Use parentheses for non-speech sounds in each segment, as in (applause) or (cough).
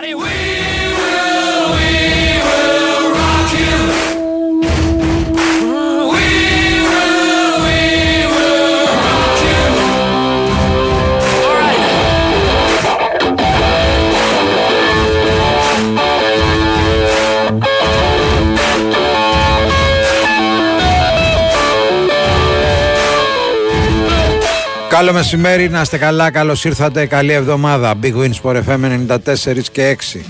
Everybody, we Καλό μεσημέρι, να είστε καλά, καλώς ήρθατε, καλή εβδομάδα. Big Wins for FM 94 και 6.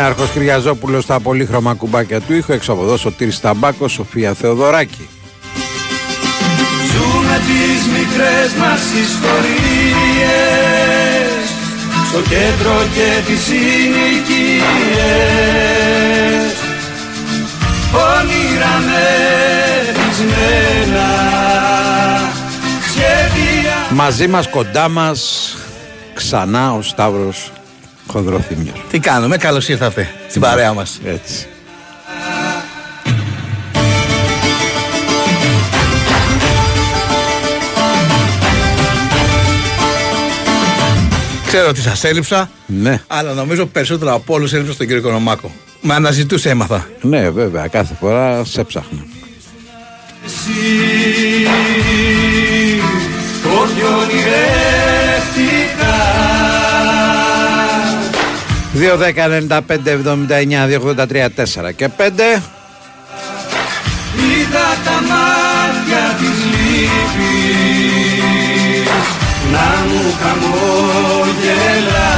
Νέαρχος Κυριαζόπουλος στα πολύχρωμα κουμπάκια του ήχου, έξω από εδώ Σωτήρης Ταμπάκο, Σοφία Θεοδωράκη. Ζούμε τις μικρές μας ιστορίες Στο κέντρο και τις συνοικίες Όνειρα μεθυσμένα Σχέδια Μαζί μας, κοντά μας, ξανά ο Σταύρος Χονδροθύμιος. Τι κάνουμε, καλώς ήρθατε στην παρέα μας. Έτσι. Ξέρω ότι σας έλειψα, Ναι, αλλά νομίζω περισσότερο από όλους έλειψα στον κύριο Οικονομάκο. Με αναζητούσε, έμαθα. ναι βέβαια, κάθε φορά σε ψάχνα. εσύ 2, 10, 95, 79, 283, 4 και 5. Είδα τα μάτια της λύπης να μου χαμογελάνε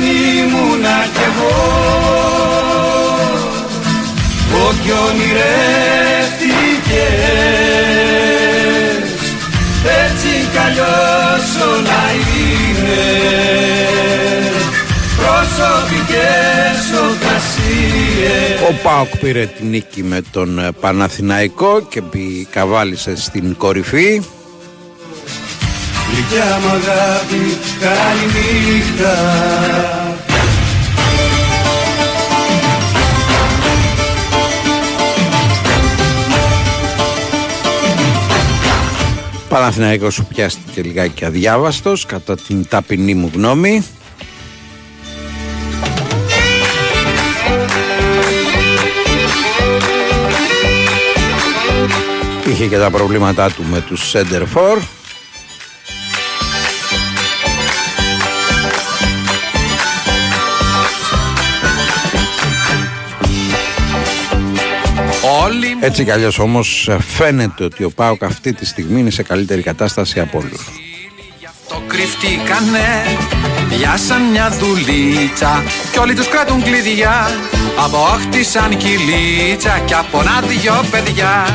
Ίσως δεν ήμουνα κι εγώ. Ό,τι ονειρεύτηκες Έτσι κι αλλιώς όλα είναι. Προσωπικές οκασίες Ο Πάοκ πήρε την νίκη με τον ε, Παναθηναϊκό και μπη- καβάλισε στην κορυφή. Γλυκιά μ' αγάπη, καληνύχτα Παναθηναϊκός σου πιάστηκε λιγάκι αδιάβαστος κατά την ταπεινή μου γνώμη. Είχε και τα προβλήματά του με τους Center 4 Έτσι κι αλλιώς όμως ε, φαίνεται ότι ο Πάοκ αυτή τη στιγμή είναι σε καλύτερη κατάσταση από όλους. Γι' αυτό κρυφτήκανε για σαν μια δουλίτσα Κι όλοι τους κρατούν κλειδιά Απόκτησαν κυλίτσα Κι από ένα δυο παιδιά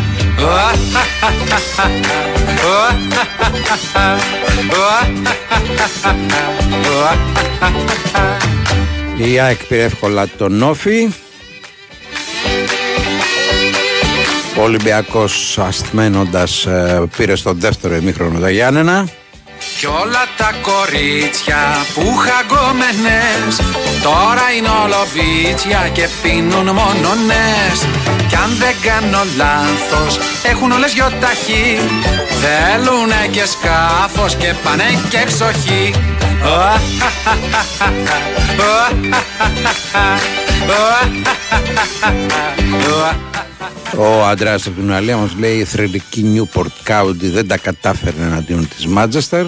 Η ΑΕΚ πήρε εύκολα τον Όφη. Ο Ολυμπιακός ασθμένοντας ε, πήρε στο δεύτερο ημίχρονο τα Γιάννενα. Κι όλα τα κορίτσια που χαγκόμενες Τώρα είναι όλο βίτσια και πίνουν μόνο νες Κι αν δεν κάνω λάθος έχουν όλες γιοταχή Θέλουνε και σκάφος και πάνε και εξοχή Ο Αντρέας από την Ουαλία μας λέει η θρηλυκή Newport County δεν τα κατάφερε εναντίον της Manchester.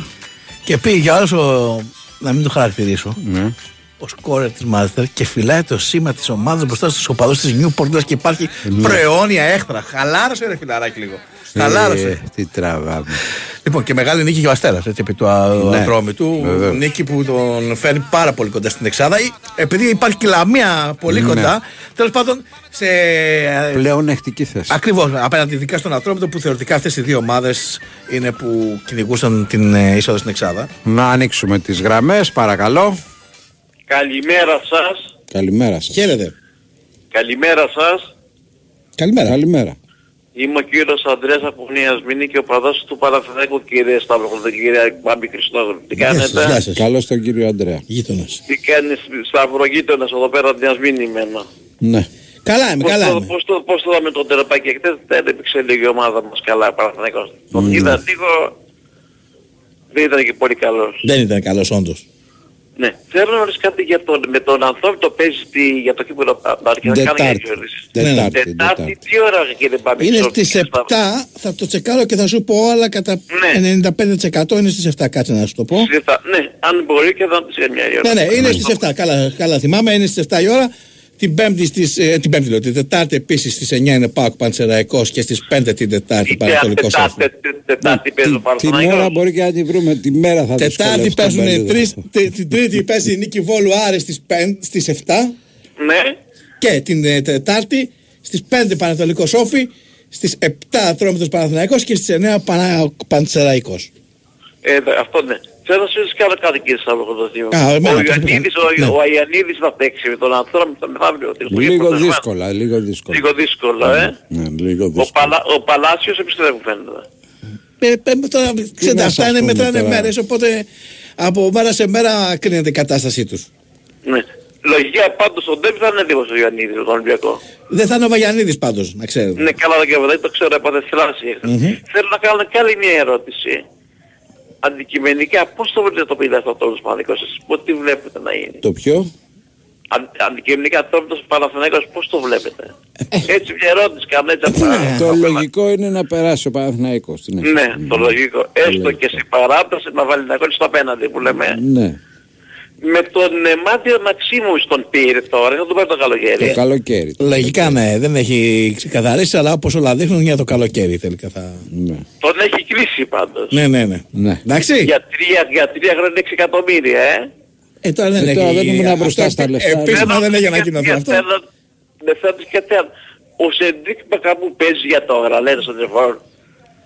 Και πήγε για όλο ο. Να μην το χαρακτηρίσω. Ναι. Ο σκόρερ της Μάντσεστερ και φυλάει το σήμα της ομάδας μπροστά στους οπαδούς της Νιούπορτ λες και υπάρχει προαιώνια έχθρα. Χαλάρωσε ρε φιλαράκι λίγο. Χαλάρωσε. Ε, τι τραβάμε. Λοιπόν, και μεγάλη νίκη και ο Αστέρας επί του Ναι. Ατρόμητου. Βεβαίως. Νίκη που τον φέρνει πάρα πολύ κοντά στην Εξάδα. Ε, Επειδή υπάρχει και λαμία πολύ Ναι. κοντά, τέλος πάντων σε. Πλέον εχτική θέση. Ακριβώς, απέναντι ειδικά στον Ατρόμητο που θεωρητικά αυτές οι δύο ομάδες είναι που κυνηγούσαν την ε, είσοδο στην Εξάδα. Να ανοίξουμε τις γραμμές, παρακαλώ. Καλημέρα σας. Καλημέρα σας. Χαίρετε. Καλημέρα σας. Καλημέρα. Καλημέρα. Είμαι ο κύριος Ανδρέας από Νιασμίνη και ο παδός του Παναθηναϊκού κύριε Σταύρο, την κυρία Μπάμπη Χριστόδουλου. Τι Γεια σας, κάνετε, γεια σας. Καλώς τον κύριο Αντρέα. Γείτονας. τι κάνεις Σταυρογείτονας εδώ πέρα Νιασμίνη εμένα; Ναι. Καλά είμαι, Πώς καλά το, είμαι. πώς, το, πώς το είδαμε τον τεραπάκι εκτές, δεν έπαιξε λίγο η ομάδα μας καλά Παναθηναϊκός. Τον είδα λίγο, δεν ήταν και πολύ καλός. Δεν ήταν καλός, όντως. Ναι, θέλω να ρωτήσω κάτι για τον, με τον ανθρώπινο το παίζει στη- για το κύπελο Παπάρ και να κάνω Τετάρτη. μια ερωτήσεις. Τετάρτη. Τετάρτη, Τετάρτη. τι ώρα κύριε Μπάμπη Είναι Χριστόδουλου, στι κύριε Σταύρο? 7, θα το τσεκάρω και θα σου πω, αλλά κατά Ναι. 95% είναι στι 7. Κάτσε να σου το πω. Στις εφτά. Ναι, αν μπορεί και θα της μια ώρα. Ναι, ναι, είναι στι 7. Καλά, καλά θυμάμαι, είναι στι 7 η ώρα. Την Πέμπτη, στις, ε, την Πέμπτη λέω, την Τετάρτη επίσης στις 9 είναι Πάοκ Πανσεραϊκός και στις 5 την Τετάρτη Πανατολικό Σόφι. Τετάρτη, τε- Τετάρτη παίζει ο Την ώρα Παναθηναϊκός. μπορεί και να τη βρούμε, τη μέρα θα Τετάρτη δυσκολεύσει τον παίζουν περίοδο. τρει, την Τρίτη παίζει η Νίκη Βόλου Άρες στις 7 Ναι, και την ε, Τετάρτη στις 5 Πανατολικός Σόφι, στις 7 Ατρόμητος Παναθηναϊκός και στις 9 Πανα... Πανσεραϊκός. ε, δε- αυτό ναι. Θέλω να σου ρωτήσω κι άλλο κάτι κύριε Σαββοκοντοσίου. Α, εμένα, Ο το Ιωαννίδης, πιθανό. ο, Ναι. ο Αϊαννίδης θα παίξει με τον ανθρώπινο το μεθαύριο. την Χριστούγεννα Λίγο προτεσμένο. δύσκολα, λίγο δύσκολα. Λίγο δύσκολο, ε. Ναι, λίγο Ο, δύσκολα. Παλα, ο Παλάσιος επιστρέφει μου φαίνεται. Ε, ε, τώρα, ξέρετε, να αυτά σας είναι πούμε μετράνε τώρα. μέρες, οπότε από μέρα σε μέρα κρίνεται η κατάστασή τους. Ναι. Λογικά πάντως ο Ντέβι θα είναι έτοιμος ο Ιωαννίδης με τον Ολυμπιακό. Δεν θα είναι ο Βαγιανίδη πάντως, να ξέρετε. Ναι, καλά δεν δεν το ξέρω από δευτεράση. Θέλω να κάνω και άλλη μια ερώτηση. Αντικειμενικά, πώς το βλέπετε το 57 τόνους Παναθηναϊκός, εσείς; Πώς τι βλέπετε να είναι; Το πιο. Αν, αντικειμενικά τώρα το Παναθηναϊκός πώς το βλέπετε; έτσι μια ερώτηση κάνω έτσι από Ναι. Το λογικό είναι να περάσει ο Παναθηναϊκός. τι να σας Ναι, πούμε. το λογικό. Έστω λογικό. και σε παράταση να βάλει να κόλλει στο απέναντι που λέμε. Ναι, Με τον ε, Μάτιο Μαξίμου τον πήρε τώρα, θα τον πάρει το καλοκαίρι. το καλοκαίρι. Λογικά ναι, δεν έχει ξεκαθαρίσει, αλλά όπως όλα δείχνουν για το καλοκαίρι τελικά θα. Ναι. Τον έχει κλείσει πάντως. Ναι, ναι, ναι. Ναι. Εντάξει. Για τρία, για τρία χρόνια 6 εκατομμύρια, ε. Ε, τώρα δεν Ε, έχει. τώρα δεν ήμουν αυτό μπροστά στα επί- λεφτά. Επίσημα Θέλω- δεν έχει για- ανακοινωθεί για- αυτό. θέλω- Δεν θέλω και θέλω. Ο Σεντρίκ Μπακαμπού παίζει για τώρα, λένε στον τηλεφώνο.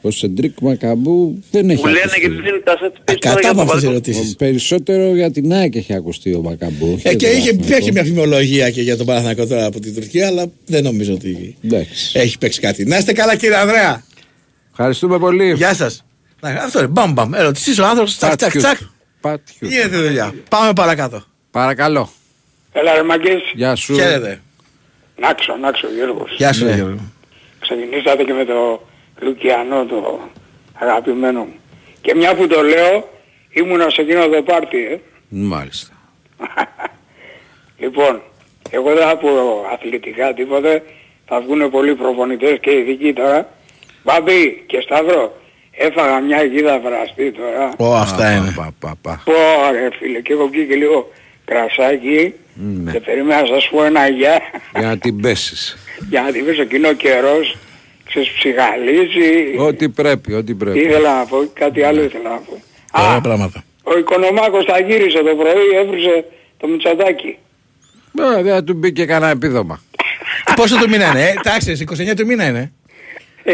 Ο Σεντρίκ Μακαμπού δεν έχει Που λένε ακουστεί. γιατί δεν τα σετ παίζει τώρα Κατά για με το αυτές τις Βαλκό. ερωτήσεις. Ο- Περισσότερο για την ΑΕΚ έχει ακουστεί ο Μακαμπού. όχι Ε, και για τον είχε, Παναθηναϊκό. έχει μια φημολογία και για τον Παναθηναϊκό τώρα από την Τουρκία, αλλά δεν νομίζω ότι Εντάξει. έχει παίξει κάτι. Να είστε καλά, κύριε Ανδρέα. Ευχαριστούμε πολύ. Γεια σας. Αυτό είναι. Μπαμ, μπαμ. Ερωτήσει ο άνθρωπος. Τσακ, τσακ, Πατιούτ. τσακ. Πατιούτ. Γίνεται δουλειά. Πάμε παρακάτω. Παρακαλώ. Έλα ρε Μαγκής, Γεια σου. Χαίρετε. Νάξο, Νάξο Γιώργος. Γεια σου, Ναι. Γιώργο. Ξεκινήσατε και με το Λουκιανό το αγαπημένο μου. Και μια που το λέω, ήμουνα σε εκείνο το πάρτι, ε. Μάλιστα. (laughs) Λοιπόν, εγώ δεν θα πω αθλητικά τίποτε, θα βγουν πολλοί προπονητές και ειδικοί τώρα. Μπαμπή και Σταύρο, έφαγα μια γίδα βραστή τώρα. Ω, αυτά είναι. Πα, πα, πα. Πω ρε φίλε, και έχω βγει και λίγο κρασάκι Ναι. και περίμενα να σας πω ένα γεια Για να την πέσεις. (laughs) για να τη βρεις εκείνο καιρός, ξέρεις ψυχαλίζει. Ό,τι πρέπει, ό,τι Τι πρέπει. ήθελα να πω, κάτι άλλο ήθελα να πω. Ωραία Α, πράγματα. ο Οικονομάκος τα γύρισε το πρωί, έβρισε το Μητσοτάκι. Ε, Δεν θα του μπει και κανένα επίδομα. Πόσο του μήνα είναι, ε; Εντάξει, 29 του μήνα είναι. Ε,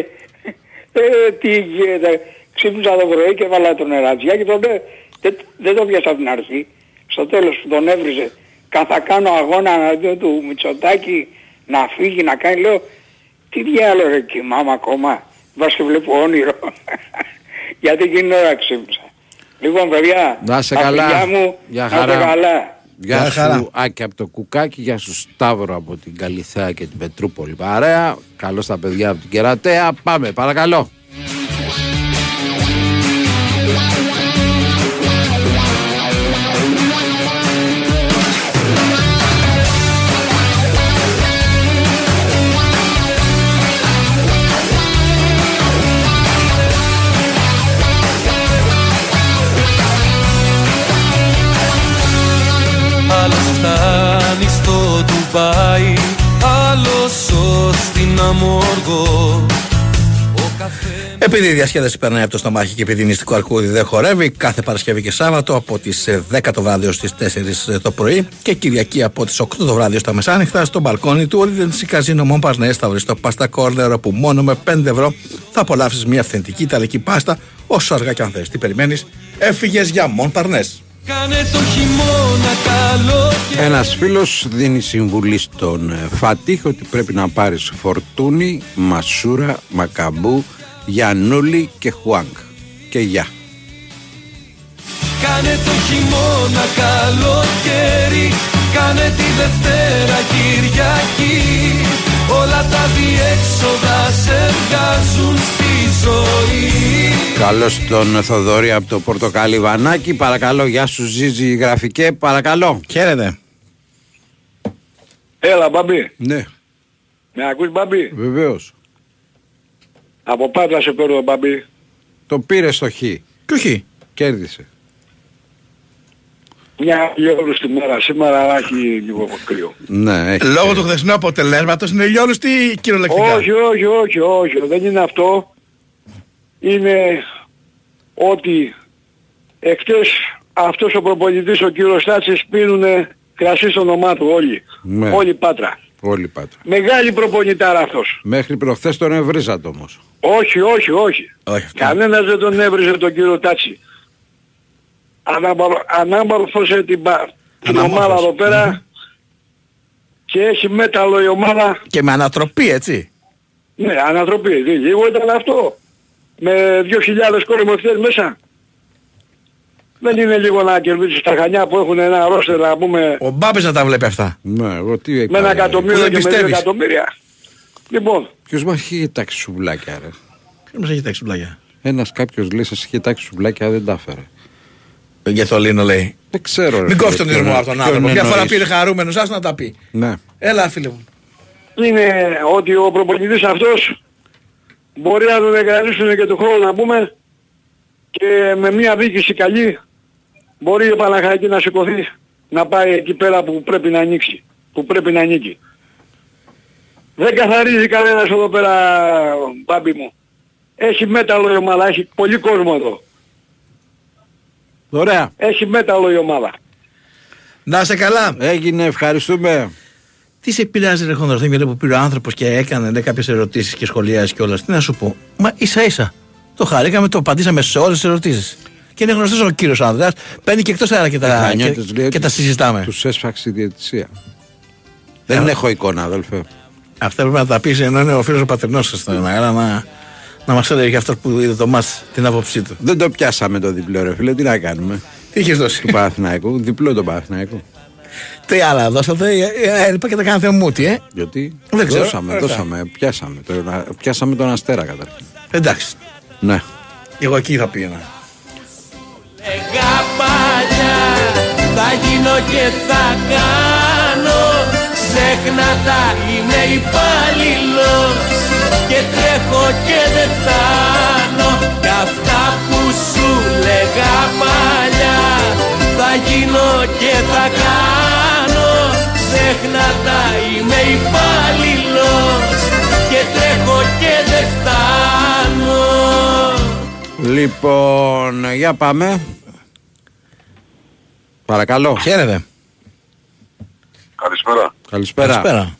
ε, τι γίνεται. Ξύπνησα το πρωί και έβαλα τον νερατζιά και τότε δεν, δεν το πιάσα από την αρχή. Στο τέλος που τον έβριζε. Καν θα κάνω αγώνα εναντίον του Μητσοτάκη να φύγει, να κάνει, λέω, τι διάλογο ρε κοιμάμαι ακόμα. Βάς και βλέπω όνειρο. (laughs) Γιατί εκείνη την ώρα ξύπνησα. Λοιπόν παιδιά, Να είσαι τα καλά. φιλιά μου, Γεια να είστε χαρά. καλά. Γεια Γεια χαρά. σου Άκη από το Κουκάκι, γεια σου Σταύρο από την Καλυθέα και την Πετρούπολη παρέα. Καλώς τα παιδιά από την Κερατέα. Πάμε, παρακαλώ. Άλλος ως την Αμόργο Ο καφέ Επειδή η διασκέδαση περνάει από το στομάχι και επειδή η νηστικό αρκούδι δεν χορεύει, κάθε Παρασκευή και Σάββατο από τις 10 το βράδυ ως τις 4 το πρωί και Κυριακή από τις 8 το βράδυ ως τα μεσάνυχτα στο μπαλκόνι του Regency Casino Montparnasse θα βρει το Pasta Corner όπου μόνο με 5 ευρώ θα απολαύσεις μια αυθεντική ιταλική πάστα όσο αργά και αν θες. Τι περιμένεις, έφυγες για Montparnasse. Κάνε το χειμώνα καλό και Ένας φίλος δίνει συμβουλή στον ε, Φατίχ ότι πρέπει να πάρεις Φορτούνη, Μασούρα, Μακαμπού, Γιαννούλη και Χουάνγκ. Και γεια. Κάνε το χειμώνα καλοκαίρι Κάνε τη Δευτέρα Κυριακή Όλα τα διέξοδα σε βγάζουν στη ζωή Καλώς τον Θοδωρή από το Πορτοκάλι Βανάκι. Παρακαλώ, γεια σου Ζίζη Γραφικέ, παρακαλώ. Χαίρετε. Έλα μπαμπή. Ναι, Με ακούς μπαμπή. βεβαίως. Από πάντα σε παίρνω μπαμπή. Το πήρε στο χ. Και όχι. Κέρδισε. Μια λιόλους τη μέρα σήμερα αλλά έχει λίγο κρύο. Ναι, έχει. Λόγω του χθεσινού αποτελέσματος είναι λιόλου τι κυριολεκτικά; Όχι, όχι, όχι, όχι. Δεν είναι αυτό. Είναι ότι εχθές αυτός ο προπονητής ο κύριος Στάτσης πίνουνε κρασί στο όνομά του όλοι. Ναι. Όλη πάτρα. Όλοι πάτρα. Μεγάλη προπονητάρα αυτός. Μέχρι προχθές τον ευρύζατε όμως. Όχι, όχι, όχι. Όχι, αυτό. Κανένας δεν τον έβριζε τον κύριο Τάτσι. Ανάμορ- Ανάμορφωσε την, πα- την Αναμόρφωσε. ομάδα εδώ πέρα και έχει μέταλλο η ομάδα. Και με ανατροπή, έτσι. Ναι, ανατροπή. Λί- Λίγο ήταν αυτό. Με 2.000 κόσμο χθες μέσα. Δεν είναι λίγο να κερδίσεις τα χανιά που έχουν ένα ρόστερ να πούμε Ο Μπάμπης να τα βλέπει αυτά. Ναι, εγώ τι με είπα, ένα ρε. εκατομμύριο που δεν και με δύο πιστεύεις; εκατομμύρια. Λοιπόν, Ποιος μας είχε τάξει σουβλάκια ρε. Ποιος μας έχει τάξει πλάγια. Ένας κάποιος λέει σας είχε τάξει σουβλάκια δεν τα έφερε. Για το Λίνο λέει. Δεν ξέρω ρε. Μην φίλε, κόφει τον ποιον- ήρμο από τον ποιον άνθρωπο. Μια φορά εννοείς. πήρε χαρούμενος, άσου να τα πει. Ναι. Έλα φίλε μου. είναι ότι ο προπονητής αυτός μπορεί να τον εγκαλίσουν και του χρόνου να πούμε και με μια διοίκηση καλή μπορεί η Παναχαϊκής να σηκωθεί να πάει εκεί πέρα που πρέπει να ανοίξει, που πρέπει να ανήκει. Δεν καθαρίζει κανένας εδώ πέρα, μπάμπι μου. Έχει μέταλλο η ομάδα, έχει πολύ κόσμο εδώ. Ωραία. Έχει μέταλλο η ομάδα. Να σε καλά. Έγινε, ευχαριστούμε. Τι σε πειράζει ρε Χονδροθήμη ρε που πήρε ο άνθρωπος και έκανε λέει, κάποιες ερωτήσεις και σχολιάζει και όλα. Τι να σου πω. Μα ίσα ίσα. Το χαρήκαμε, το απαντήσαμε σε όλες τις ερωτήσεις. Και είναι γνωστός ο κύριος Ανδρέας. Παίρνει και εκτός αέρα και τα, Χανιώτης και, λέει και ότι τα συζητάμε. Τους έσφαξε η διαιτησία. Δεν Ε, έχω εικόνα, αδελφέ. Αυτά πρέπει να τα πεις ενώ είναι ο φίλος ο πατρινός σας στον αέρα να, να μας έλεγε και αυτός που είδε το μάτς την άποψή του. Δεν το πιάσαμε το διπλό, ρε φίλε. Τι να κάνουμε. Τι είχες δώσει; Του Παναθηναϊκού. Διπλό το Παναθηναϊκού. Τι άλλα δώσατε. Ε, ε, Έλειπα και τα κάνετε μούτι, ε. Γιατί; Δεν ξέρω. δώσαμε, Ωραία. δώσαμε, πιάσαμε. Το, πιάσαμε τον Αστέρα καταρχήν. Εντάξει. Ναι. Εγώ εκεί θα πήγαινα. Γαπάλια θα γίνω και θα κάνω Ξέχνα τα είμαι υπάλληλος Και τρέχω και δεν φτάνω Κι αυτά που σου λέγα παλιά Θα γίνω και θα κάνω Ξέχνα τα είμαι υπάλληλος Και τρέχω και δεν φτάνω Λοιπόν, για πάμε. Παρακαλώ. Χαίρετε. Καλησπέρα. Καλησπέρα. Καλησπέρα.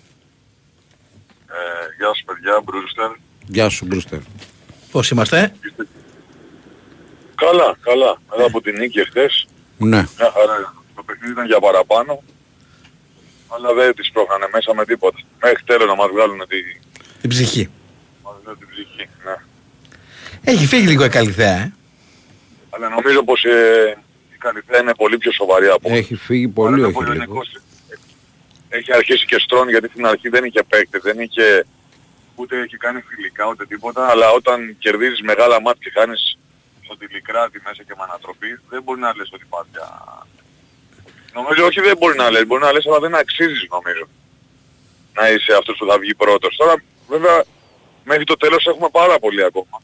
Ε, γεια σας παιδιά, Μπρούστερ. Γεια σου, Μπρούστερ. Πώς είμαστε; Καλά, καλά. Μετά από την νίκη εχθές, Ναι. μια χαρά. Το παιχνίδι ήταν για παραπάνω, αλλά δεν τις πρόχνανε μέσα με τίποτα. Μέχρι τέλος να μας βγάλουν τη, Την ψυχή. μας βγάλουν την ψυχή. Ναι. Έχει φύγει λίγο η καλυθέα, ε. Αλλά νομίζω πως ε, η Καλυθέα είναι πολύ πιο σοβαρή από Έχει φύγει πολύ, Αλλά όχι ο λίγο. Πολωνικός Έχει αρχίσει και στρώνει γιατί στην αρχή δεν είχε παίκτες, δεν είχε ούτε έχει κάνει φιλικά ούτε τίποτα, αλλά όταν κερδίζεις μεγάλα μάτια και χάνεις στο τηλικράτη μέσα και με ανατροπή, δεν μπορεί να λες ότι πάει πια... Νομίζω όχι δεν μπορεί να λες, μπορεί να λες αλλά δεν αξίζεις νομίζω να είσαι αυτός που θα βγει πρώτος. Τώρα βέβαια μέχρι το τέλος έχουμε πάρα πολύ ακόμα.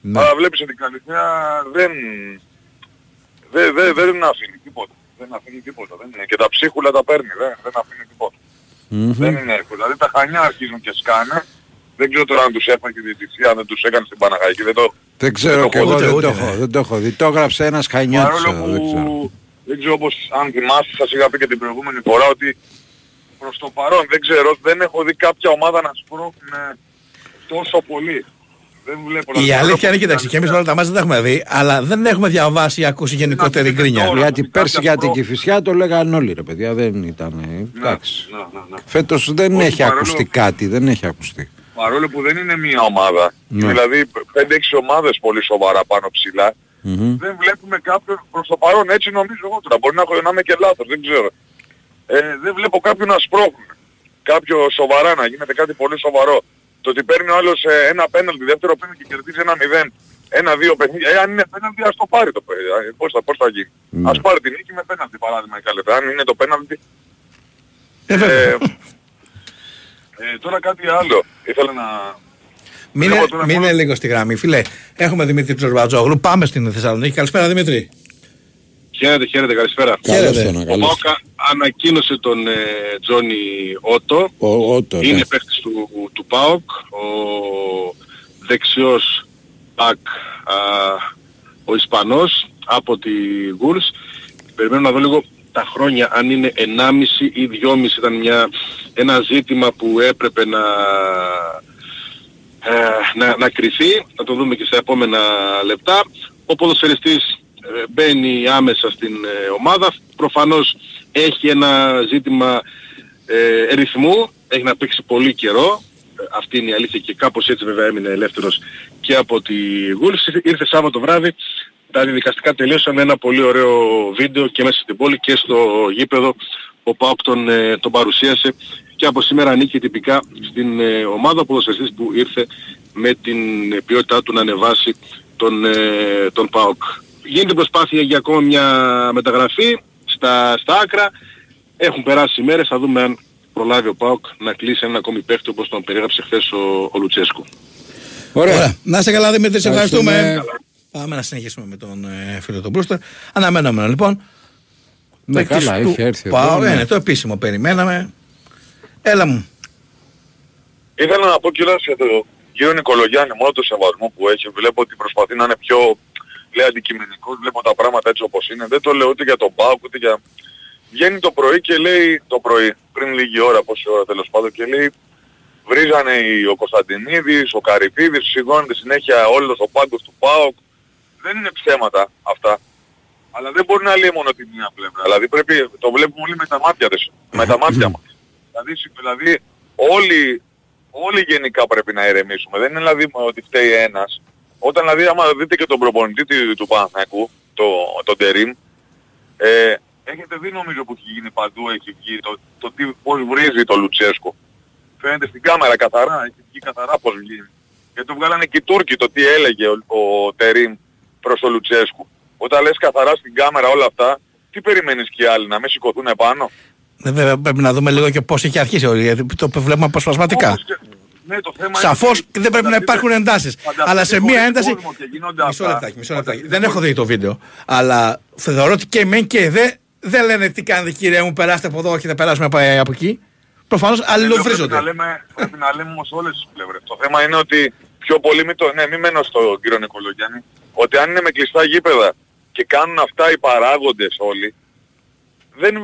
Ναι. Αλλά βλέπεις ότι η Καλυθέα δεν, δεν, δεν, δεν αφήνει τίποτα. Δεν αφήνει τίποτα. Δεν είναι. Και τα ψίχουλα τα παίρνει. Δεν, δεν αφήνει τίποτα. Μμμ. Δεν είναι εύκολο. Δηλαδή τα χανιά αρχίζουν και σκάνε Δεν ξέρω τώρα αν τους έφαγε τη διαιτησία, αν δεν τους έκανε στην Παναγαϊκή. Δεν το... Δεν ξέρω το και έχω εγώ, δει, δεν, ούτε, το ούτε. έχω, δεν το έχω δει. Το έγραψε ένας Χανιώτης Παρόλο εδώ, δεν ξέρω. που δεν ξέρω πως αν θυμάστε σας είχα πει και την προηγούμενη φορά ότι προς το παρόν δεν ξέρω, δεν έχω δει κάποια ομάδα να σπρώχνουν τόσο πολύ. Δεν βλέπω να Η σπρώχνουν αλήθεια είναι, όπως κοίταξε, και εμείς ήταν όλα τα μάτια δεν τα έχουμε δει, αλλά δεν έχουμε διαβάσει ή ακούσει γενικότερη πούμε γκρίνια. τώρα. Γιατί κάποια πέρσι για την προ- Κηφισιά το λέγανε όλοι ρε παιδιά, δεν ήταν. Ναι, Εντάξει. ναι, ναι, ναι. Φέτος δεν Όχι, έχει παρόλο- ακουστεί κάτι, δεν έχει ακουστεί. Παρόλο που δεν είναι μία ομάδα, Ναι. δηλαδή 5-6 ομάδες πολύ σοβαρά πάνω ψηλά, Μμμ. δεν βλέπουμε κάποιον προς το παρόν, έτσι νομίζω εγώ τώρα, μπορεί να, έχω, να είμαι και λάθος, δεν ξέρω. Ε, δεν βλέπω κάποιον να σπρώχνουν. Κάποιο σοβαρά να γίνεται κάτι πολύ σοβαρό. Το ότι παίρνει ο άλλος ε, ένα πέναλτι, δεύτερο πέναλτι και κερδίζει ένα 0, ένα-δύο παιχνίδια. Ε, αν είναι πέναλτι ας το πάρει το παιδί. Ε, πώς, θα, πώς θα γίνει. Ναι. Ας πάρει την νίκη με πέναλτι παράδειγμα η καλέτα. Αν είναι το πέναλτι. Ε, βέβαια. Ε, (laughs) ε, τώρα κάτι άλλο. Ήθελα να... Μείνε, βλέπω τώρα μείνε μόνο- λίγο στη γραμμή, φίλε. Έχουμε Δημήτρη Τζορμπατζόγλου. Πάμε στην Θεσσαλονίκη. Καλησπέρα, Δημήτρη. Χαίρετε, χαίρετε, καλησπέρα. Καλώς Χαίρετε. τον, Ο καλώς Πάοκ ανακοίνωσε τον ε, Τζόνι Ότο. Ο, Ότο, ναι. Είναι παίχτης του, του ΠΑΟΚ. Ο δεξιός Πακ, ο Ισπανός από τη Γουλς. Περιμένω να δω λίγο τα χρόνια αν είναι 1,5 ή 2,5 ήταν μια, ένα ζήτημα που έπρεπε να, ε, να, να κρυθεί. Θα το δούμε και στα επόμενα λεπτά. Ο ποδοσφαιριστής ε, μπαίνει άμεσα στην ε, ομάδα. Προφανώς έχει ένα ζήτημα ε, ρυθμού. Έχει να παίξει πολύ καιρό. Ε, Αυτή είναι η αλήθεια και κάπως έτσι βέβαια έμεινε ελεύθερος και από τη Γούλης. Ήρθε Σάββατο βράδυ. Τα διαδικαστικά τελείωσαν με ένα πολύ ωραίο βίντεο και μέσα στην πόλη και στο γήπεδο. Ο ΠΑΟΚ τον, ε, τον παρουσίασε και από σήμερα ανήκει τυπικά στην ε, ομάδα ποδοσφαιριστής που ήρθε με την ποιότητά του να ανεβάσει τον, ε, τον ΠΑΟΚ. Γίνεται προσπάθεια για ακόμα μια μεταγραφή στα, στα άκρα. Έχουν περάσει οι μέρες, θα δούμε αν προλάβει ο ΠΑΟΚ να κλείσει ένα ακόμη παίχτη όπως τον περιέγραψε χθες ο, ο Λουτσέσκου. Ωραία. Ωραία. Να είσαι καλά, Δημήτρη, σε ευχαριστούμε. Ευχαριστούμε. Πάμε να συνεχίσουμε με τον ε, φίλο τον Μπρούστερ. Αναμέναμε λοιπόν. Ναι, Παίκτης καλά, του είχε έρθει εδώ, ΠΑΟΚ, ναι. ναι, το επίσημο περιμέναμε. Έλα μου. Ήθελα να πω κιόλας για τον κύριο Νικολογιάννη, μόνο το σεβασμό που έχει, βλέπω ότι προσπαθεί να είναι πιο λέει αντικειμενικός, βλέπω τα πράγματα έτσι όπως είναι. Δεν το λέω ούτε για τον Πάουκ, ούτε για... Βγαίνει το πρωί και λέει, το πρωί, πριν λίγη ώρα, πόση ώρα τέλος πάντων, και λέει βρίζανε οι- ο Κωνσταντινίδης, ο Καρυπίδης, σηκώνεται συνέχεια όλος ο πάγκος του ΠΑΟΚ. Δεν είναι ψέματα αυτά. Αλλά δεν μπορεί να λέει μόνο την μία πλευρά. Δηλαδή πρέπει, το βλέπουμε όλοι με τα μάτια, της, με τα μάτια μας. Δηλαδή, συ- δηλαδή όλοι, όλοι γενικά πρέπει να ηρεμήσουμε. Δεν είναι δηλαδή ότι φταίει ένας. Όταν δηλαδή άμα δείτε και τον προπονητή του, του Παναθηναϊκού, το, τον Τερίμ, ε, έχετε δει νομίζω που έχει γίνει παντού, έχει βγει το, το τι, πώς βρίζει το Λουτσέσκο. Φαίνεται στην κάμερα καθαρά, έχει βγει καθαρά πώς βγει. Και το βγάλανε και οι Τούρκοι το τι έλεγε ο, ο Τερίμ προς τον Λουτσέσκου. Όταν λες καθαρά στην κάμερα όλα αυτά, τι περιμένεις και οι άλλοι, να μην σηκωθούν επάνω. Ε, Βέβαια πρέπει να δούμε λίγο και πώς έχει αρχίσει όλη, γιατί το βλέπουμε αποσπασματικά. Όμως και- Ναι, το θέμα Σαφώς είναι και δεν πρέπει να υπάρχουν εντάσεις. φανταστείτε Αλλά σε χωρίς μία ένταση... κόσμο και γίνονται Μισό αυτά. λεπτάκι, μισό λεπτάκι. Φανταστείτε Δεν έχω χωρίς- δει το βίντεο. Αλλά θεωρώ ότι και μεν και δε δεν λένε τι κάνετε κύριε μου, περάστε από εδώ και θα περάσουμε από, από εκεί. Προφανώς Δεν λέω, Πρέπει αλληλοβρίζονται. να λέμε, πρέπει να λέμε όμως όλες τις πλευρές. Το θέμα είναι ότι πιο πολύ μην το... Ναι, μην μένω στον κύριο Νικολογιάννη. Ότι αν είναι με κλειστά γήπεδα και κάνουν αυτά οι παράγοντες όλοι, δεν,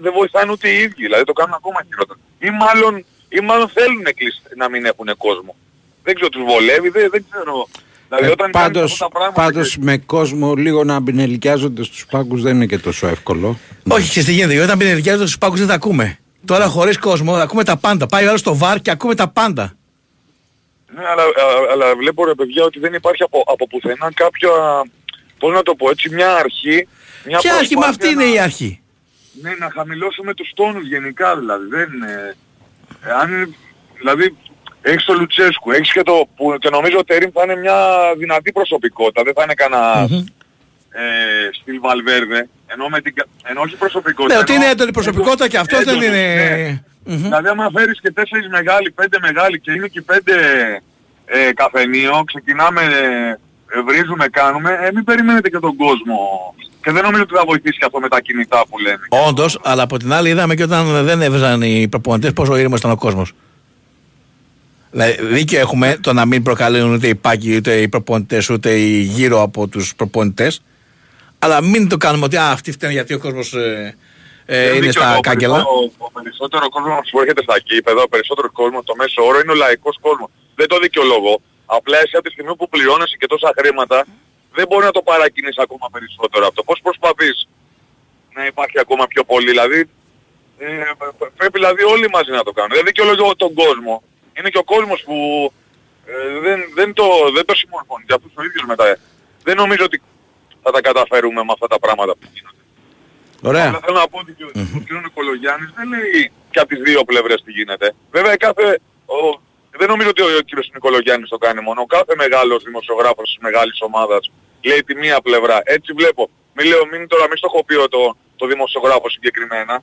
δεν βοηθάνε ούτε οι ίδιοι. Δηλαδή το κάνουν ακόμα χειρότερα. Ή μάλλον, ή μάλλον θέλουν κλεισ- να μην έχουν κόσμο. Δεν ξέρω, τους βολεύει, δεν, δεν ξέρω. Δηλαδή Ε, όταν κάνεις πάντως, αυτά τα πράγματα πάντως και- με κόσμο λίγο να μπινελικιάζονται στους πάγκους δεν είναι και τόσο εύκολο. Όχι, και τι γίνεται. γιατί Όταν πινελικιάζονται στους πάγκους δεν τα ακούμε. Τώρα χωρίς κόσμο ακούμε τα πάντα. Πάει ο άλλος στο βαρ και ακούμε τα πάντα. Ναι, αλλά, α- αλλά βλέπω ρε παιδιά ότι δεν υπάρχει από, από πουθενά κάποια, πώς να το πω έτσι, μια αρχή. Μια Ποια αρχή, μα αυτή προσπάθεια είναι να- η αρχή; Ναι, να χαμηλώσουμε τους τόνους γενικά δηλαδή. Δεν είναι... ε, Αν, δηλαδή, έχεις το Λουτσέσκου, έχεις και το... Που, και νομίζω ότι ο Τερίμ θα είναι μια δυνατή προσωπικότητα. Δεν θα είναι κανένας Μμμ. ε, στυλ Βαλβέρδε. Ενώ, με την, κα- ενώ όχι προσωπικότητα. Ναι, ότι ενώ- είναι έντονη προσωπικότητα και αυτός δεν έντονη, είναι... ναι. Μμμ. Δηλαδή άμα φέρεις και τέσσερις μεγάλοι, πέντε μεγάλοι και είναι και πέντε ε, καφενείο, ξεκινάμε, ε, βρίζουμε, κάνουμε, ε, μην περιμένετε και τον κόσμο. Και δεν νομίζω ότι θα βοηθήσει και αυτό με τα κινητά που λένε. Όντως, αλλά από την άλλη είδαμε και όταν δεν έβαζαν οι προπονητές πόσο ήρεμος ήταν ο κόσμος. Δηλαδή, δίκιο έχουμε το να μην προκαλούν ούτε οι πάκοι, ούτε οι προπονητές, ούτε οι γύρω από τους προπονητές. Αλλά μην το κάνουμε ότι α, αυτοί φταίνουν γιατί ο κόσμος ε, ε, είναι στα ο κάγκελα. περισσότερο- Ο, περισσότερο κόσμο που έρχεται στα γήπεδα, ο περισσότερο κόσμο, το μέσο όρο είναι ο λαϊκός κόσμος. Δεν το δικαιολογώ. Απλά εσύ από τη στιγμή που πληρώνεσαι και τόσα χρήματα, δεν μπορεί να το παρακινείς ακόμα περισσότερο αυτό. Πώς προσπαθείς να υπάρχει ακόμα πιο πολύ. Δηλαδή, ε, πρέπει δηλαδή όλοι μαζί να το κάνουν. Δεν δικαιολογώ τον κόσμο. Είναι και ο κόσμος που ε, δεν, δεν, το, δεν το συμμορφώνει. Και αυτούς ο ίδιος μετά. Δεν νομίζω ότι θα τα καταφέρουμε με αυτά τα πράγματα που γίνονται. Ωραία. Αλλά θέλω να πω ότι και ο ο κ. Νικολογιάννης δεν λέει και από τις δύο πλευρές τι γίνεται. Βέβαια κάθε... Ο, δεν νομίζω ότι ο, ο κ. Νικολογιάννης το κάνει μόνο. Κάθε μεγάλος δημοσιογράφος της μεγάλης ομάδας λέει τη μία πλευρά. Έτσι βλέπω. Μην λέω, μην τώρα μην στοχοποιώ το, το δημοσιογράφο συγκεκριμένα.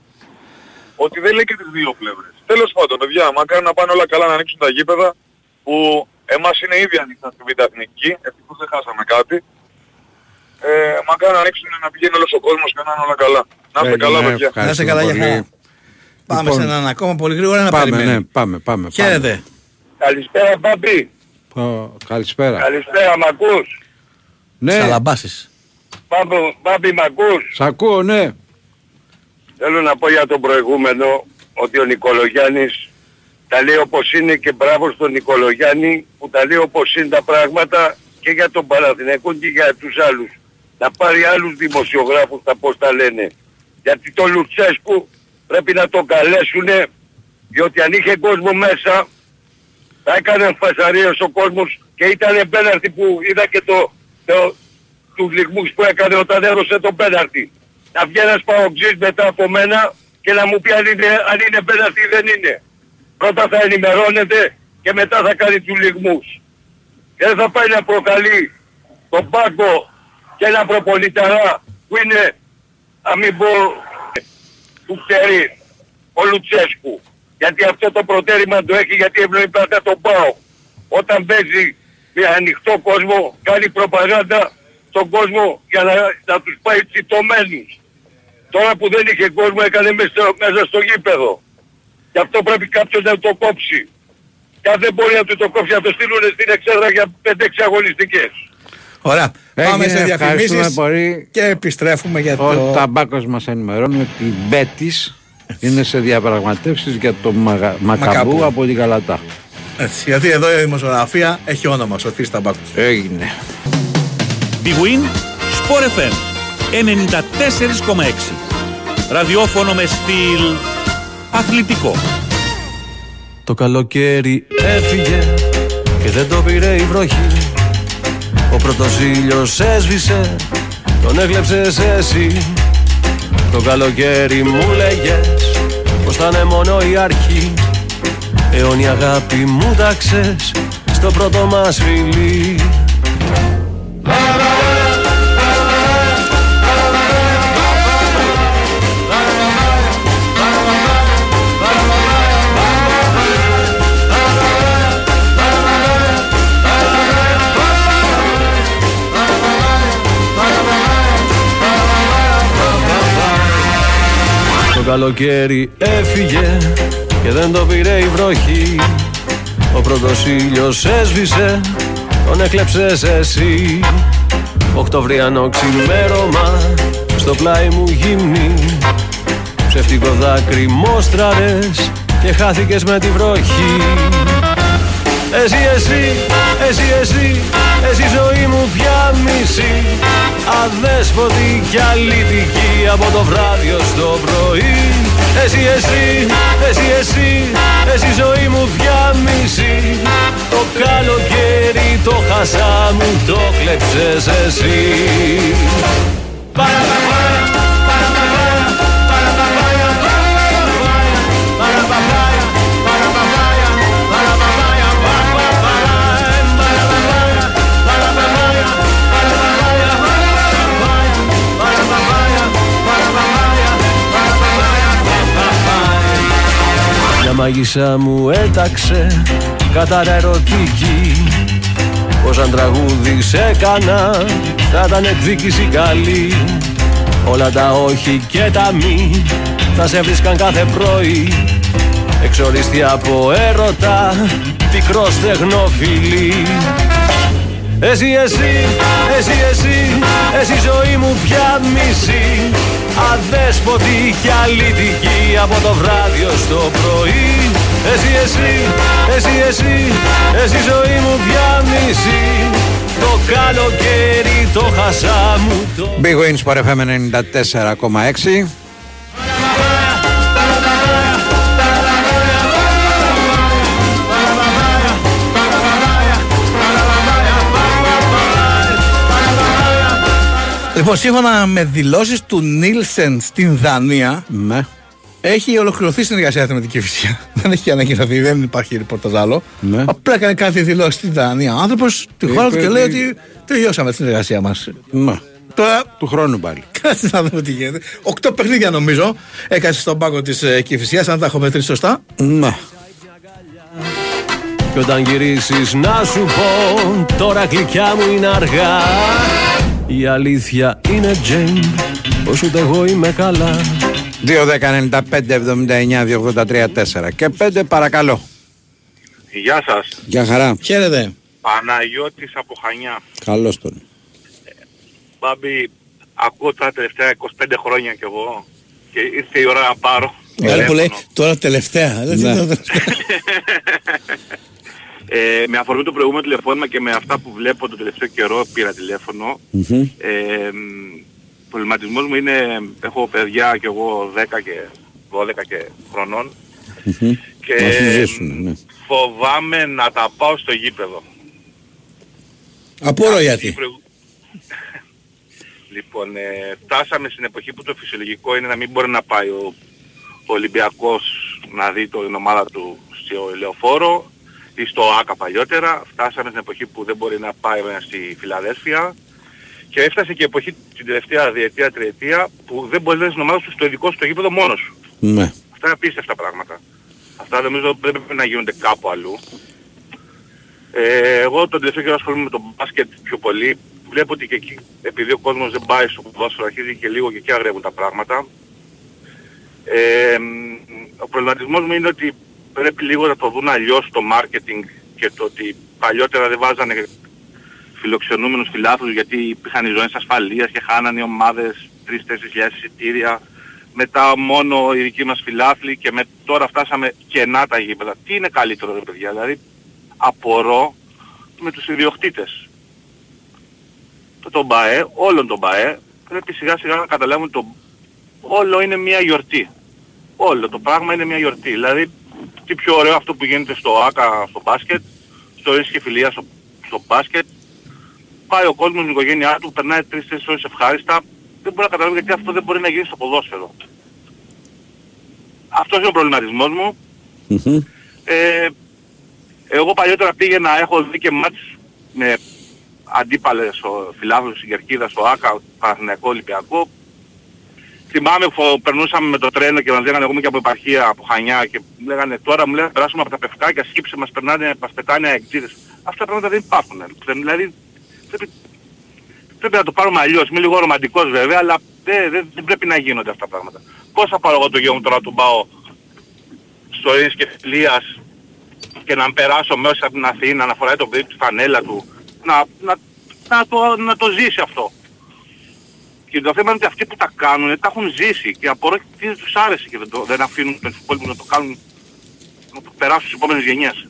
Ότι δεν λέει και τις δύο πλευρές. Τέλος πάντων, παιδιά, μακάρι να πάνε όλα καλά να ανοίξουν τα γήπεδα που εμάς είναι ήδη ανοιχτά στη Β' Εθνική. Ευτυχώς δεν χάσαμε κάτι. Ε, μακάρι να ανοίξουν να πηγαίνει όλος ο κόσμος και να είναι όλα καλά. Να είστε καλά, Έγινε, παιδιά. Να είστε ευχαριστούμε καλά, για πολύ. χαρά. Πάμε Λοιπόν, σε έναν ακόμα πολύ γρήγορα να Πάμε, περιμένει. ναι, πάμε, πάμε. πάμε. Χαίρετε. Καλησπέρα Μπάμπη. Ω, Καλησπέρα. Καλησπέρα μ' ακούς. Ναι, Σαλαμπάσεις. Μπάμπη, Μπάμπη μ' ακούς. σ' ακούω, ναι. Θέλω να πω για τον προηγούμενο ότι ο Νικολογιάννης τα λέει όπως είναι και μπράβο στον Νικολογιάννη που τα λέει όπως είναι τα πράγματα και για τον Παναθηναϊκό και για τους άλλους. Να πάρει άλλους δημοσιογράφους τα πώς τα λένε. Γιατί το Λουτσέσκου πρέπει να τον καλέσουνε διότι αν είχε κόσμο μέσα θα έκανε φασαρίες ο κόσμος και ήταν πέναρτη που είδα και το, το, τους λιγμούς που έκανε όταν έδωσε τον πέναρτη. Να βγει ένας παοξής μετά από μένα και να μου πει αν είναι, αν είναι πέναρτη ή δεν είναι. Πρώτα θα ενημερώνεται και μετά θα κάνει τους λιγμούς. Και δεν θα πάει να προκαλεί τον πάγκο και ένα προπολιταρά που είναι, να μην πω, του ξέρει ο Λουτσέσκου. Γιατί αυτό το προτέρημα το έχει γιατί ευνοεί πάντα τον ΠΑΟ. Όταν παίζει με ανοιχτό κόσμο κάνει προπαγάνδα στον κόσμο για να, να τους πάει τσιτωμένους. Τώρα που δεν είχε κόσμο έκανε μέσα, στο- μέσα στο γήπεδο. Γι' αυτό πρέπει κάποιος να το κόψει. Και αν δεν μπορεί να του το κόψει να το στείλουν στην εξέδρα για 5-6 αγωνιστικές. Ωραία. Έγινε, Πάμε σε ευχαριστούμε διαφημίσεις πολύ. και επιστρέφουμε για Ο το... Ταμπάκος μας ενημερώνει ότι η Μπέτης είναι σε διαπραγματεύσεις για το Μαγα... Μακαμπού Μακαμπού. από την Καλατά. Έτσι, γιατί εδώ η δημοσιογραφία έχει όνομα, Σωτής Ταμπάκος. Έγινε. Big Win, Sport FM 94,6. Ραδιόφωνο με στυλ αθλητικό. Το καλοκαίρι έφυγε και δεν το πήρε η βροχή Ο πρώτος ήλιος έσβησε, τον έκλεψες εσύ. Το καλοκαίρι μου λέγες πως θα είναι μόνο η αρχή. Αιώνια αγάπη μου τάξες στο πρώτο μας φιλί καλοκαίρι έφυγε και δεν το πήρε η βροχή. Ο πρώτος ήλιος έσβησε, τον έκλεψες εσύ. Οκτωβριανό ξημέρωμα, στο πλάι μου γυμνή Ψευτικό δάκρυ μόστραρες και χάθηκες με τη βροχή εσύ, εσύ, εσύ, εσύ, εσύ ζωή μου πια μισή. Αδέσποτη κι αλήτικη από το βράδυ ως το πρωί. Εσύ, εσύ, εσύ, εσύ, εσύ ζωή μου πια μισή. Το καλοκαίρι το χασά μου το κλέψες εσύ. Μια μάγισσα μου έταξε κατάρα ερωτική. Πως αν τραγούδις σε έκανα θα ήταν εκδίκηση καλή. Όλα τα όχι και τα μη θα σε βρίσκαν κάθε πρωί. Εξοριστή από έρωτα Πικρός στεγνοφιλή εσύ, εσύ, εσύ, εσύ, εσύ ζωή μου πια μισή. Αδέσποτη και αλήτικη από το βράδυ ως το πρωί. Εσύ, εσύ, εσύ, εσύ, εσύ ζωή μου πια μισή. Το καλοκαίρι το χασά μου το... Big Wins for FM 94,6 Λοιπόν, σύμφωνα με δηλώσεις του Νίλσεν στην Δανία, Ναι. έχει ολοκληρωθεί η συνεργασία του με την Κυφυσία. δεν έχει ανακοινωθεί, δεν υπάρχει ρεπορτάζ άλλο. Ναι. Απλά έκανε κάτι δηλώσεις στην Δανία. Ο άνθρωπος τη χώρα του Είπε και λέει ότι- ότι τελειώσαμε τη συνεργασία μας. Μα. Τώρα, Του χρόνου πάλι. (laughs) κάτσε να δούμε τι γίνεται. Οκτώ παιχνίδια νομίζω έκασες στον πάγκο της ε, Κυφυσίας, αν τα έχω μετρήσει σωστά. Ναι. Κι όταν γυρίσεις να σου πω Τώρα γλυκιά μου είναι αργά Η αλήθεια είναι Τζέιν Πως ούτε εγώ είμαι καλά 2, 10, 95, 79, 283, 4 και 5 παρακαλώ. Γεια σας. Γεια χαρά. Χαίρετε. Παναγιώτης από Χανιά. Καλώς τον. Μπάμπη, ακούω τα τελευταία 25 χρόνια κι εγώ και ήρθε η ώρα να πάρω. Μεγάλη που λέει τηλέφωνο. τώρα τελευταία. Δεν Ναι. (laughs) είναι το- Ε, με αφορμή το προηγούμενο τηλεφώνημα και με αυτά που βλέπω το τελευταίο καιρό πήρα τηλέφωνο. Μμμ. Ε, μ, προβληματισμός μου είναι, έχω παιδιά κι εγώ 10 και 12 και χρονών Μμμ. και Να σου ζήσουν, ναι. φοβάμαι να τα πάω στο γήπεδο. Απορώ γιατί. Προηγου- λοιπόν, ε, φτάσαμε στην εποχή που το φυσιολογικό είναι να μην μπορεί να πάει ο, ο Ολυμπιακός να δει το, την ομάδα του στο Λεωφόρο ή στο ΆΚΑ παλιότερα. Φτάσαμε στην εποχή που δεν μπορεί να πάει στη Φιλαδέλφια και έφτασε και η εποχή την τελευταία διετία, τριετία που δεν μπορείς να δεις την ομάδα σου στο ειδικό στο γήπεδο μόνος σου. Ναι. Αυτά είναι απίστευτα πράγματα. Αυτά νομίζω δεν πρέπει να γίνονται κάπου αλλού. Ε, εγώ τον τελευταίο καιρό ασχολούμαι με το μπάσκετ πιο πολύ. Βλέπω ότι και εκεί, επειδή ο κόσμος δεν πάει στο ποδόσφαιρο, αρχίζει και λίγο και εκεί αγρεύουν τα πράγματα. Ε, μ, ο προβληματισμός μου είναι ότι πρέπει λίγο να το δουν αλλιώς το marketing και το ότι παλιότερα δεν βάζανε φιλοξενούμενους φιλάθλους γιατί υπήρχαν οι ζώνες ασφαλείας και χάνανε οι ομάδες 3-4 χιλιάδες εισιτήρια. Μετά μόνο οι δικοί μας φιλάθλοι και με, τώρα φτάσαμε κενά τα γήπεδα. Τι είναι καλύτερο ρε παιδιά, δηλαδή απορώ με τους ιδιοκτήτες. Το τον ΠΑΕ, όλον τον ΠΑΕ, πρέπει σιγά σιγά να καταλάβουν το όλο είναι μια γιορτή. Όλο το πράγμα είναι μια γιορτή. Δηλαδή, τι πιο ωραίο αυτό που γίνεται στο ΆΚΑ, στο μπάσκετ, στο ρίσκι φιλία στο, στο μπάσκετ. Πάει ο κόσμος με την οικογένειά του, περνάει τρεις-τέσσερις ώρες ευχάριστα. Δεν μπορεί να καταλάβει γιατί αυτό δεν μπορεί να γίνει στο ποδόσφαιρο. Αυτός είναι ο προβληματισμός μου. Μμμ. Ε, εγώ παλιότερα πήγαινα, έχω δει και μάτς με αντίπαλες ο φιλάθλους στην Κερκίδα, στο ΆΚΑ, Παναθηναϊκό, Ολυμπιακό. Θυμάμαι που περνούσαμε με το τρένο και μας λέγανε εγώ είμαι και από επαρχία, από Χανιά και μου λέγανε τώρα μου λένε περάσουμε από τα πευκάκια, σκύψε μας περνάνε, μας πετάνε αεκτήρες. Αυτά τα πράγματα δεν υπάρχουν. Δεν- Δηλαδή πρέπει, πρέπει να το πάρουμε αλλιώς. Είμαι λίγο ρομαντικός βέβαια, αλλά δεν, δεν, δεν πρέπει να γίνονται αυτά τα πράγματα. Πώς θα πάρω εγώ το γιο μου τώρα να του πάω στο ρίσκι φιλίας και να περάσω μέσα από την Αθήνα, να φοράει το παιδί του φανέλα του, να, να, να, το, να το ζήσει αυτό. Και το θέμα είναι ότι αυτοί που τα κάνουν τα έχουν ζήσει και απορώ τι δεν τους άρεσε και δεν, το, δεν αφήνουν τους υπόλοιπους να το κάνουν, να το περάσουν στις επόμενες γενιές.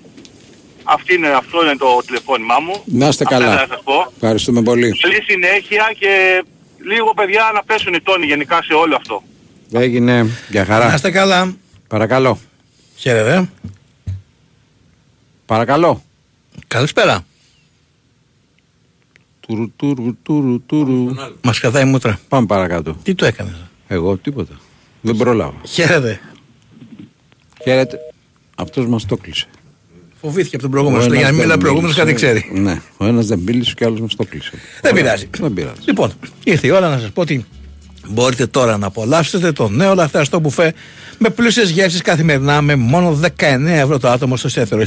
Αυτή είναι, αυτό είναι το τηλεφώνημά μου. Να είστε Αυτά καλά. ήθελα να σας πω. Ευχαριστούμε πολύ. Καλή συνέχεια και λίγο παιδιά να πέσουν οι τόνοι γενικά σε όλο αυτό. Έγινε. Γεια Να χαρά. είστε καλά. Παρακαλώ. Χαίρετε. Παρακαλώ. Καλησπέρα. Τουρου, τουρου, τουρου, τουρου. Μας κρατάει η μούτρα. Πάμε παρακάτω. Τι το έκανες. Εγώ τίποτα. Δεν προλάβα. Χαίρετε. Χαίρετε. Αυτός μας το κλείσε. Φοβήθηκε από τον προηγούμενο. Ο Για να ένας μην μιλάει δεν προηγούμενος, κάτι μίλησε. ξέρει. Ναι. Ο ένας δεν μίλησε και ο άλλος μας το κλείσε. Δεν Ωραία. πειράζει. Δεν πειράζει. Λοιπόν, ήρθε η ώρα να σας πω ότι μπορείτε τώρα να απολαύσετε το νέο λαχταριστό μπουφέ Με πλούσιες γεύσεις καθημερινά με μόνο 19 ευρώ το άτομο στο Σέθερο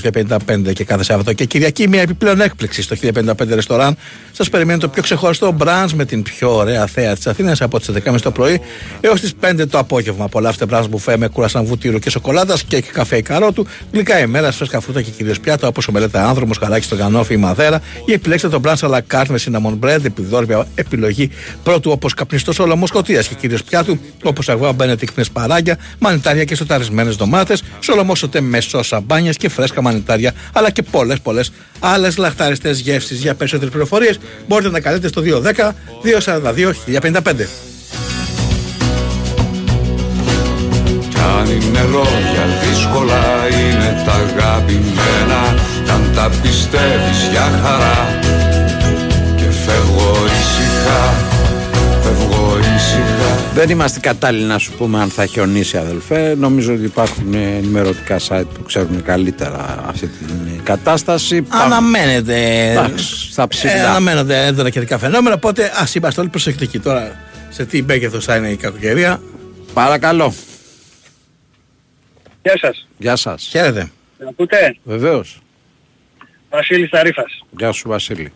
1055 και κάθε Σάββατο. Και Κυριακή μια επιπλέον έκπληξη στο 1055 ρεστοράν. Σας περιμένει το πιο ξεχωριστό μπραντς με την πιο ωραία θέα της Αθήνας από τις 11.30 το πρωί έως τις 5 το απόγευμα. Απολαύστε μπραντς μπουφέ με κουρασαν βούτυρο και σοκολάτα και καφέ η καρότου, γλυκά ημέρα, φρέσκα φρούτα και κυρίως πιάτα όπως ο μελέτα άνδρομος, χαράκι στο γανόφι ή μαδέρα ή επιλέξτε το μπραντς αλλά κάρτ με cinnamon bread, επιδόρπια επιλογή πρώτου όπως καπνιστός όλο σκοτίας και κυρίως πιάτου όπως αγουά μπένετικ με σπαράγγια, μανιτάρια και σοταρισμένες ντομάτες, σολομός σωτέ με σώσα μπάνια και φρέσκα μανιτάρια, αλλά και πολλές πολλές άλλες λαχταριστέ γεύσεις. Για περισσότερες πληροφορίες μπορείτε να καλείτε στο 210 242 1055. Αν είναι λόγια δύσκολα είναι τα αγαπημένα Κι αν τα πιστεύεις για χαρά Δεν είμαστε κατάλληλοι να σου πούμε αν θα χιονίσει αδελφέ. Νομίζω ότι υπάρχουν ενημερωτικά site που ξέρουν καλύτερα αυτή την κατάσταση. Αναμένεται. Εντάξει, στα ψηλά. Ε, αναμένονται έντονα καιρικά φαινόμενα. Οπότε ας είμαστε όλοι προσεκτικοί. Τώρα σε τι μέγεθο θα είναι η κακοκαιρία. Παρακαλώ. Γεια σας. Γεια σας. Χαίρετε. Με ακούτε. Βεβαίως. Βασίλης Ταρίφας. Γεια σου Βασίλη.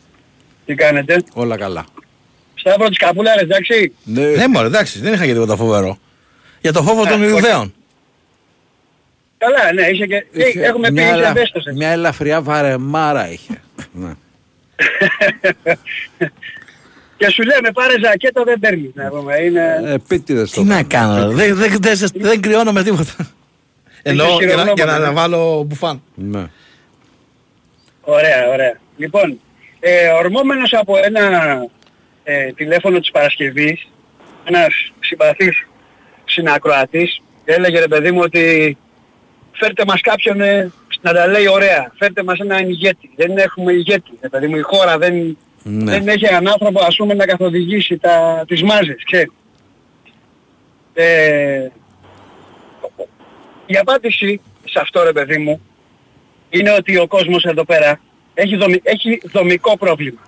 Τι κάνετε; Όλα καλά. Σταύρο της Καπούλαρες, εντάξει. Ναι. Ναι, μωρέ, εντάξει, δεν είχα και τίποτα φοβερό. Για το φόβο των όχι. Ιδουδαίων. Καλά, ναι, είσαι και... Είχε Ε, Έχουμε πει μια, είσαι ελα- ευαίσθητος. μια ελαφριά βαρεμάρα είχε. ναι. (laughs) Και σου λέμε πάρε ζακέτα δεν παίρνεις να πούμε. Είναι... Επίτηδες Τι να κάνω, δεν, δεν, δεν, δεν κρυώνω με τίποτα. Εννοώ για να, για να χειρογνώμονα, ναι. αναβάλω μπουφάν. Ναι. Ωραία, ωραία. Λοιπόν, ε, ορμόμενος από ένα ε, τηλέφωνο της Παρασκευής, ένας συμπαθής συνακροατής, έλεγε ρε παιδί μου ότι φέρτε μας κάποιον ε, να τα λέει ωραία, φέρτε μας έναν ηγέτη. Δεν έχουμε ηγέτη, ρε παιδί μου, η χώρα δεν, Ναι. δεν έχει έναν άνθρωπο ας πούμε να καθοδηγήσει τα, τις μάζες, ξέρεις. Ε, η απάντηση σε αυτό ρε παιδί μου είναι ότι ο κόσμος εδώ πέρα έχει, δομη- έχει δομικό πρόβλημα.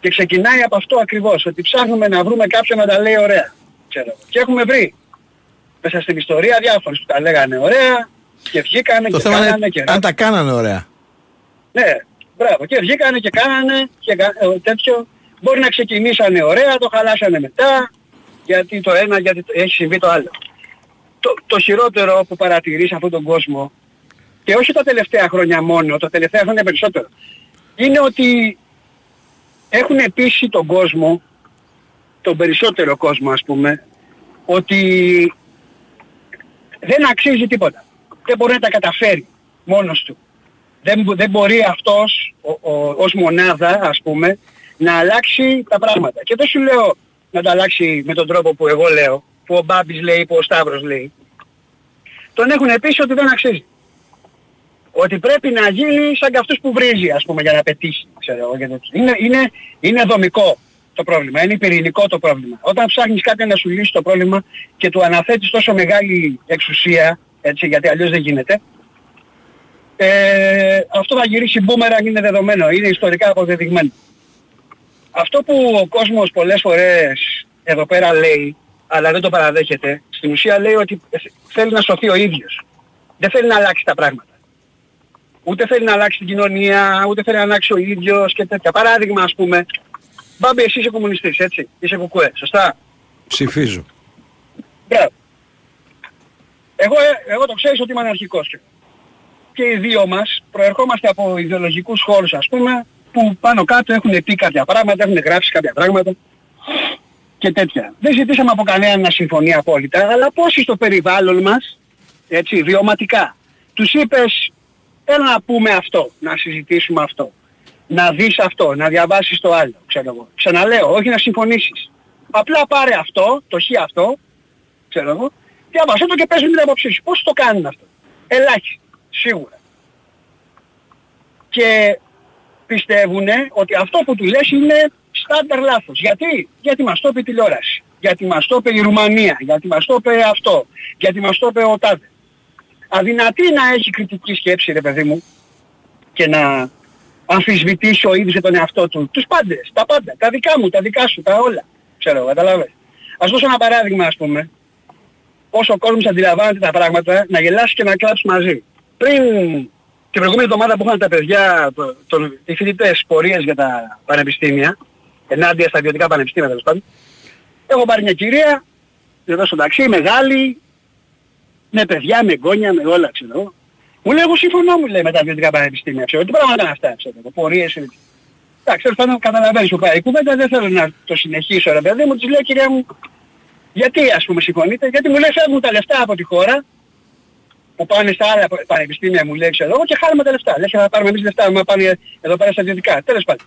Και ξεκινάει από αυτό ακριβώς, ότι ψάχνουμε να βρούμε κάποιον να τα λέει ωραία. Ξέρω. εγώ. Και έχουμε βρει μέσα στην ιστορία διάφορους που τα λέγανε ωραία και βγήκανε Το και θέμα κάνανε είναι και αν τα κάνανε ωραία. ναι, μπράβο. Και βγήκανε και κάνανε και κα- ε, τέτοιο. Μπορεί να ξεκινήσανε ωραία, το χαλάσανε μετά, γιατί το ένα, γιατί το- έχει συμβεί το άλλο. Το, το χειρότερο που παρατηρείς σε αυτόν τον κόσμο, και όχι τα τελευταία χρόνια μόνο, τα τελευταία χρόνια περισσότερο, είναι ότι έχουν πείσει τον κόσμο, τον περισσότερο κόσμο ας πούμε, ότι δεν αξίζει τίποτα. Δεν μπορεί να τα καταφέρει μόνος του δεν, μπο- δεν μπορεί αυτός ο, ο, ως μονάδα ας πούμε να αλλάξει τα πράγματα. Και δεν σου λέω να τα αλλάξει με τον τρόπο που εγώ λέω, που ο Μπάμπης λέει, που ο Σταύρος λέει. Τον έχουν πείσει ότι δεν αξίζει. Ότι πρέπει να γίνει σαν και αυτούς που βρίζει ας πούμε για να πετύχει. Ξέρω, εγώ, για τέτοιο. είναι, είναι, είναι δομικό το πρόβλημα, είναι πυρηνικό το πρόβλημα. Όταν ψάχνεις κάποιον να σου λύσει το πρόβλημα και του αναθέτεις τόσο μεγάλη εξουσία, έτσι, γιατί αλλιώς δεν γίνεται, ε, αυτό θα γυρίσει μπούμεραν είναι δεδομένο, είναι ιστορικά αποδεδειγμένο. Αυτό που ο κόσμος πολλές φορές εδώ πέρα λέει, αλλά δεν το παραδέχεται, στην ουσία λέει ότι θέλει να σωθεί ο ίδιος. Δεν θέλει να αλλάξει τα πράγματα. Ούτε θέλει να αλλάξει την κοινωνία, ούτε θέλει να αλλάξει ο ίδιος και τέτοια. Παράδειγμα ας πούμε, Μπάμπη εσύ είσαι κομμουνιστής έτσι, είσαι κουκουέ, σωστά; Ψηφίζω. Μπράβο. Εγώ, ε, εγώ το ξέρεις ότι είμαι αναρχικός και οι δύο μας προερχόμαστε από ιδεολογικούς χώρους ας πούμε που πάνω κάτω έχουν πει κάποια πράγματα, έχουν γράψει κάποια πράγματα και τέτοια. Δεν ζητήσαμε από κανέναν να συμφωνεί απόλυτα, αλλά πόσοι στο περιβάλλον μας, έτσι, βιωματικά, τους είπες έλα να πούμε αυτό, να συζητήσουμε αυτό, να δεις αυτό, να διαβάσεις το άλλο, ξέρω εγώ. Ξαναλέω, όχι να συμφωνήσεις. Απλά πάρε αυτό, το χ αυτό, ξέρω εγώ, διάβασέ το και πες μου την άποψή σου. Πώς το κάνουν αυτό. Ελάχιστοι, σίγουρα. Και πιστεύουν ότι αυτό που του λες είναι στάνταρ λάθος. Γιατί; Γιατί μας το είπε η τηλεόραση. Γιατί μας το είπε η Ρουμανία. Γιατί μας το είπε αυτό. Γιατί μας το είπε ο Τάδε. Αδυνατή να έχει κριτική σκέψη ρε παιδί μου και να αμφισβητήσει ο ίδιος για τον εαυτό του. Τους πάντες, τα πάντα. Τα δικά μου, τα δικά σου, τα όλα. Ξέρω, καταλαβες. Ας δώσω ένα παράδειγμα ας πούμε. όσο ο κόσμος αντιλαμβάνεται τα πράγματα, να γελάσει και να κλάψεις μαζί. Πριν την προηγούμενη εβδομάδα που είχαν τα παιδιά, το, το, οι φοιτητές πορείες για τα πανεπιστήμια, ενάντια στα ιδιωτικά πανεπιστήμια τέλος πάντων, έχω πάρει μια κυρία, εδώ στο ταξί, μεγάλη, με παιδιά, με γόνια, με όλα ξέρω. Μου λέει εγώ συμφωνώ μου λέει με τα ιδιωτικά πανεπιστήμια, ξέρω. Τι πράγματα είναι αυτά, ξέρω. Πορείες είναι. Εντάξει, τέλος πάντων καταλαβαίνεις που πάει η κουβέντα, δεν θέλω να το συνεχίσω ρε παιδί μου, της λέω κυρία μου, γιατί ας πούμε συμφωνείτε, γιατί μου λέει φεύγουν τα λεφτά από τη χώρα, που πάνε στα άλλα πανεπιστήμια μου λέει ξέρω εγώ και χάρουμε τα λεφτά. Λέει θα πάρουμε εμείς λεφτά, μα πάνε εδώ πέρα στα ιδιωτικά. Τέλος πάντων.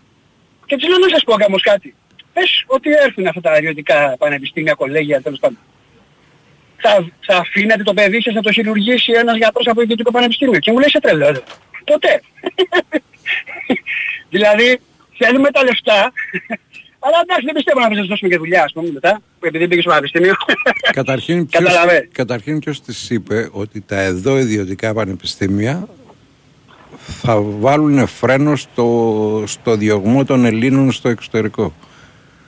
Και της λέω να σας πω όμως κάτι. Πες ότι έρθουν αυτά τα ιδιωτικά πανεπιστήμια, κολέγια, τέλος πάντων. Θα, θα αφήνετε το παιδί σας να το χειρουργήσει ένας γιατρός από ιδιωτικό πανεπιστήμιο. Και μου λέει σε τρελό. ρε. Ποτέ. (laughs) δηλαδή θέλουμε τα λεφτά αλλά εντάξει δεν πιστεύω να μην σας δώσουμε και δουλειά ας πούμε μετά, που επειδή πήγε στο πανεπιστήμιο. (laughs) Καταρχήν ποιος, Καταλαβαίνεις. καταρχήν ποιος της είπε ότι τα εδώ ιδιωτικά πανεπιστήμια θα βάλουν φρένο στο, στο διωγμό των Ελλήνων στο εξωτερικό;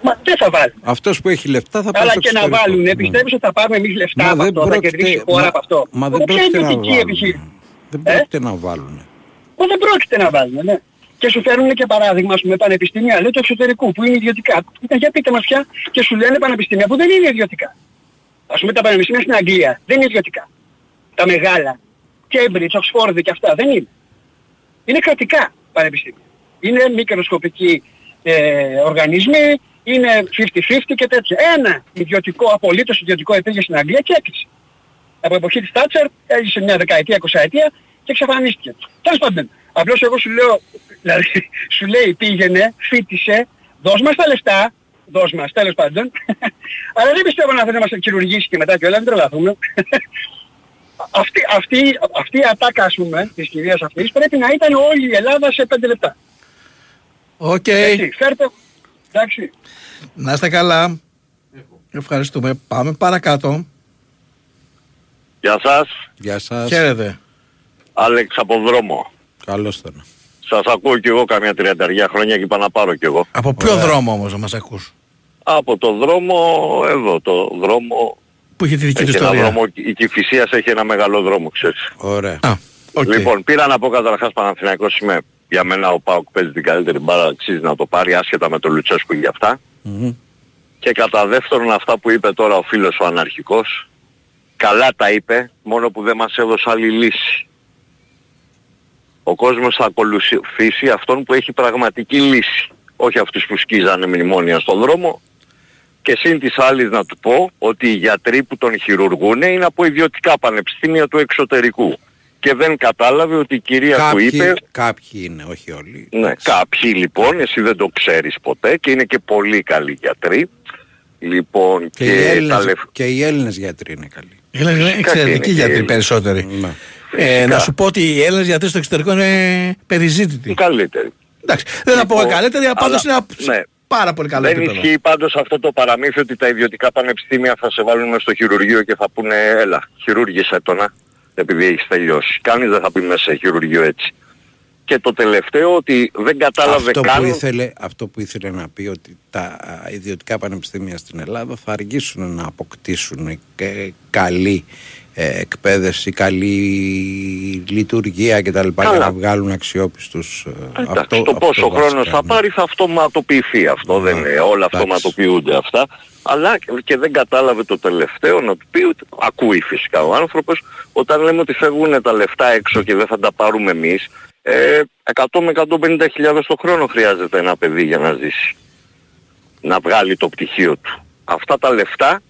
Μα δεν θα βάλουν. Αυτός που έχει λεφτά θα πάει Αλλά στο και να εξωτερικό. βάλουν, Ναι. πιστεύεις ότι θα πάρουμε εμείς λεφτά Μα από δεν αυτό, θα πρόκειται- κερδίσει η χώρα μα- από αυτό. Μα δεν Ποια πρόκειται να ιδιωτική βάλουν. επιχείρηση. Δεν Ε; πρόκειται να βάλουν. Μα δεν πρόκειται να βάλουν, ναι. Και σου φέρνουν και παράδειγμα, ας πούμε, πανεπιστήμια, λέει του εξωτερικού, που είναι ιδιωτικά. Ήταν, για πείτε μας πια, και σου λένε πανεπιστήμια που δεν είναι ιδιωτικά. Ας πούμε τα πανεπιστήμια στην Αγγλία δεν είναι ιδιωτικά. Τα μεγάλα. Cambridge, Oxford και αυτά δεν είναι. Είναι κρατικά πανεπιστήμια. Είναι μικροσκοπικοί ε, οργανισμοί, είναι 50-50 και τέτοια. Ένα ιδιωτικό, απολύτως ιδιωτικό υπήρχε στην Αγγλία και έκλεισε. Από εποχή της Τάτσερ έζησε μια δεκαετία, εικοσαετία και εξαφανίστηκε. Τέλος πάντων, απλώς εγώ σου λέω, δηλαδή σου λέει πήγαινε, φοίτησε, δώσ' μας τα λεφτά, δώσ' μας, τέλος πάντων. (laughs) Αλλά δεν πιστεύω να θέλει να μας χειρουργήσει και μετά κιόλας, μην τρελαθούμε. (laughs) αυτή, αυτή, αυτή η ατάκα ας πούμε της κυρίας αυτής πρέπει να ήταν όλη η Ελλάδα σε 5 λεπτά. Οκ. Έτσι, φέρτε, εντάξει. Να είστε καλά. Ευχαριστούμε. Πάμε παρακάτω. Γεια σας. Γεια σας. Χαίρετε. Άλεξ από δρόμο. Καλώς ήταν. Σας ακούω κι εγώ καμιά τριανταριά χρόνια και είπα να πάρω κι εγώ. Από ποιο δρόμο όμως να μας ακούς; Από το δρόμο εδώ, το δρόμο... Που είχε τη δική του έχει ένα ιστορία. δρόμο, η Κηφισίας έχει ένα μεγάλο δρόμο, ξέρεις. Ωραία. οκ. Λοιπόν, πήρα να πω καταρχάς Παναθηναϊκός είμαι. Για μένα ο Πάοκ παίζει την καλύτερη μπάλα, αξίζει να το πάρει άσχετα με τον Λουτσέσκου για αυτά. Μμμ. Και κατά δεύτερον αυτά που είπε τώρα ο φίλος ο αναρχικός, καλά τα είπε, μόνο που δεν μας έδωσε άλλη λύση. Ο κόσμος θα ακολουθήσει αυτόν που έχει πραγματική λύση. Όχι αυτούς που σκίζανε μνημόνια στον δρόμο. Και σύν της άλλης να του πω ότι οι γιατροί που τον χειρουργούν είναι από ιδιωτικά πανεπιστήμια του εξωτερικού. Και δεν κατάλαβε ότι η κυρία του Κάποιοι, είπε κάποιοι είναι, όχι όλοι. ναι, κάποιοι λοιπόν, εσύ δεν το ξέρεις ποτέ και είναι και πολύ καλοί γιατροί. Λοιπόν, Και, και, οι τα Έλληνες, λεφ... και οι Έλληνες γιατροί είναι καλοί. Είναι είναι εξαιρετικοί είναι και γιατροί οι- περισσότεροι. Ναι. Ε, να σου πω ότι οι Έλληνες γιατροί στο εξωτερικό είναι περιζήτητοι. καλύτεροι. Εντάξει, δεν θα πω Λοιπόν, καλύτεροι, αλλά πάντως είναι αλλά, ένα ναι. πάρα πολύ καλό Δεν επίπεδο. ισχύει πάντως αυτό το παραμύθι ότι τα ιδιωτικά πανεπιστήμια θα σε βάλουν στο χειρουργείο και θα πούνε έλα, χειρούργησε το να, επειδή έχεις τελειώσει. Κανείς δεν θα πει μέσα σε χειρουργείο έτσι. Και το τελευταίο ότι δεν κατάλαβε Αυτό που, καν... ήθελε, αυτό που ήθελε να πει ότι τα α, ιδιωτικά πανεπιστήμια στην Ελλάδα θα αργήσουν να αποκτήσουν και καλή ε, εκπαίδευση, καλή λειτουργία κτλ. για Καλά. να βγάλουν αξιόπιστους ε, Εντάξει, αυτό, το πόσο αυτό χρόνος βασικά, θα ναι. πάρει θα αυτοματοποιηθεί αυτό, δεν είναι, όλα εντάξει. αυτοματοποιούνται αυτά. Αλλά και δεν κατάλαβε το τελευταίο να του πει ότι ακούει φυσικά ο άνθρωπος όταν λέμε ότι φεύγουν τα λεφτά έξω και δεν θα τα πάρουμε εμείς ε, 100 με 150 χιλιάδες το χρόνο χρειάζεται ένα παιδί για να ζήσει. Να βγάλει το πτυχίο του. Αυτά τα λεφτά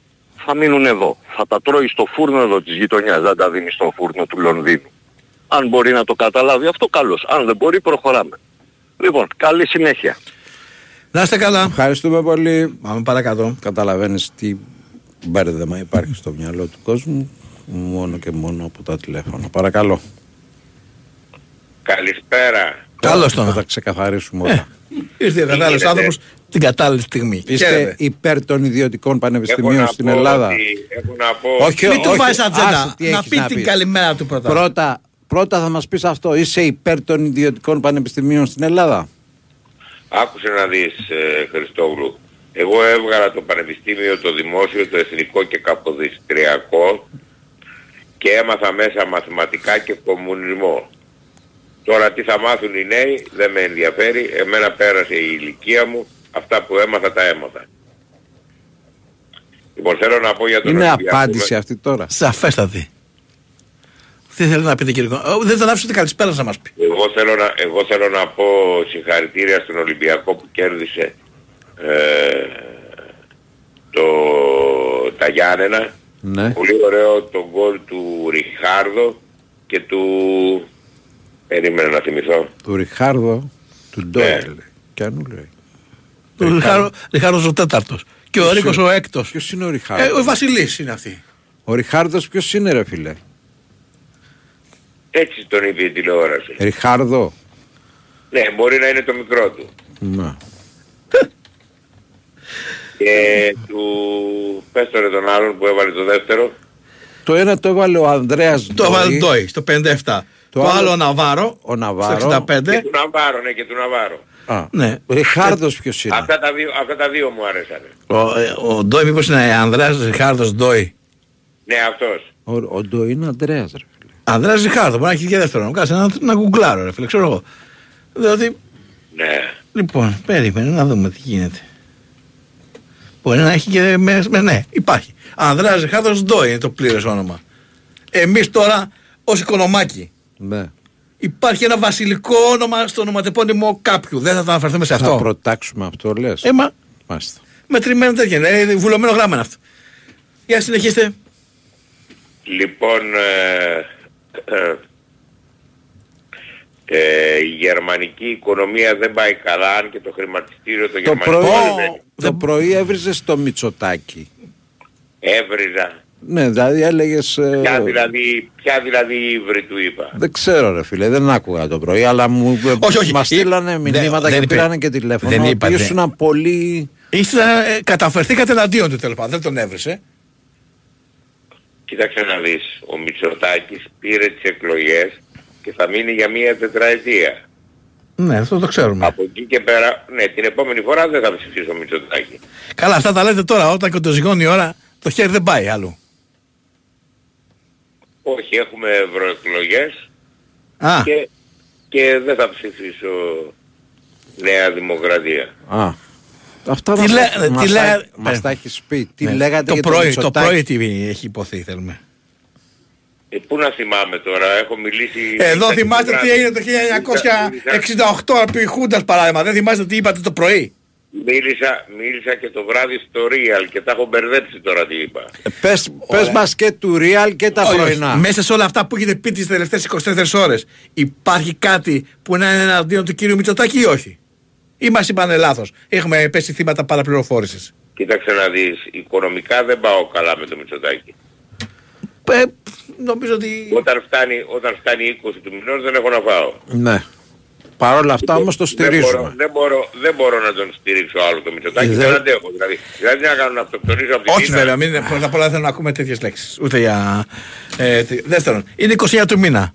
θα μείνουν εδώ. Θα τα τρώει στο φούρνο εδώ της γειτονιάς, δεν τα δίνεις στο φούρνο του Λονδίνου. Αν μπορεί να το καταλάβει αυτό καλώς. Αν δεν μπορεί προχωράμε. Λοιπόν, καλή συνέχεια. Να είστε καλά. Ευχαριστούμε πολύ. Πάμε παρακάτω. Καταλαβαίνεις τι μπέρδεμα υπάρχει στο μυαλό του κόσμου μόνο και μόνο από τα τηλέφωνα. Παρακαλώ. Καλησπέρα. Καλώς τον. Θα τα ξεκαθαρίσουμε όλα. Ήρθε ο κατάλληλος γίνεται; άνθρωπος την κατάλληλη στιγμή. Είστε Χαίρετε. υπέρ των ιδιωτικών Έχω πανεπιστημίων να στην πω Ελλάδα. ότι- Έχω να πω... Όχι, Μην του όχι, βάζεις ατζέντα. άσε τι Να έχεις πει την πεις. καλημέρα του πρώτα. Πρώτα, πρώτα θα μας πεις αυτό. Είσαι υπέρ των ιδιωτικών πανεπιστημίων στην Ελλάδα; Άκουσε να δεις ε, Χριστόγλου. Εγώ έβγαλα το πανεπιστήμιο, το δημόσιο, το εθνικό και καποδιστριακό και έμαθα μέσα μαθηματικά και κομμουνισμό. Τώρα τι θα μάθουν οι νέοι δεν με ενδιαφέρει, εμένα πέρασε η ηλικία μου, αυτά που έμαθα τα έμαθα. Λοιπόν θέλω να πω για τον Είναι Ολυμπιακό. απάντηση αυτή τώρα. Σαφέστατη. Τι θέλετε να πείτε κύριε Κο- Ω, Δεν τον άφησατε καλησπέρα να μας πει. Εγώ θέλω, να, εγώ θέλω να πω συγχαρητήρια στον Ολυμπιακό που κέρδισε ε, το, τα Γιάννενα. Ναι. Πολύ ωραίο το γκολ του Ριχάρδο και του... Περίμενα να θυμηθώ. Του Ριχάρδο, του Ντόιλ. Και ανού λέει. Ο Ριχάρο- Ριχάρος ο τέταρτος. Και ο Ποιος Ρίκος είναι- ο έκτος. Ποιος είναι ο Ε, Ριχάρδο. ο Βασιλής είναι αυτή. Ο Ριχάρδος ποιος είναι ρε φίλε; Έτσι τον είπε η τηλεόραση. Ριχάρδο. Ναι, μπορεί να είναι το μικρό του. Ναι. Και του... Πες το ρε τον άλλον που έβαλε το δεύτερο. Το ένα το έβαλε ο Ανδρέας Το έβαλε Ντόι στο 57. Το άλλο ο Ναβάρο Ο Ναβάρο. στο 65. Και του Ναβάρο, ναι, και του Ναβάρο. Α, Ναι. Ο Ριχάρδος ποιος είναι; Αυτά τα δύο, αυτά τα δύο μου άρεσαν. Ο, ε, ο Ντόι μήπως είναι Ανδρέας Ριχάρδος Ντόι; Ναι, αυτός. Ο, ο Ντό είναι Ανδρέας ρε φίλε. Ανδρέας Ριχάρδος, μπορεί να έχει και δεύτερο. Να κάτσε να, να γκουγκλάρω ρε φίλε, ξέρω εγώ. Διότι, Ναι. λοιπόν, περίμενε να δούμε τι γίνεται. Μπορεί να έχει και με, με- ναι, υπάρχει. Ανδρέας Ριχάρδος Ντόι είναι το πλήρες όνομα. Εμείς τώρα, ως οικονομάκι, Ναι. υπάρχει ένα βασιλικό όνομα στο ονοματεπώνυμο κάποιου. Δεν θα το αναφερθούμε σε Θα αυτό. προτάξουμε αυτό λες. Ε, μα, Μάλιστα. μετρημένο τέτοια είναι. Ε, βουλωμένο γράμμα είναι αυτό. Για συνεχίστε. Λοιπόν, ε, ε, ε, η γερμανική οικονομία δεν πάει καλά, αν και το χρηματιστήριο το, Το γερμανικό πρωί, δεν το πρωί έβριζες στο Μητσοτάκι. έβριζα. Ναι, δηλαδή έλεγες... ε, Ποια δηλαδή, ποια δηλαδή ύβρι του είπα. Δεν ξέρω ρε φίλε, δεν άκουγα το πρωί, αλλά μου Όχι, όχι. μας στείλανε Δεν- μηνύματα δεν και είπε. πήρανε και τηλέφωνο. Δεν ο είπα, οποίος δεν- ήσουν πολύ... Είστε, ε, καταφερθήκατε εναντίον του τέλος πάντων. Δεν τον έβρισε. Κοίταξε να δεις, ο Μητσοτάκης πήρε τις εκλογές και θα μείνει για μία τετραετία. Ναι, αυτό το ξέρουμε. Από εκεί και πέρα, ναι, την επόμενη φορά δεν θα ψηφίσω Μητσοτάκης. Καλά, αυτά τα λέτε τώρα. Όταν και το ζυγώνει η ώρα, το χέρι δεν πάει αλλού. Όχι, έχουμε ευρωεκλογές Α, και, και δεν θα ψηφίσω Νέα Δημοκρατία. Α, αυτά Τι μας, λέ- τα- τι μας, λέ- τα, μας ναι. τα έχεις πει. Τι ναι. λέγατε το για πρωί, το Μητσοτάκη. πρωί τι έχει υποθεί, θέλουμε. Ε, πού να θυμάμαι τώρα, έχω μιλήσει... Εδώ μίλησα θυμάστε και τι το έγινε το βράδυ. 1968 επί Χούντας παράδειγμα. Δεν θυμάστε τι είπατε το πρωί; Μίλησα, μίλησα και το βράδυ στο Real και τα έχω μπερδέψει τώρα τι είπα. Ε, Πες, πες μας και του Real και τα Όχι, όχι. πρωινά. Μέσα σε όλα αυτά που έχετε πει τις τελευταίες 24 ώρες υπάρχει κάτι που να είναι εναντίον του κύριου Μητσοτάκη ή όχι; Ή μας είπανε λάθος. Έχουμε πέσει θύματα παραπληροφόρησης. Κοίταξε να δεις, οικονομικά δεν πάω καλά με το Μητσοτάκη. Ε, νομίζω ότι... Όταν φτάνει, όταν φτάνει 20 του μηνός δεν έχω να φάω. Ναι. Παρ' όλα αυτά όμως το Δεν μπορώ, στηρίζουμε. δεν, μπορώ, δεν μπορώ να τον στηρίξω άλλο το Μητσοτάκη, Ε, δεν δεν- αντέχω. Δηλαδή, δηλαδή να κάνω να αυτοκτονήσω από την Όχι Κίνα; βέβαια, μην, πρώτα απ' όλα δεν θέλω να ακούμε τέτοιες λέξεις. Ούτε για... Ε, τι- δεύτερον, είναι 29 του μήνα.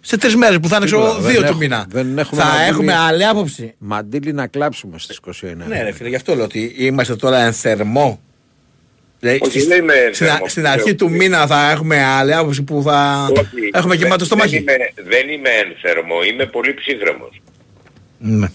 Σε τρεις μέρες που θα είναι ξέρω, Τίποτα, δεν 2 του έχουμε- μήνα. δεν έχουμε θα να πούμε- έχουμε άλλη άποψη. Μαντήλι να κλάψουμε στις 29. Ναι ρε φίλε, γι' αυτό λέω ότι είμαστε τώρα εν θερμό. Δηλαδή, Όχι, στις- δεν είμαι εν στην, θερμό, στην αρχή λέω. του μήνα θα έχουμε άλλη άποψη που θα Όχι, έχουμε δεν- γεμάτο στο δεν μάχη. είμαι, δεν είμαι εν θερμό, είμαι πολύ ψύχρεμος. Ναι.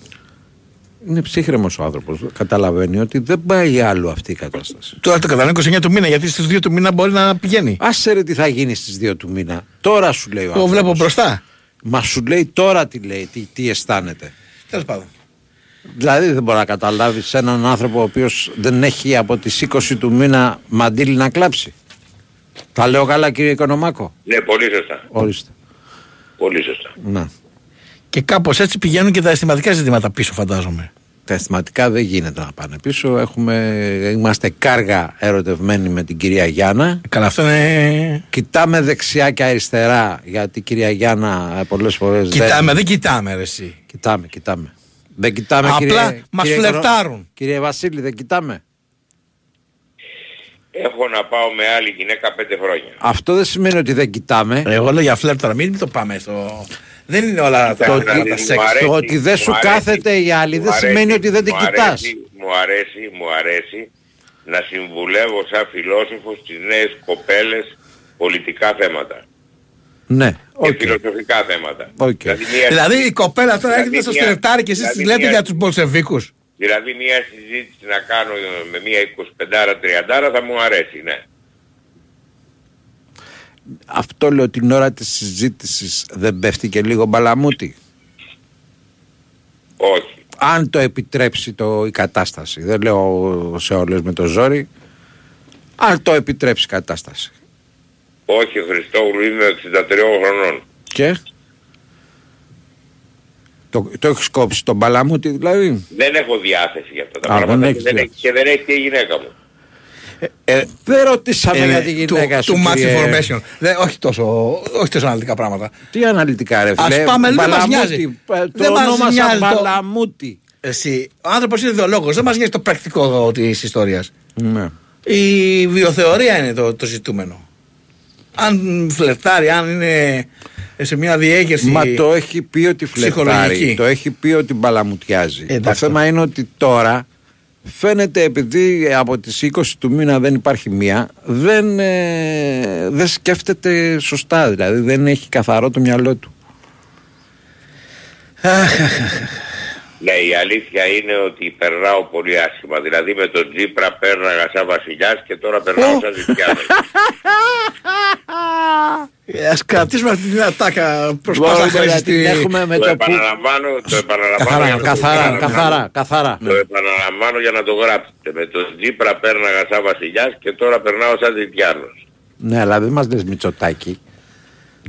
Είναι ψύχρεμος ο άνθρωπος. Καταλαβαίνει ότι δεν πάει άλλο αυτή η κατάσταση. Τώρα το καταλαβαίνω 29 του μήνα, γιατί στις 2 του μήνα μπορεί να πηγαίνει. Άσε ρε τι θα γίνει στις 2 του μήνα. Τώρα σου λέει ο Το άνθρωπος. βλέπω μπροστά. Μα σου λέει τώρα τι λέει, τι, τι αισθάνεται. Τέλος πάντων. Δηλαδή δεν μπορεί να καταλάβεις έναν άνθρωπο ο οποίος δεν έχει από τις 20 του μήνα μαντήλι να κλάψει. Τα λέω καλά κύριε Οικονομάκο; Ναι, πολύ σωστά. Ορίστε. Πολύ σωστά. Να. Και κάπως έτσι πηγαίνουν και τα αισθηματικά ζητήματα πίσω, φαντάζομαι. Τα αισθηματικά δεν γίνεται να πάνε πίσω. Έχουμε, είμαστε κάργα ερωτευμένοι με την κυρία Γιάννα. Καλά, αυτό είναι. Κοιτάμε δεξιά και αριστερά γιατί η κυρία Γιάννα ε, πολλές φορές Κοιτάμε, δεν... δεν κοιτάμε, ρε, εσύ. Κοιτάμε, κοιτάμε. Δεν κοιτάμε Απλά κύριε, μας κύριε Οικονο- φλερτάρουν. Κύριε Βασίλη δεν κοιτάμε. Έχω να πάω με άλλη γυναίκα πέντε χρόνια. Αυτό δεν σημαίνει ότι δεν κοιτάμε. Εγώ λέω για φλερ τώρα, μην το πάμε στο. Δεν είναι όλα τα, Το τα, ότι- τα μου σεξ. αρέσει, Το ότι δεν μου σου αρέσει, κάθεται η άλλη μου δεν αρέσει, σημαίνει ότι δεν την μου κοιτάς. αρέσει, Μου αρέσει, μου αρέσει να συμβουλεύω σαν φιλόσοφος τις νέες κοπέλες πολιτικά θέματα Ναι, και οκ. φιλοσοφικά θέματα. Οκ. Δηλαδή, μια, Δηλαδή η κοπέλα τώρα Δηλαδή έρχεται στο μια- στρεφτάρι και εσείς της δηλαδή λέτε μια- για τους Μπολσεβίκους. δηλαδή μια συζήτηση να κάνω με μια 25-30 θα μου αρέσει, ναι. Αυτό λέω την ώρα της συζήτησης δεν πέφτει και λίγο μπαλαμούτι. Όχι. Αν το επιτρέψει το, η κατάσταση. Δεν λέω σε όλες με το ζόρι. Αν το επιτρέψει η κατάσταση. Όχι Χριστόγλου είμαι 63 χρονών. Και; Το, το έχεις κόψει τον μπαλαμούτι δηλαδή. Δεν έχω διάθεση για αυτά τα Α, πράγματα δεν και έχεις δεν, έχει, διάθεση. και δεν έχει και η γυναίκα μου. Ε, δεν ρωτήσαμε Ε, για τη γυναίκα του- σου. του match κύριε. information. Δεν, όχι, τόσο, όχι τόσο αναλυτικά πράγματα. Τι αναλυτικά ρε Ας φίλε; πάμε, δεν μας Μπαλαμούτι, νοιάζει. ε, Το Δεν μας ονόμασα νοιάζει το- Μπαλαμούτι. Εσύ, ο άνθρωπος είναι ιδεολόγος, δεν μας νοιάζει το πρακτικό της ιστορίας. Ναι. Η βιοθεωρία είναι το, το ζητούμενο. Αν φλερτάρει, αν είναι σε μια διέγερση. Μα το έχει πει ότι φλερτάρει, ψυχολογική. το έχει πει ότι μπαλαμουτιάζει. το εντάξει. θέμα είναι ότι τώρα φαίνεται επειδή από τις 20 του μήνα δεν υπάρχει μία, δεν, ε, δεν σκέφτεται σωστά, δηλαδή δεν έχει καθαρό το μυαλό του. Ναι, η αλήθεια είναι ότι περνάω πολύ άσχημα. Δηλαδή με τον Τζίπρα πέρναγα σαν βασιλιάς και τώρα περνάω σαν ζητιάνος. Ε, ας κρατήσουμε αυτή την ατάκα προς Μπορούμε πάσα να χρήση. την στη- έχουμε με το το που... επαναλαμβάνω, το επαναλαμβάνω Καθαρά, για να το καθαρά, γράψετε. καθαρά, καθαρά. Το επαναλαμβάνω για να το γράψετε. Με τον Τζίπρα πέρναγα σαν βασιλιάς και τώρα περνάω σαν ζητιάνος. Ναι, αλλά δεν μας λες Μητσοτάκη.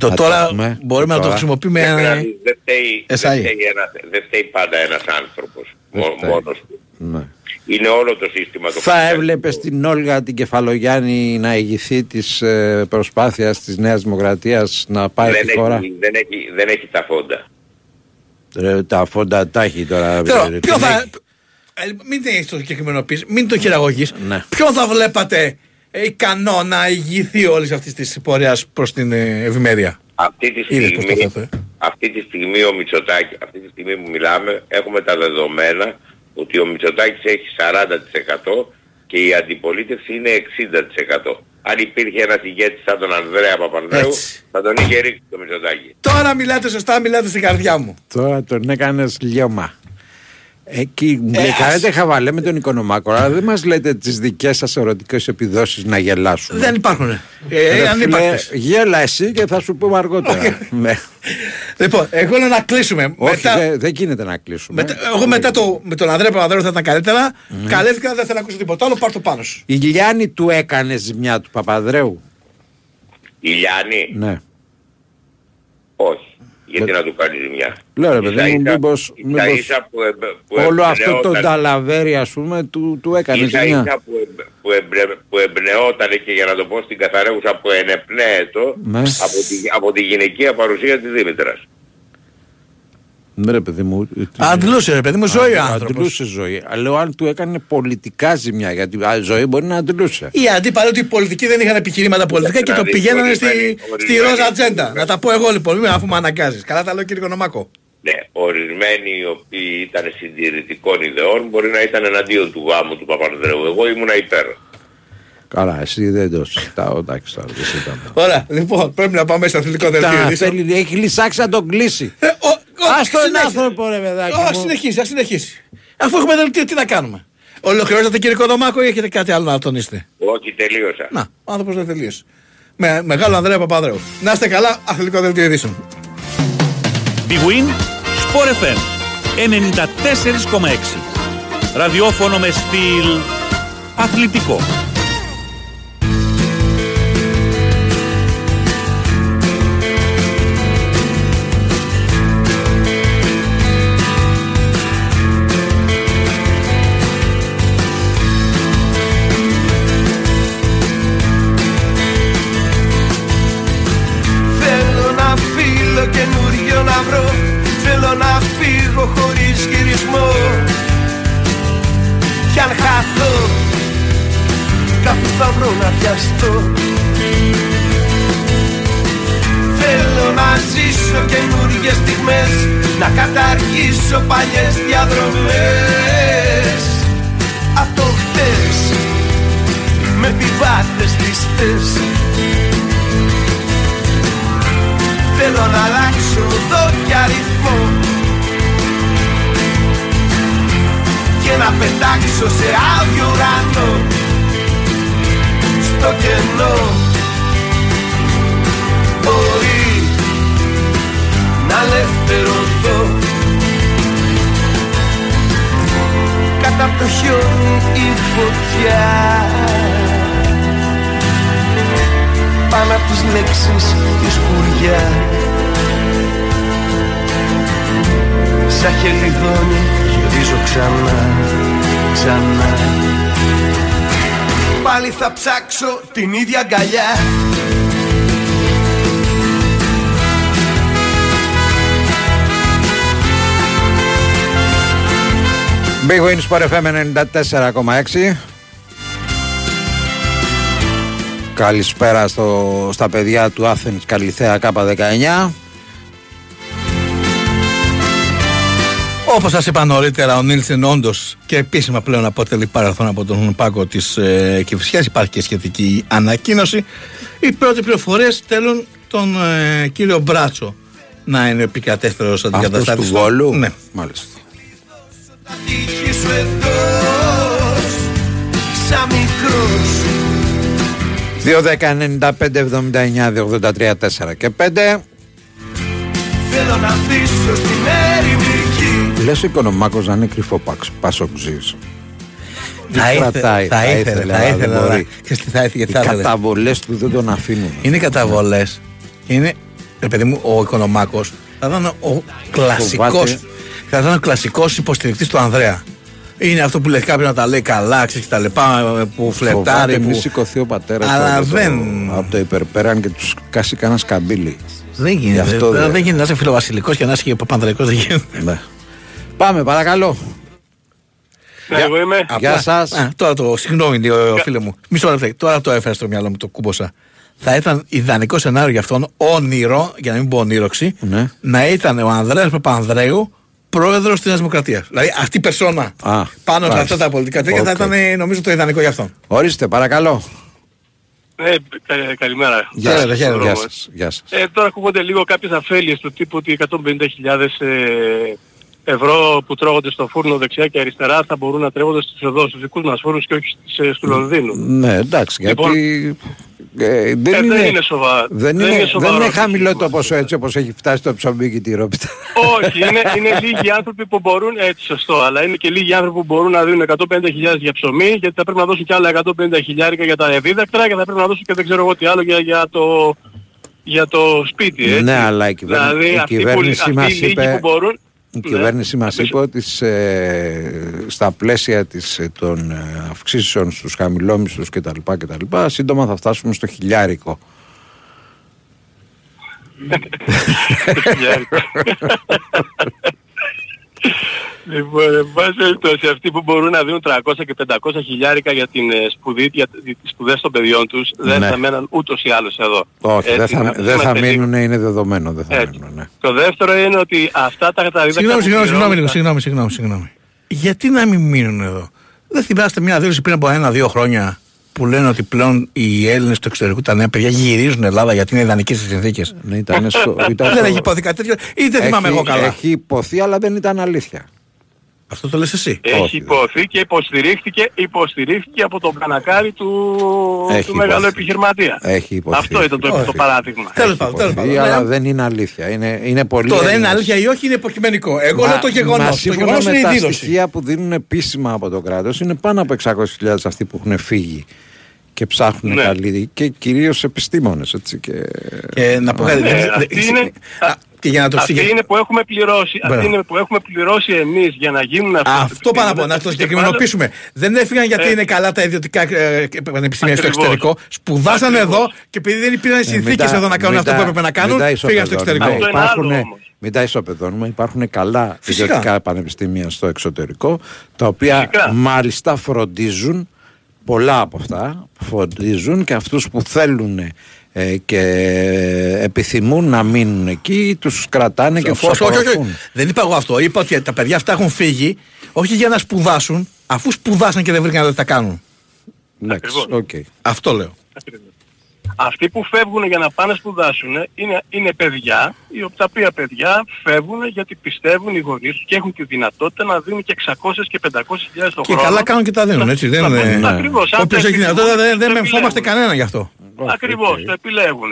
Το Να τώρα έχουμε, μπορούμε να το τώρα. χρησιμοποιούμε. Δεν, ε, δηλαδή, δεν, φταίει, δεν, SI. φταίει ένα, δεν φταίει πάντα ένας άνθρωπος Δεν μό- φταίει. μόνος του. Ναι. Είναι όλο το σύστημα το Θα έβλεπες την Όλγα την Κεφαλογιάννη να ηγηθεί της ε, προσπάθειας της Νέας Δημοκρατίας να πάει δεν τη χώρα; έχει, δεν, έχει, δεν έχει τα φόντα. Ρε, τα φόντα τα έχει τώρα. Θέλω, ρε, ποιο την θα. έχει; ε, Μην την έχεις το συγκεκριμένο πεις, μην το χειραγωγείς. Ναι. Ποιον θα βλέπατε ε, ικανό να ηγηθεί όλης αυτής της πορεία προς την ε, ευημερία. Αυτή τη, Είδες πώς το στιγμή, θέτω, ε. αυτή τη στιγμή ο Μητσοτάκης, αυτή τη στιγμή που μιλάμε, έχουμε τα δεδομένα ότι ο Μητσοτάκης έχει 40% και η αντιπολίτευση είναι 60%. Αν υπήρχε ένας ηγέτης σαν τον Ανδρέα Παπανδρέου, Έτσι. θα τον είχε ρίξει το Μητσοτάκη. Τώρα μιλάτε σωστά, μιλάτε στην καρδιά μου. Τώρα τον έκανες λιώμα. Εκεί μου Ε, λέει, ας- κάνετε χαβαλέ με τον Οικονομάκο, αλλά δεν μας λέτε τις δικές σας ερωτικές επιδόσεις να γελάσουμε. Δεν υπάρχουν. Ε, Ρε αν φίλε, υπάρχεις. Γέλα εσύ και θα σου πούμε αργότερα. Ναι. Λοιπόν, εγώ λέω να κλείσουμε. Όχι, Μετά- δεν δεν γίνεται να κλείσουμε. μετά- εγώ μετά το, με τον Ανδρέα Παπαδρέου θα ήταν καλύτερα. Καλέθηκα, δεν θέλω να ακούσω τίποτα άλλο. Πάρ' το πάνω σου. Η Λιάννη του έκανε ζημιά του Παπαδρέου. Η Λιάννη, Ναι. όχι. Γιατί να του κάνεις ζημιά; Λέω ρε παιδί μου, Ίσα-ίσα- μήπως, μήπως ίσα-ίσα που εμπε- που όλο αυτό το εμπνεόταν- ταλαβέρι ας πούμε του, του έκανε Ίσα ζημιά. ίσα που, εμπ- που, εμπνε- που εμπνεόταν και για να το πω στην καθαρέουσα που ενεπνέετο Ναι. από, τη, από τη γυναικεία παρουσία της Δήμητρας. Ναι ρε παιδί μου. Αντλούσε, ρε παιδί μου, ζωή ο άνθρωπος. Αντλούσε ζωή. Αλλά λέω αν του έκανε πολιτικά ζημιά. Γιατί α, ζωή μπορεί να αντλούσε. Οι αντίπαλοι ότι οι πολιτικοί δεν είχαν επιχειρήματα πολιτικά και το Δηλαδή, πηγαίνανε στη, ορισμένοι- στη ορισμένοι- ροζα ατζέντα. Να τα πω εγώ λοιπόν, μην αφού με αναγκάζεις. Καλά τα λέω κύριε Κονομάκο. Ναι, ορισμένοι οι οποίοι ήταν συντηρητικών ιδεών μπορεί να ήταν εναντίον του γάμου του Παπανδρέου. Εγώ ήμουνα υπέρ. Καλά, εσύ δεν το συζητάω. Εντάξει τώρα, δεν συζητάμε. Ωραία, λοιπόν, πρέπει να πάμε στο αθλητικό δελτίο Τα ειδήσεων. θέλει, έχει λυσάξει να τον κλείσει. Ε, ο- ο- Ας τον συνέχισε. άνθρωπο ρε παιδάκι Ω, μου. συνεχίσει, ας συνεχίσει. Αφού έχουμε δελτίο, τι να κάνουμε. Ολοκληρώσατε κύριε Κοδομάκο ή έχετε κάτι άλλο να τονίσετε; Όχι, τελείωσα. Να, ο άνθρωπος δεν τελείωσε. Με μεγάλο Ανδρέα Παπαδρέου. Να είστε καλά, αθλητικό δελτίο ειδήσεων. Big Win, Sport FM 94,6. Ραδιόφωνο με στυλ αθλητικό. Βρω να πιαστώ Θέλω να ζήσω καινούριες στιγμές Να καταργήσω παλιές διαδρομές. Απ' το χτες Με πιβάτες ληστές Θέλω να αλλάξω εδώ και αριθμό. Και να πετάξω σε άδειο ουρανό Στο κενό. Μπορεί να ελευθερωθώ. Κατά από το χιόνι η φωτιά. Πάνω από τις λέξεις της σκουριά Σαν χελιδόνι γυρίζω ξανά, ξανά Πάλι θα ψάξω την ίδια αγκαλιά. Big Win Sport FM 94,6 Καλησπέρα στο, στα παιδιά του Athens Καλυθέα K19 Όπως σας είπα νωρίτερα, ο Νίλσεν όντως και επίσημα πλέον αποτελεί παρελθόν από τον πάγκο της ε, Κυφυσιάς. Υπάρχει και σχετική ανακοίνωση. Οι πρώτοι πληροφορίες στέλνουν τον ε, κύριο Μπράτσο να είναι επικατέστερο αντικαταστάτης. του Βόλου; Ναι. Μάλιστα. τύχη σου εδώ Σαν μικρός 2, 10, 95, 79, 2, 83, 4 και 5 Θέλω να αφήσω στην ερημική Λες ο οικονομάκος να είναι κρυφό παξ- πασοξής Θα ήθελε, θα ήθελε, θα αλλά δεν ήθελε, αλλά μπορεί. ξέρεις τι θα ήθελε, Οι τι θα ήθελε. καταβολές του δεν τον αφήνουν Είναι καταβολές. Είναι, ρε παιδί μου, ο Οικονομάκος θα ήταν ο κλασικό. Φοβάται. Θα ήταν ο κλασικός υποστηρικτής του Ανδρέα. Είναι αυτό που λέει κάποιον να τα λέει καλά, ξέρεις και τα λοιπά, που φλερτάρει. Φοβάται Που... μη σηκωθεί ο πατέρας του Αλλά από το- δεν- από το υπερπέραν και τους κάσει κανένα σκαμπίλι Δεν Γι' γίνεται. αυτό δεν, δεν- δεν γίνεται να είσαι φιλοβασιλικός και να είσαι και παπανδρεϊκός. Δεν γίνεται. Ναι. Πάμε παρακαλώ Ναι, εγώ είμαι. Γεια Απλά- σας. Α, τώρα το, συγγνώμη λίγο, φίλε μου. Μισό λεπτό. Τώρα το έφερα στο μυαλό μου, το κούμπωσα. Θα ήταν ιδανικό σενάριο για αυτόν, όνειρο, για να μην πω ονείρωξη, Ναι. να ήταν ο Ανδρέας Παπανδρέου πρόεδρος της Νέας Δημοκρατίας. Δηλαδή αυτή η περσόνα Α, πάνω σε μάλιστα. αυτά τα πολιτικά τέτοια θα Οκ. ήταν νομίζω το ιδανικό για αυτόν. Ορίστε παρακαλώ Ναι, κα- καλημέρα. Γεια Χαίρετε, σας, χαίρετε. γεια σας, γεια σας. Ε, τώρα ακούγονται λίγο κάποιες αφέλειες του τύπου ότι 150.000 ε, ευρώ που τρώγονται στο φούρνο δεξιά και αριστερά θα μπορούν να τρέχονται στους εδώ, στους δικούς μας φούρνους και όχι στις, ε, του Λονδίνους. Ναι, εντάξει, Λοιπόν, γιατί ε, Ε, δεν, είναι, δεν είναι σοβα- δεν, δεν είναι, είναι δεν σοβαρός είναι το χαμηλό σύστημα το αυτό. ποσό έτσι όπως έχει φτάσει το ψωμί και τη ρόπιτα. Όχι, είναι, είναι λίγοι άνθρωποι που μπορούν, έτσι σωστό, αλλά είναι και λίγοι άνθρωποι που μπορούν να δίνουν 150.000 για ψωμί γιατί θα πρέπει να δώσουν και άλλα 150.000 για τα ευίδακτρα και θα πρέπει να δώσουν και δεν ξέρω εγώ τι άλλο για, για, το, για το σπίτι, έτσι. Ναι, αλλά η κυβέρνηση- δηλαδή, η αυτοί που- κυβέρνηση αυτοί μας οι λίγοι είπε- που μπορούν, Η Ναι. κυβέρνηση μας είπε ότι σε, στα πλαίσια της, ε, των ε, αυξήσεων στους χαμηλόμισθους κτλ. κτλ σύντομα θα φτάσουμε στο χιλιάρικο. (laughs) (laughs) Λοιπόν, εν πάση περιπτώσει, αυτοί που μπορούν να δίνουν 300 και 500 χιλιάρικα για την ε, σπουδή, για τις σπουδές των παιδιών τους, δεν Ναι. θα μέναν ούτως ή άλλως εδώ. Όχι, δεν Έτσι, θα, να δεν θα είμαστε λίγο- μείνουν, είναι δεδομένο. Δεν θα Έτσι. μείνουν, ναι. Το δεύτερο είναι ότι αυτά τα τα Συγγνώμη, συγγνώμη, συγγνώμη, λίγο, τα- συγγνώμη, συγγνώμη, συγγνώμη. Γιατί να μην μείνουν εδώ; Δεν θυμάστε μια δήλωση πριν από ένα-δύο χρόνια που λένε ότι πλέον οι Έλληνες του εξωτερικού, τα νέα παιδιά, γυρίζουν Ελλάδα γιατί είναι ιδανικέ οι συνθήκες; Ναι, ήταν στο- (laughs) ήταν Δεν στο- έχει υποθεί κάτι τέτοιο, ή δεν θυμάμαι Έχει- εγώ καλά; Έχει υποθεί, αλλά δεν ήταν αλήθεια. Αυτό το λες εσύ. Έχει Όχι, υποθεί και υποστηρίχθηκε, υποστηρίχθηκε από τον κανακάρι του, Έχει του μεγάλου υποθεί. επιχειρηματία. Έχει υποθεί. Αυτό ήταν το, Όχι. το παράδειγμα. Τέλος πάντων, τέλος Υποθεί, πάντων. αλλά Ναι. δεν είναι αλήθεια. Είναι, είναι πολύ Το δεν είναι Έλληνες. αλήθεια ή όχι είναι υποκειμενικό. Εγώ λέω το γεγονός. Το σύμφωνα γεγονός με είναι η τα δήλωση. στοιχεία που δίνουν επίσημα από το κράτος είναι πάνω από 600.000 αυτοί που έχουν φύγει και ψάχνουν Ναι. καλή και κυρίως επιστήμονες έτσι και... Και να πω κάτι. Ναι, δεν- αυτή δεν- είναι- Α, Και για να το Αυτή εξηγήσω. είναι που έχουμε πληρώσει, Μπράβο. αυτή είναι που έχουμε πληρώσει εμείς για να γίνουν αυτά. Αυτό πάνω από να το συγκεκριμενοποιήσουμε. Δεν έφυγαν γιατί Ε. είναι καλά τα ιδιωτικά ε, πανεπιστήμια στο Ακριβώς. εξωτερικό. Σπουδάσαν Ακριβώς. εδώ και επειδή δεν υπήρχαν Ε, συνθήκες μην τα- εδώ να κάνουν μην αυτό τα- που έπρεπε να κάνουν, μην τα φύγαν στο ισοπεδώνουμε. εξωτερικό. Αυτό είναι Υπάρχουν, άλλο όμως. μην τα ισοπεδώνουμε, υπάρχουν καλά Φυσικά. ιδιωτικά πανεπιστήμια στο εξωτερικό, τα οποία Φυσικά. μάλιστα φροντίζουν, πολλά από αυτά, φροντίζουν και αυτούς που θέλουν ε, και επιθυμούν να μείνουν εκεί, τους κρατάνε και τους Όχι, όχι, όχι. απορροφούν. Δεν είπα εγώ αυτό. Είπα ότι τα παιδιά αυτά έχουν φύγει όχι για να σπουδάσουν, αφού σπουδάσαν και δεν βρήκαν να τα κάνουν. Εντάξει, Ακριβώς. οκ. Αυτό λέω. Ακριβώς. Αυτοί που φεύγουν για να πάνε να σπουδάσουν είναι, είναι παιδιά, οι- τα οποία παιδιά φεύγουν γιατί πιστεύουν οι γονείς τους και έχουν τη δυνατότητα να δίνουν και 600 και 500 χιλιάδες το Και χρόνο. καλά κάνουν και τα δίνουν, έτσι. Δεν Ναι. είναι. Ακριβώς. Αν Όποιος δεν έχει δυνατότητα δεν, δεν μεμφόμαστε επιλέγουν. κανένα γι' αυτό. Ακριβώς, το επιλέγουν.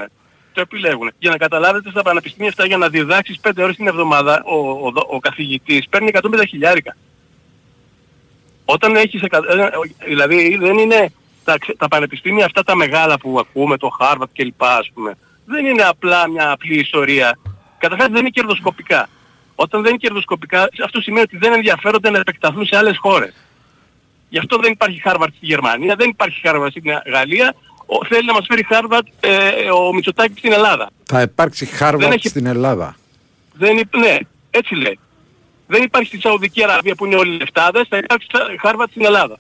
Το επιλέγουν. Για να καταλάβετε στα πανεπιστήμια αυτά για να διδάξεις 5 ώρες την εβδομάδα ο, ο, ο, ο καθηγητής παίρνει 150 χιλιάρικα. Όταν έχεις, εκα- ε, δηλαδή δεν είναι τα, ξε- τα πανεπιστήμια αυτά τα μεγάλα που ακούμε, το Harvard κλπ ας πούμε, δεν είναι απλά μια απλή ιστορία. Καταρχάς δεν είναι κερδοσκοπικά. Όταν δεν είναι κερδοσκοπικά, αυτό σημαίνει ότι δεν ενδιαφέρονται να επεκταθούν σε άλλες χώρες. Γι' αυτό δεν υπάρχει Harvard στη Γερμανία, δεν υπάρχει Harvard στην Γαλλία. Ο, θέλει να μας φέρει Harvard ε, ο Μητσοτάκης στην Ελλάδα. Θα υπάρξει Δεν Χάρβαρτ έχει- στην Ελλάδα. Δεν υπ... Ναι, έτσι λέει. Δεν υπάρχει στη Σαουδική Αραβία που είναι όλοι λεφτάδες, θα υπάρξει Harvard στην Ελλάδα.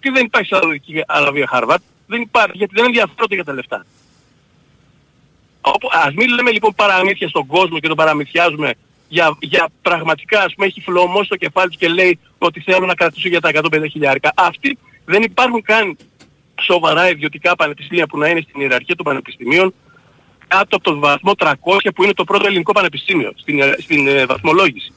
Τι δεν υπάρχει στη Σαουδική Αραβία Harvard, δεν υπάρχει γιατί δεν ενδιαφέρονται για τα λεφτά. Όπου, ας μην λέμε λοιπόν παραμύθια στον κόσμο και τον παραμυθιάζουμε για, για πραγματικά ας πούμε έχει φλωμό στο κεφάλι του και λέει ότι θέλω να κρατήσω για τα 150 χιλιάρικα. Αυτοί δεν υπάρχουν καν σοβαρά ιδιωτικά πανεπιστήμια που να είναι στην ιεραρχία των πανεπιστημίων κάτω από τον βαθμό 300 που είναι το πρώτο ελληνικό πανεπιστήμιο στην, ε, στην ε, βαθμολόγηση.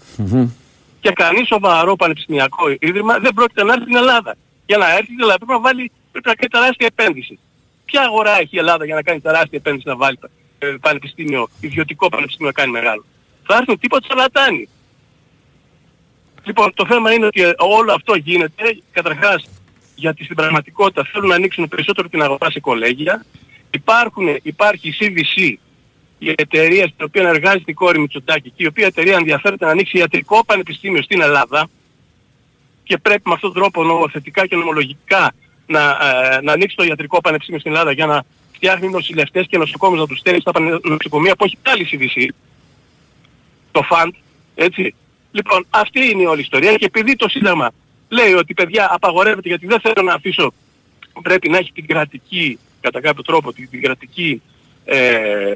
Και κανείς σοβαρό πανεπιστημιακό ίδρυμα δεν πρόκειται να έρθει στην Ελλάδα. Για να έρθει δηλαδή πρέπει να βάλει, πρέπει να κάνει τεράστια επένδυση. Ποια αγορά έχει η Ελλάδα για να κάνει τεράστια επένδυση να βάλει ε, πανεπιστήμιο, ιδιωτικό πανεπιστήμιο να κάνει μεγάλο; Θα έρθουν τίποτα σαρλατάνοι. Λοιπόν, το θέμα είναι ότι ε, όλο αυτό γίνεται καταρχάς γιατί στην πραγματικότητα θέλουν να ανοίξουν περισσότερο την αγορά σε κολέγια. Υπάρχουν, υπάρχει η CVC, η εταιρεία στην οποία εργάζεται η κόρη Μητσοτάκη και η οποία εταιρεία ενδιαφέρεται να ανοίξει ιατρικό πανεπιστήμιο στην Ελλάδα και πρέπει με αυτόν τον τρόπο νομοθετικά και νομολογικά να, ε, να ανοίξει το ιατρικό πανεπιστήμιο στην Ελλάδα για να φτιάχνει νοσηλευτές και νοσοκόμους να τους στέλνει στα πανε- νοσοκομεία που έχει πάλι CVC το φαντ, έτσι. Λοιπόν, αυτή είναι η όλη ιστορία και επειδή το Σύνταγμα λέει ότι παιδιά απαγορεύεται γιατί δεν θέλω να αφήσω, πρέπει να έχει την κρατική, κατά κάποιο τρόπο, την, την κρατική, ε, ε,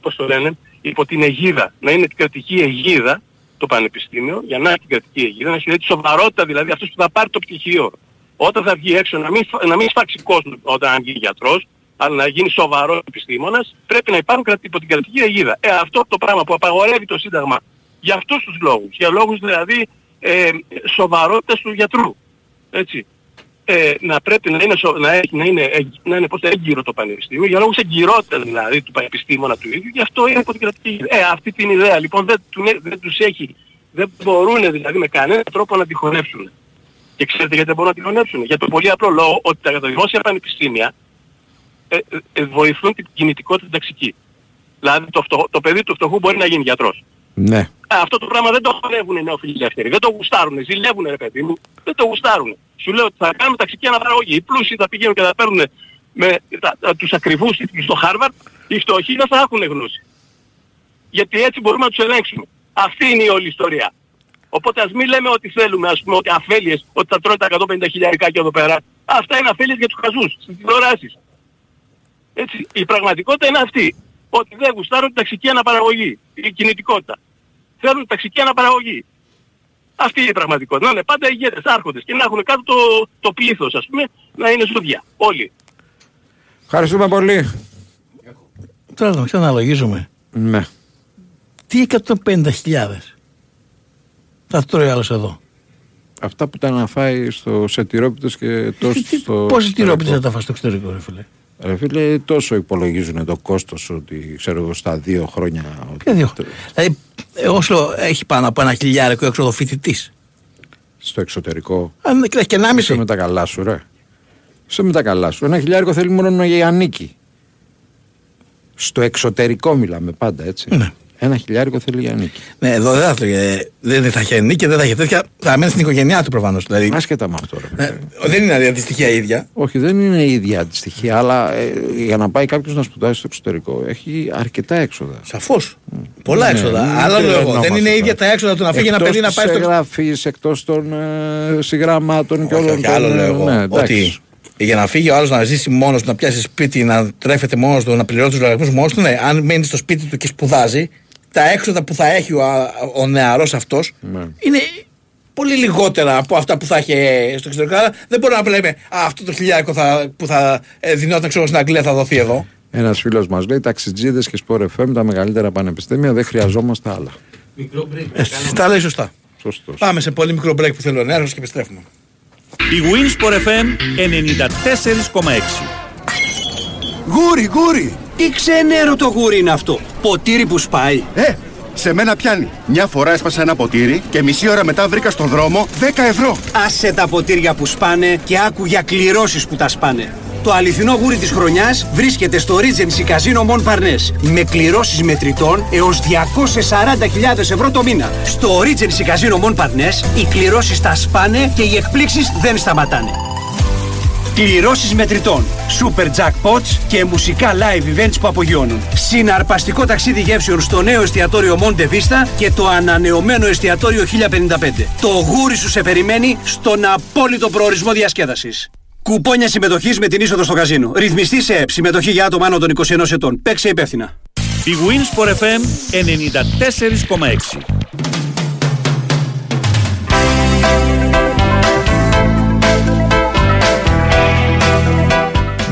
πώς το λένε, υπό την αιγίδα, να είναι την κρατική αιγίδα το πανεπιστήμιο, για να έχει την κρατική αιγίδα, να έχει δηλαδή τη σοβαρότητα δηλαδή αυτός που θα πάρει το πτυχίο. Όταν θα βγει έξω να μην, φα- να μην σφάξει κόσμο όταν γίνει γιατρός, αλλά να γίνει σοβαρός επιστήμονας, πρέπει να υπάρχουν κρατη- υπό την κρατική αιγίδα. Ε, αυτό το πράγμα που απαγορεύει το Σύνταγμα για αυτούς τους λόγους, για λόγους δηλαδή ε, σοβαρότητας του γιατρού. Έτσι. Ε, να πρέπει να είναι, σο- να έχει, να είναι, εγ- να είναι πώς, έγκυρο το πανεπιστήμιο, για λόγους εγκυρότητας δηλαδή του πανεπιστήμωνα του ίδιου, γι' αυτό είναι υπό την κρατική αιγίδα. Ε, αυτή την ιδέα λοιπόν δεν, του, δεν τους έχει, δεν μπορούν δηλαδή με κανένα τρόπο να τη χωνεύσουν. Και ξέρετε γιατί δεν μπορούν να τη χωνεύσουν. Για τον πολύ απλό λόγο ότι τα δημόσια πανεπιστήμια ε, ε, ε, βοηθούν την κινητικότητα την ταξική. Δηλαδή το, φτωχό- το παιδί του φτωχού μπορεί να γίνει γιατρός. Ναι. Α, αυτό το πράγμα δεν το χωνεύουν οι νεοφιλελεύθεροι. Δεν το γουστάρουν. Ζηλεύουν ρε παιδί μου. Δεν το γουστάρουν. Σου λέω ότι θα κάνουμε ταξική αναπαραγωγή. Οι πλούσιοι θα πηγαίνουν και θα παίρνουν με τα, τα, τους ακριβούς στο Χάρβαρτ. Οι φτωχοί δεν θα έχουν γνώση. Γιατί έτσι μπορούμε να τους ελέγξουμε. Αυτή είναι η όλη ιστορία. Οπότε ας μην λέμε ότι θέλουμε, ας πούμε, ότι αφέλειες, ότι θα τρώνε τα 150 χιλιάρικά και εδώ πέρα. Αυτά είναι αφέλειες για τους χαζούς, στις τηλεοράσεις. Έτσι, η πραγματικότητα είναι αυτή. Ότι δεν γουστάρουν την ταξική αναπαραγωγή, η κινητικότητα. Θέλουν ταξική αναπαραγωγή. Αυτή είναι η πραγματικότητα. Να είναι πάντα ηγέτες, άρχοντες και να έχουν κάτω το, το πλήθος, ας πούμε, να είναι ζούδια. Όλοι. Ευχαριστούμε πολύ. Τώρα να ξαναλογίζουμε. Ναι. Τι 150.000 θα τρώει άλλος εδώ; Αυτά που τα να φάει στο σετηρόπιτος και τόσο στο... Πόσοι τυρόπιτες θα εξωτερικό. τα φας στο εξωτερικό, ρε φίλε; Ρε φίλε, τόσο υπολογίζουν το κόστος ότι ξέρω εγώ στα δύο χρόνια... Ποια δύο. Δηλαδή, ε, όσο έχει πάνω από ένα χιλιάρικο έξοδο φοιτητής. Στο εξωτερικό. Αν και και ένα Είσαι με τα καλά σου, ρε. Είσαι με τα καλά σου. Ένα χιλιάρικο θέλει μόνο η ανίκη. Στο εξωτερικό μιλάμε πάντα, έτσι. Ναι. Ένα χιλιάρικο θέλει η ανίκη. Ναι, εδώ δεν θα, το- δεν θα έχει νίκη, δεν θα έχει τέτοια. Θα μένει στην οικογένειά του προφανώς. Δηλαδή, Άσχετα με αυτό. Ρε. ε, δεν είναι αντιστοιχεία ίδια. Όχι, δεν είναι η ίδια αντιστοιχεία, αλλά ε, για να πάει κάποιος να σπουδάσει στο εξωτερικό έχει αρκετά έξοδα. Σαφώς. Πολλά Ναι, έξοδα. μην Αλλά λέω εγώ, δεν τρελαινόμαστε είναι τώρα. ίδια τα έξοδα του να φύγει ένα παιδί να πάει στο Εκτός εγγραφής, εκτός των ε, συγγραμμάτων και Όχι, όλων όχι, άλλο των... λέω ε, εγώ. ναι, εντάξει. ότι για να φύγει ο άλλος να ζήσει μόνος του, να πιάσει σπίτι, να τρέφεται μόνος του, να πληρώσει τους λογαριασμούς μόνος του, ναι, αν μένει στο σπίτι του και σπουδάζει, τα έξοδα που θα έχει ο, ο νεαρός αυτός Ναι. είναι πολύ λιγότερα από αυτά που θα έχει στο εξωτερικό. Άρα δεν μπορούμε να λέμε Α, αυτό το χιλιάρικο θα, που θα ε, δινόταν ξέρω, στην Αγγλία θα δοθεί εδώ. Ένας φίλος μας λέει: Ταξιτζίδες και σπορ FM, τα μεγαλύτερα πανεπιστήμια, δεν χρειαζόμαστε άλλα. Μικρό break. Ε, τα λέει σωστά. Σωστός. Πάμε σε πολύ μικρό break που θέλω να έρθω και επιστρέφουμε. Η Winsport FM 94,6. Γούρι, γούρι! Τι ξενέρο το γούρι είναι αυτό; Ποτήρι που σπάει. Ε, σε μένα πιάνει. Μια φορά έσπασα ένα ποτήρι και μισή ώρα μετά βρήκα στον δρόμο 10 ευρώ. Άσε τα ποτήρια που σπάνε και άκου για κληρώσεις που τα σπάνε. Το αληθινό γούρι της χρονιάς βρίσκεται στο Regency Casino Mon Parnes με κληρώσεις μετρητών έως 240.000 ευρώ το μήνα. Στο Regency Casino Mon Parnes οι κληρώσεις τα σπάνε και οι εκπλήξεις δεν σταματάνε. Κληρώσεις μετρητών, super jackpots και μουσικά live events που απογειώνουν. Συναρπαστικό ταξίδι γεύσεων στο νέο εστιατόριο Monte Vista και το ανανεωμένο εστιατόριο 1055. Το γούρι σου σε περιμένει στον απόλυτο προορισμό διασκέδασης. Κουπόνια συμμετοχής με την είσοδο στο καζίνο. Ρυθμιστή σε ΕΠ. Συμμετοχή για άτομα άνω των 21 ετών. Παίξε υπεύθυνα. Η Winsport FM 94,6.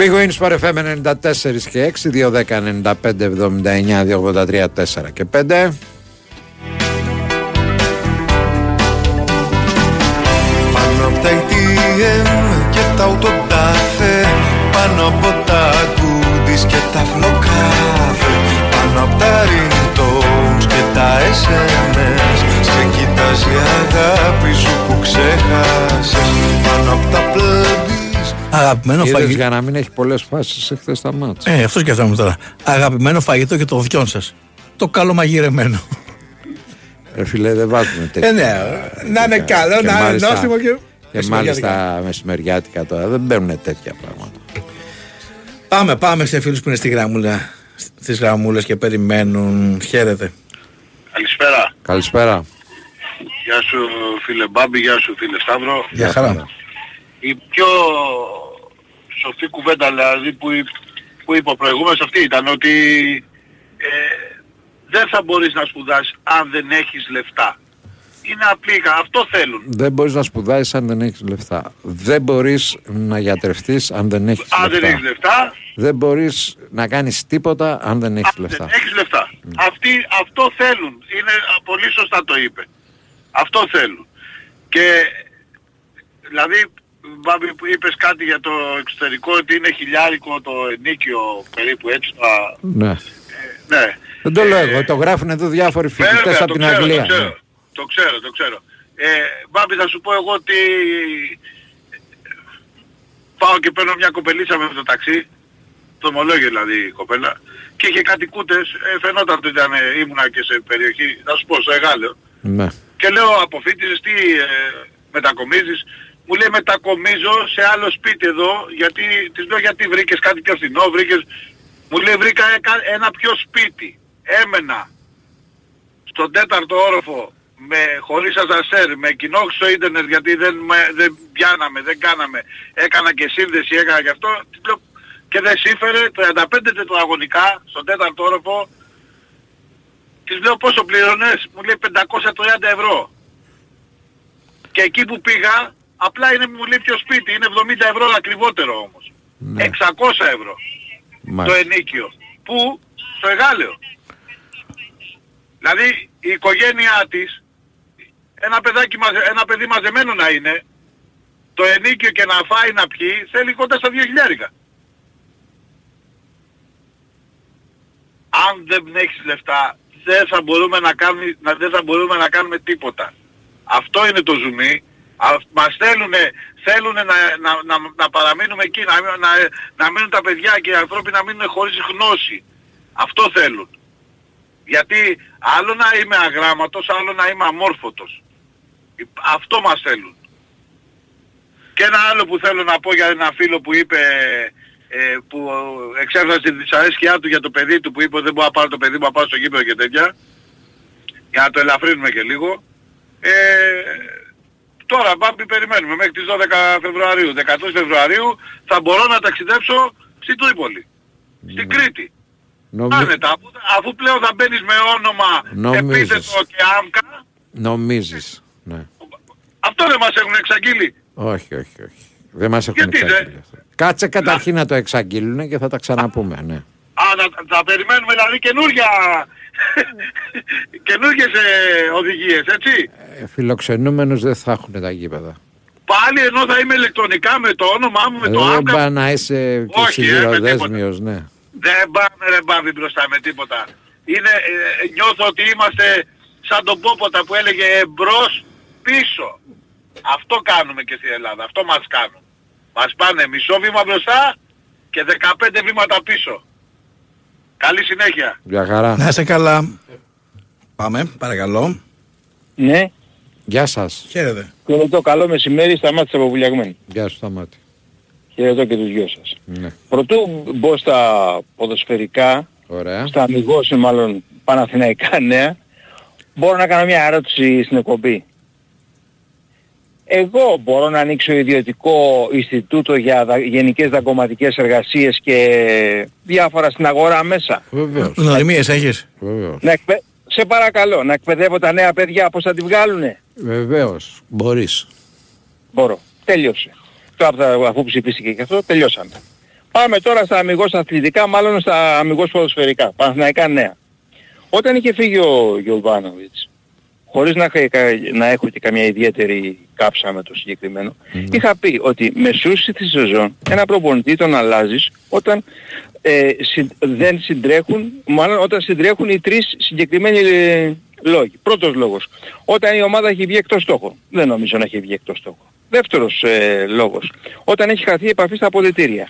Big Wins for FM 94 και 6, 210 95 79 283 4 και 5. Πάνω από τα ATM και τα autodafe Πάνω από τα goodies και τα φλοκάφε Πάνω από τα ringtones και τα SMS Σε κοιτάζει αγάπη σου που ξέχασες Πάνω από τα plebis Αγαπημένο Είδες φαγητό. για να μην έχει πολλές φάσεις εχθές τα μάτσα. Ε, αυτό σκεφτόμουν τώρα. Αγαπημένο φαγητό και το βιόν σας. Το καλομαγειρεμένο. Ρε φίλε δεν βάζουμε τέτοια. Ε, ναι, να είναι καλό, Και να είναι μάλιστα- νόστιμο και. Και μεσημεριάτικα. μάλιστα μεσημεριάτικα τώρα δεν μπαίνουν τέτοια πράγματα. Πάμε, πάμε σε φίλους που είναι στη γραμμούλα. Στις γραμμούλες και περιμένουν. Χαίρετε. Καλησπέρα. Καλησπέρα. Γεια σου φίλε Μπάμπη, γεια σου φίλε Σταύρο. Γεια χαρά. Η πιο σοφή κουβέντα δηλαδή που, εί- που είπε ο προηγούμενος αυτή ήταν ότι ε, δεν θα μπορείς να σπουδάσεις αν δεν έχεις λεφτά. Είναι απλή, αυτό θέλουν. Δεν μπορείς να σπουδάσεις αν δεν έχεις λεφτά. Δεν μπορείς να γιατρευτείς αν δεν έχεις Αν δεν λεφτά. έχεις λεφτά, Δεν μπορείς να κάνεις τίποτα αν δεν έχεις λεφτά. δεν έχεις λεφτά. Αυτοί, αυτό θέλουν. Είναι α, πολύ σωστά το είπε. Αυτό θέλουν. Και δηλαδή Μπάμπη που είπες κάτι για το εξωτερικό ότι είναι χιλιάρικο το ενίκιο περίπου έτσι το, Ναι. ναι. Δεν το λέω εγώ, το γράφουν εδώ διάφοροι φοιτητές Βέβαια, από το την ξέρω, Αγγλία. Το ξέρω, Ναι. το ξέρω, το ξέρω. Ε, Μπάμπη θα σου πω εγώ ότι πάω και παίρνω μια κοπελίτσα με το ταξί, το ομολόγιο δηλαδή η κοπέλα, και είχε κάτι κούτες, ε, φαινόταν ότι ήταν, ε, ήμουνα και σε περιοχή, θα σου πω, στο Εγάλεο. Ναι. Και λέω αποφύτησες τι ε, μετακομίζεις. Μου λέει μετακομίζω σε άλλο σπίτι εδώ γιατί της λέω γιατί βρήκες κάτι πιο φθηνό, βρήκες... Μου λέει βρήκα εκα- ένα πιο σπίτι. Έμενα στον τέταρτο όροφο με, χωρίς ασανσέρ, με κοινό στο ίντερνετ γιατί δεν, με- δεν πιάναμε, δεν κάναμε. Έκανα και σύνδεση, έκανα και αυτό. Της λέω, και δεν σύφερε 35 τετραγωνικά στον τέταρτο όροφο. Της λέω πόσο πλήρωνες, μου λέει 530 ευρώ. Και εκεί που πήγα, απλά είναι μου λέει πιο σπίτι, είναι 70 ευρώ ακριβότερο όμως. Ναι. 600 ευρώ το Μάλιστα. ενίκιο. Πού; Στο Εγάλεο. Δηλαδή η οικογένειά της, ένα, παιδάκι, μαζε- ένα παιδί μαζεμένο να είναι, το ενίκιο και να φάει να πιει, θέλει κοντά στα 2 χιλιάρικα. Αν δεν έχεις λεφτά, δεν θα μπορούμε να, κάνουμε, να, δεν θα μπορούμε να κάνουμε τίποτα. Αυτό είναι το ζουμί. Α, μας θέλουν, θέλουν να, να, να, να παραμείνουμε εκεί, να, να, να μείνουν τα παιδιά και οι άνθρωποι να μείνουν χωρίς γνώση. Αυτό θέλουν. Γιατί άλλο να είμαι αγράμματος, άλλο να είμαι αμόρφωτος. Αυτό μας θέλουν. Και ένα άλλο που θέλω να πω για ένα φίλο που είπε, ε, που εξέφρασε τη δυσαρέσκειά του για το παιδί του που είπε ότι δεν μπορώ να πάρω το παιδί μου να πάω στο γήπεδο και τέτοια. Για να το ελαφρύνουμε και λίγο. Ε, τώρα πάμε περιμένουμε μέχρι τις 12 Φεβρουαρίου. 13 Φεβρουαρίου θα μπορώ να ταξιδέψω στην Τρίπολη. Στην Κρήτη. Νομι... Άνετα, αφού, αφού πλέον θα μπαίνεις με όνομα Νομίζεις. επίθετο και άμκα, Νομίζεις. Ναι. αυτό δεν μας έχουν εξαγγείλει. Όχι, όχι, όχι. Δεν μας έχουν Γιατί, εξαγγείλει αυτό. Κάτσε καταρχήν να το εξαγγείλουν και θα τα ξαναπούμε, ναι. θα, θα περιμένουμε δηλαδή καινούργια, (laughs) καινούργιες ε, οδηγίες, έτσι; Ε, φιλοξενούμενους δεν θα έχουν τα γήπεδα. Πάλι ενώ θα είμαι ηλεκτρονικά με το όνομά μου, με το δεν άμκα. πάει να είσαι και Όχι, ε, με σιδηροδέσμιος, ναι. Δεν πάμε ρε μπάβι μπροστά με τίποτα. Είναι, ε, νιώθω ότι είμαστε σαν τον Πόποτα που έλεγε εμπρός πίσω. Αυτό κάνουμε και στην Ελλάδα. Αυτό μας κάνουν. Μας πάνε μισό βήμα μπροστά και 15 βήματα πίσω. Καλή συνέχεια. Για χαρά. Να είσαι καλά. Πάμε, παρακαλώ. Ναι. Γεια σας. Χαίρετε. Χαιρετώ, καλό μεσημέρι, σταμάτησα από βουλιαγμένη. Γεια σου Σταμάτη. Χαιρετώ και τους δυο σας. Ναι. Πρωτού μπω στα ποδοσφαιρικά, Ωραία. στα αμυγός μάλλον παναθηναϊκά νέα, μπορώ να κάνω μια ερώτηση στην εκπομπή. Εγώ μπορώ να ανοίξω ιδιωτικό Ινστιτούτο για δα... γενικές δαγκωματικές εργασίες και διάφορα στην αγορά μέσα. Βεβαίως. Γνωριμίες έχεις; Βεβαίως. Να εκπαι... Σε παρακαλώ, να εκπαιδεύω τα νέα παιδιά πώς θα τη βγάλουνε; Βεβαίως. Μπορείς. Μπορώ. Τέλειωσε. Τώρα θα- αφού ψηφίστηκε και αυτό, τελειώσαμε. Πάμε τώρα στα αμυγός αθλητικά, μάλλον στα αμυγός ποδοσφαιρικά. Παναθηναϊκά νέα. Όταν είχε φύγει ο Γιωβάνοβιτς, χωρίς να, είχα- να έχω και καμιά ιδιαίτερη κάψα με το συγκεκριμένο, είχα πει ότι μεσούση τη σεζόν ένα προπονητή τον αλλάζεις όταν ε, συν- δεν συντρέχουν, μάλλον όταν συντρέχουν οι τρεις συγκεκριμένοι ε, λόγοι. Πρώτος λόγος, όταν η ομάδα έχει βγει εκτός στόχο. Δεν νομίζω να έχει βγει εκτός στόχο. Δεύτερος ε, λόγος, όταν έχει χαθεί η επαφή στα αποδητήρια.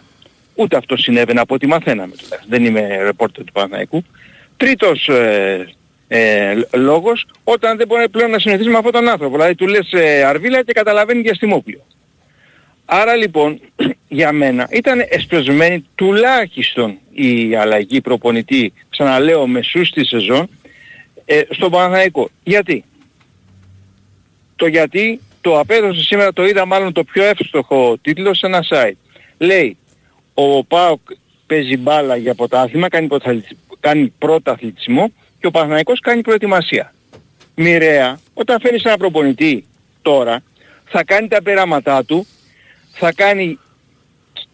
Ούτε αυτό συνέβαινε από ό,τι μαθαίναμε τουλάχιστον. Δεν είμαι ρεπόρτερ του Παναθηναϊκού. Τρίτος ε, ε, λόγος, όταν δεν μπορεί πλέον να συνεχίσει με αυτόν τον άνθρωπο. Δηλαδή του λες ε, αρβίλα και καταλαβαίνει για στιμόπλιο. Άρα λοιπόν (clears throat) για μένα ήταν εσπεσμένη τουλάχιστον η αλλαγή προπονητή, ξαναλέω μεσούς στη σεζόν, ε, στον Παναθηναϊκό. Γιατί; Το γιατί το απέδωσε σήμερα, το είδα μάλλον το πιο εύστοχο τίτλο σε ένα site. Λέει, ο ΠΑΟΚ παίζει μπάλα για πρωτάθλημα, κάνει, πρωταθλητισ- κάνει πρωταθλητισμό και ο Παναθηναϊκός κάνει προετοιμασία. Μοιραία, όταν φέρνεις ένα προπονητή τώρα, θα κάνει τα πειράματά του, θα κάνει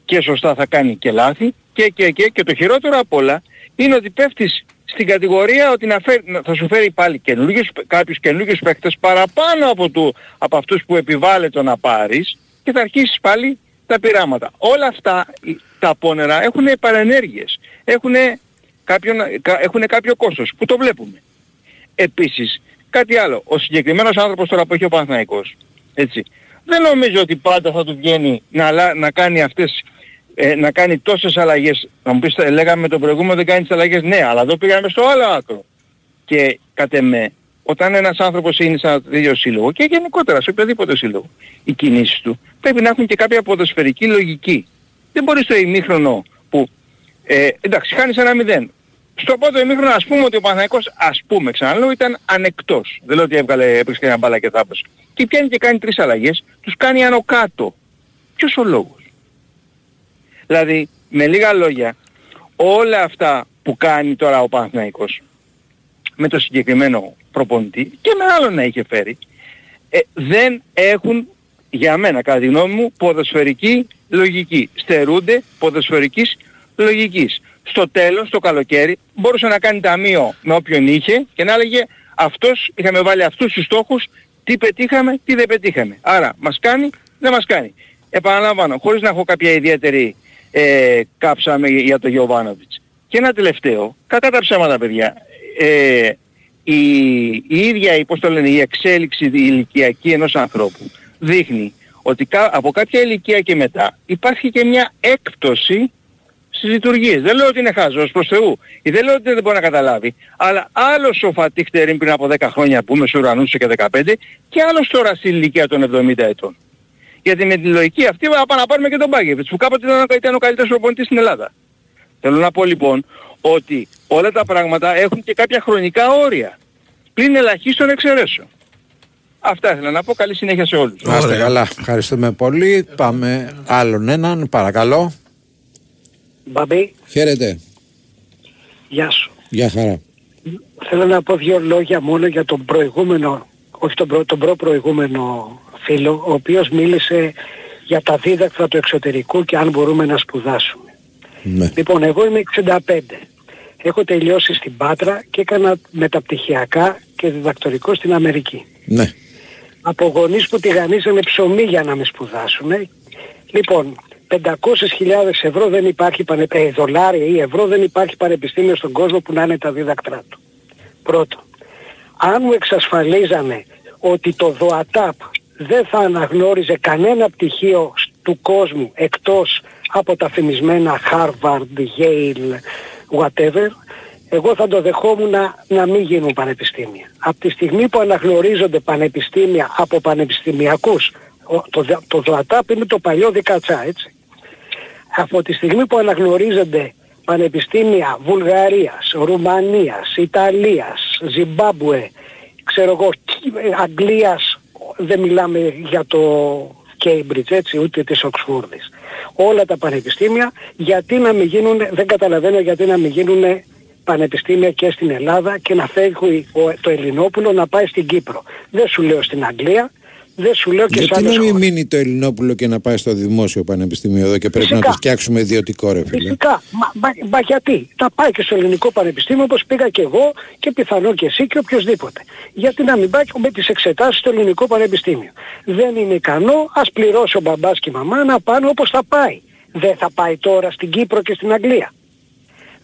και σωστά θα κάνει και λάθη και και και και το χειρότερο απ' όλα είναι ότι πέφτεις στην κατηγορία ότι να φέρει, να- θα σου φέρει πάλι καινούργιους, κάποιους καινούργιους παίκτες παραπάνω από, του, από αυτούς που επιβάλλεται να πάρεις και θα αρχίσεις πάλι τα πειράματα. Όλα αυτά οι- τα απόνερα έχουν παρενέργειες, έχουν, κάποιον, κα- έχουν κάποιο κόστος που το βλέπουμε. Επίσης, κάτι άλλο. Ο συγκεκριμένος άνθρωπος τώρα που έχει ο Παναθηναϊκός, έτσι, δεν νομίζω ότι πάντα θα του βγαίνει να, αλλα- να κάνει αυτές, ε, να κάνει τόσες αλλαγές. Να μου πεις, ε, λέγαμε το προηγούμενο δεν κάνει τις αλλαγές. Ναι, αλλά εδώ πήγαμε στο άλλο άκρο. Και κατ' εμέ, όταν ένας άνθρωπος είναι σε ένα τέτοιο σύλλογο και γενικότερα σε οποιοδήποτε σύλλογο, οι κινήσεις του πρέπει να έχουν και κάποια ποδοσφαιρική λογική. Δεν μπορεί στο ημίχρονο που, ε, εντάξει, χάνεις ένα μηδέν. Στο πρώτο ημίχρονο ας πούμε ότι ο Παναθηναϊκός ας πούμε ξαναλέω ήταν ανεκτός. Δεν λέω ότι έβγαλε έπαιξε και ένα μπάλα και θάπωσε. Και πιάνει και κάνει τρεις αλλαγές, τους κάνει άνω κάτω. Ποιος ο λόγος; Δηλαδή, με λίγα λόγια, όλα αυτά που κάνει τώρα ο Παναθηναϊκός με το συγκεκριμένο προπονητή και με άλλον να είχε φέρει, ε, δεν έχουν για μένα, κατά τη γνώμη μου, ποδοσφαιρική λογική. Στερούνται ποδοσφαιρικής λογικής. Στο τέλος, το καλοκαίρι, μπορούσε να κάνει ταμείο με όποιον είχε και να έλεγε αυτός, είχαμε βάλει αυτούς τους στόχους, τι πετύχαμε, τι δεν πετύχαμε. Άρα, μας κάνει, δεν μας κάνει. Επαναλαμβάνω, χωρίς να έχω κάποια ιδιαίτερη ε, κάψα με- για τον Γιωβάνοβιτς. Και ένα τελευταίο, κατά τα ψέματα παιδιά, ε, η, η ίδια, η, πώς το λένε, η εξέλιξη η ηλικιακή ενός ανθρώπου δείχνει ότι κα- από κάποια ηλικία και μετά υπάρχει και μια έκπτωση στις λειτουργίες. Δεν λέω ότι είναι χάζος προς Θεού. Ή δεν λέω ότι δεν μπορεί να καταλάβει. Αλλά άλλος ο Φατίχτερη πριν από 10 χρόνια που είμαι στους ουρανούς και 15 και άλλος τώρα στην ηλικία των 70 ετών. Γιατί με τη λογική αυτή θα πάμε να πάρουμε και τον Μπάγκεβιτς που κάποτε ήταν, ήταν ο καλύτερος προπονητής στην Ελλάδα. Θέλω να πω λοιπόν ότι όλα τα πράγματα έχουν και κάποια χρονικά όρια. Πλην ελαχίστων εξαιρέσεων. Αυτά ήθελα να πω. Καλή συνέχεια σε όλους. Να είστε καλά. Ευχαριστούμε πολύ. Πάμε άλλον έναν, παρακαλώ. Μπαμπή, Χαίρετε. γεια σου. Γεια χαρά. Θέλω να πω δύο λόγια μόνο για τον προηγούμενο, όχι τον, προ, τον προ-προηγούμενο φίλο, ο οποίος μίλησε για τα δίδακτρα του εξωτερικού και αν μπορούμε να σπουδάσουμε. Ναι. Λοιπόν, εγώ είμαι 65. Έχω τελειώσει στην Πάτρα και έκανα μεταπτυχιακά και διδακτορικό στην Αμερική. Ναι. Από γονείς που τηγανίζανε ψωμί για να με σπουδάσουν. Λοιπόν, 500.000 ευρώ δεν υπάρχει πανε... ε, δολάρια ή ευρώ δεν υπάρχει πανεπιστήμιο στον κόσμο που να είναι τα δίδακτρά του. Πρώτο. Αν μου εξασφαλίζανε ότι το ΔΟΑΤΑΠ δεν θα αναγνώριζε κανένα πτυχίο του κόσμου εκτός από τα φημισμένα Harvard, Yale, whatever, εγώ θα το δεχόμουν να, να μην γίνουν πανεπιστήμια. Από τη στιγμή που αναγνωρίζονται πανεπιστήμια από πανεπιστημιακούς, ο- το, δα- το ΔΟΑΤΑΠ είναι το παλιό δικατσά, έτσι. Από τη στιγμή που αναγνωρίζονται πανεπιστήμια Βουλγαρίας, Ρουμανίας, Ιταλίας, Ζιμπάμπουε, ξέρω εγώ, Κι- ε, Αγγλίας, δεν μιλάμε για το Cambridge έτσι, ούτε της Οξφόρδης. Όλα τα πανεπιστήμια, γιατί να μην γίνουν, δεν καταλαβαίνω γιατί να μην γίνουν πανεπιστήμια και στην Ελλάδα και να φεύγει ο- το Ελληνόπουλο να πάει στην Κύπρο. Δεν σου λέω στην Αγγλία, δεν σου λέω και σε Γιατί άλλες να μην χώρες. μείνει το Ελληνόπουλο και να πάει στο δημόσιο πανεπιστήμιο εδώ και πρέπει να Φυσικά. το φτιάξουμε ιδιωτικό ρε φίλε. Φυσικά. Μα, μα, μα γιατί; Θα πάει και στο ελληνικό πανεπιστήμιο όπως πήγα και εγώ και πιθανόν και εσύ και οποιοδήποτε. Γιατί να μην πάει με τις εξετάσεις στο ελληνικό πανεπιστήμιο; Δεν είναι ικανό, ας πληρώσει ο μπαμπάς και η μαμά να πάνε όπως θα πάει. Δεν θα πάει τώρα στην Κύπρο και στην Αγγλία.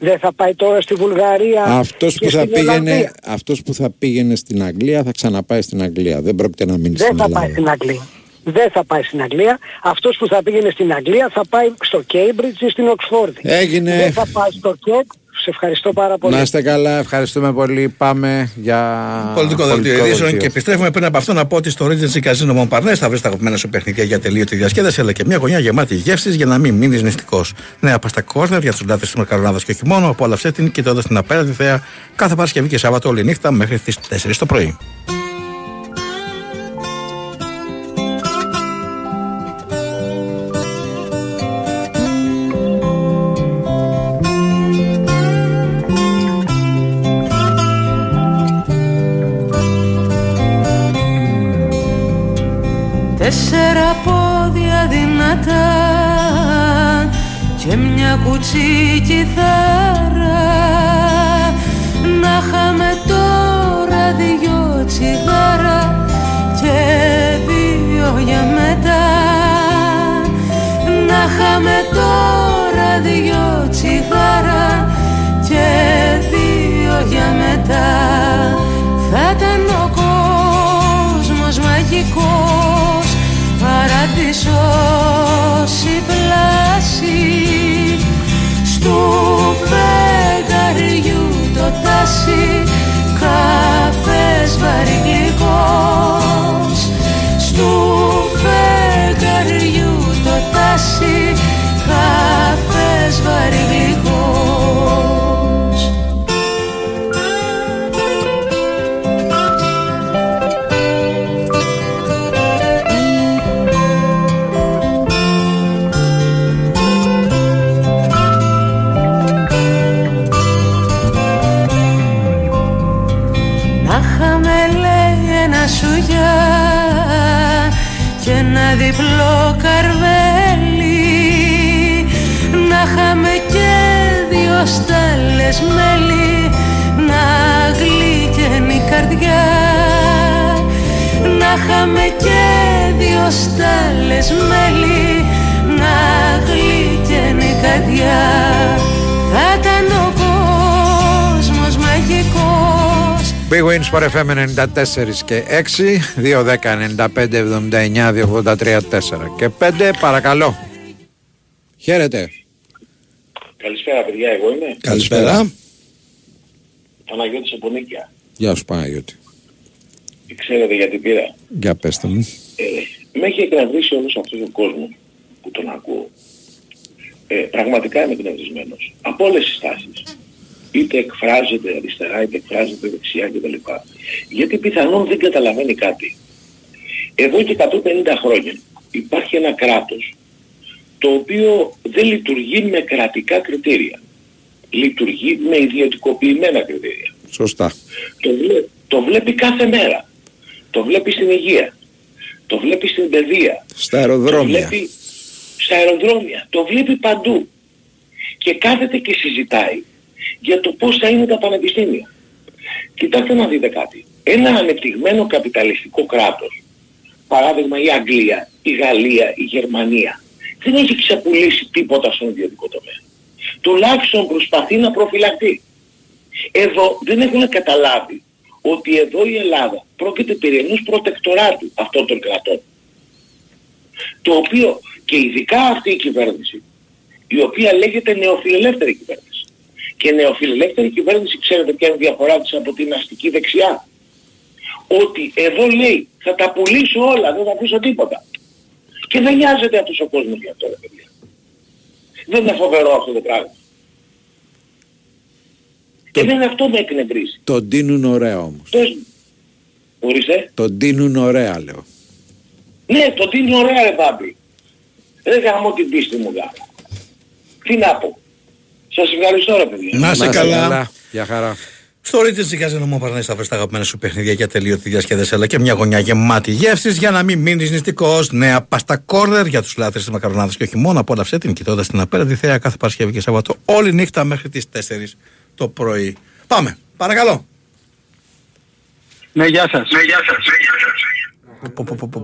Δεν θα πάει τώρα στη Βουλγαρία Αυτός και που, θα στην πήγαινε, Ολλανδία. αυτός που θα πήγαινε στην Αγγλία θα ξαναπάει στην Αγγλία. Δεν πρόκειται να μείνει Δεν στην θα Ελλάδα. πάει στην Αγγλία. Δεν θα πάει στην Αγγλία. Αυτός που θα πήγαινε στην Αγγλία θα πάει στο Cambridge ή στην Οξφόρδη. Έγινε. Δεν θα πάει στο ΚΕΚ. Σε ευχαριστώ πάρα πολύ. Να είστε καλά, ευχαριστούμε πολύ. Πάμε για Πολιτικό δελτίο ειδήσεων δελτίο. και επιστρέφουμε πριν από αυτό να πω ότι στο Regency Casino Montparnasse θα βρεις τα αγαπημένα σου παιχνίδια για τελείωτη διασκέδαση αλλά και μια γωνιά γεμάτη γεύσει για να μην μείνεις νηστικό. Νέα πάστα κόρνερ για τους λάτε της Μακαρονάδα και όχι μόνο. Απόλαυσέ την κοιτώντας την απέραντη θέα κάθε Παρασκευή και Σάββατο όλη νύχτα μέχρι τις 4 το πρωί. Παράδεισος η πλάση στου φεγγαριού το τάσι καφές βαρυγλικός στου γλύκαινε η καρδιά Να είχαμε και δυο στάλες μέλι να γλύκαινε η καρδιά Θα ήταν ο κόσμος μαγικός Big Wins for FM 94 και 6, 210 95 79 283 4 και 5 παρακαλώ. Χαίρετε. Καλησπέρα παιδιά, εγώ είμαι. Καλησπέρα. Παναγιώτης από Νίκαια. Γεια σου Παναγιώτη. Ξέρετε γιατί πήρα. Για πέστε μου. Ε, με έχει εκνευρίσει όλος αυτός ο κόσμος που τον ακούω. Ε, πραγματικά είμαι εκνευρισμένος. Από όλες τις τάσεις. Είτε εκφράζεται αριστερά, είτε εκφράζεται δεξιά κτλ. Γιατί πιθανόν δεν καταλαβαίνει κάτι. Εδώ και 150 χρόνια υπάρχει ένα κράτος το οποίο δεν λειτουργεί με κρατικά κριτήρια. Λειτουργεί με ιδιωτικοποιημένα κριτήρια. Σωστά. Το, βλέ- το βλέπει κάθε μέρα. Το βλέπει στην υγεία. Το βλέπει στην παιδεία. Στα Το αεροδρόμια. βλέπει στα αεροδρόμια. Το βλέπει παντού. Και κάθεται και συζητάει για το πώς θα είναι τα πανεπιστήμια. Κοιτάξτε να δείτε κάτι. Ένα ανεπτυγμένο καπιταλιστικό κράτος, παράδειγμα η Αγγλία, η Γαλλία, η Γερμανία, δεν έχει ξεπουλήσει τίποτα στον ιδιωτικό τομέα. Τουλάχιστον προσπαθεί να προφυλακτεί. Εδώ δεν έχουν καταλάβει ότι εδώ η Ελλάδα πρόκειται περί ενός προτεκτοράτου αυτών των κρατών. Το οποίο και ειδικά αυτή η κυβέρνηση, η οποία λέγεται νεοφιλελεύθερη κυβέρνηση. Και νεοφιλελεύθερη κυβέρνηση ξέρετε ποια είναι η διαφορά της από την αστική δεξιά; Ότι εδώ λέει θα τα πουλήσω όλα, δεν θα αφήσω τίποτα. Και δεν νοιάζεται αυτός ο κόσμος για αυτό ρε παιδιά. Δεν είναι φοβερό αυτό το πράγμα. Και δεν αυτό με εκνευρίζει. Τον δίνουν ωραία όμως. Πες μου. Ορίστε. Τον δίνουν ωραία λέω. Ναι, το δίνουν ωραία ρε Μπάμπη. Δεν γαμώ την πίστη μου γάμο. Τι να πω. Σας ευχαριστώ ρε παιδιά. Να είσαι καλά. Γεια χαρά. Στο Ρίτζι Ζυγάζει νομό Παρνές θα βρεις τα αγαπημένα σου παιχνίδια για τελείωτη διασκέδαση αλλά και μια γωνιά γεμάτη γεύσης για να μην μείνεις νηστικός. Νέα πάστα κόρνερ για τους λάτρες της μακαρονάδας και όχι μόνο. Απόλαυσε την κοιτώντας την απέραντη θέα κάθε Παρασκευή και Σαββατό όλη νύχτα μέχρι τις 4 το πρωί. Πάμε, παρακαλώ. Ναι, γεια σας. Ναι, γεια σας.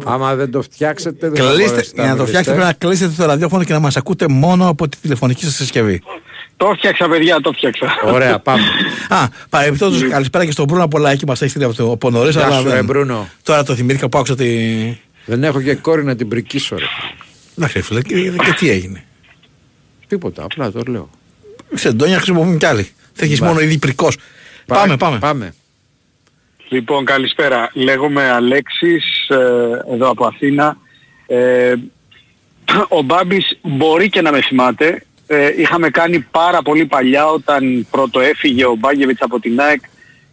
Άμα δεν το φτιάξετε δεν θα Κλείστε, μπορέσετε για να το μιλήσετε. φτιάξετε πρέπει να κλείσετε το ραδιόφωνο και να μας ακούτε μόνο από τη τηλεφωνική σας συσκευή. Το φτιάξα παιδιά, το φτιάξα. Ωραία, (laughs) πάμε. Α, παρεμπιπτόντω, καλησπέρα και στον Μπρούνο Απολάκη μας έχει στείλει από το από νωρίς, Γεια αλλά σου, δεν- ρε, Μπρούνο. Τώρα το θυμήθηκα που άκουσα τη. Δεν έχω και κόρη να την πρικίσω ρε. Εντάξει, ρε φίλε, και, και τι έγινε. Τίποτα, απλά το λέω. Ξεντόνια χρησιμοποιούν κι άλλοι. Θα έχεις Μπα. μόνο διπρικός. Πάμε, πάμε. Πάμε. Λοιπόν, καλησπέρα. Λέγομαι Αλέξης, ε, εδώ από Αθήνα. Ε, ο Μπάμπης μπορεί και να με θυμάται. Ε, είχαμε κάνει πάρα πολύ παλιά όταν πρώτο έφυγε ο Μπάγκεβιτς από την ΑΕΚ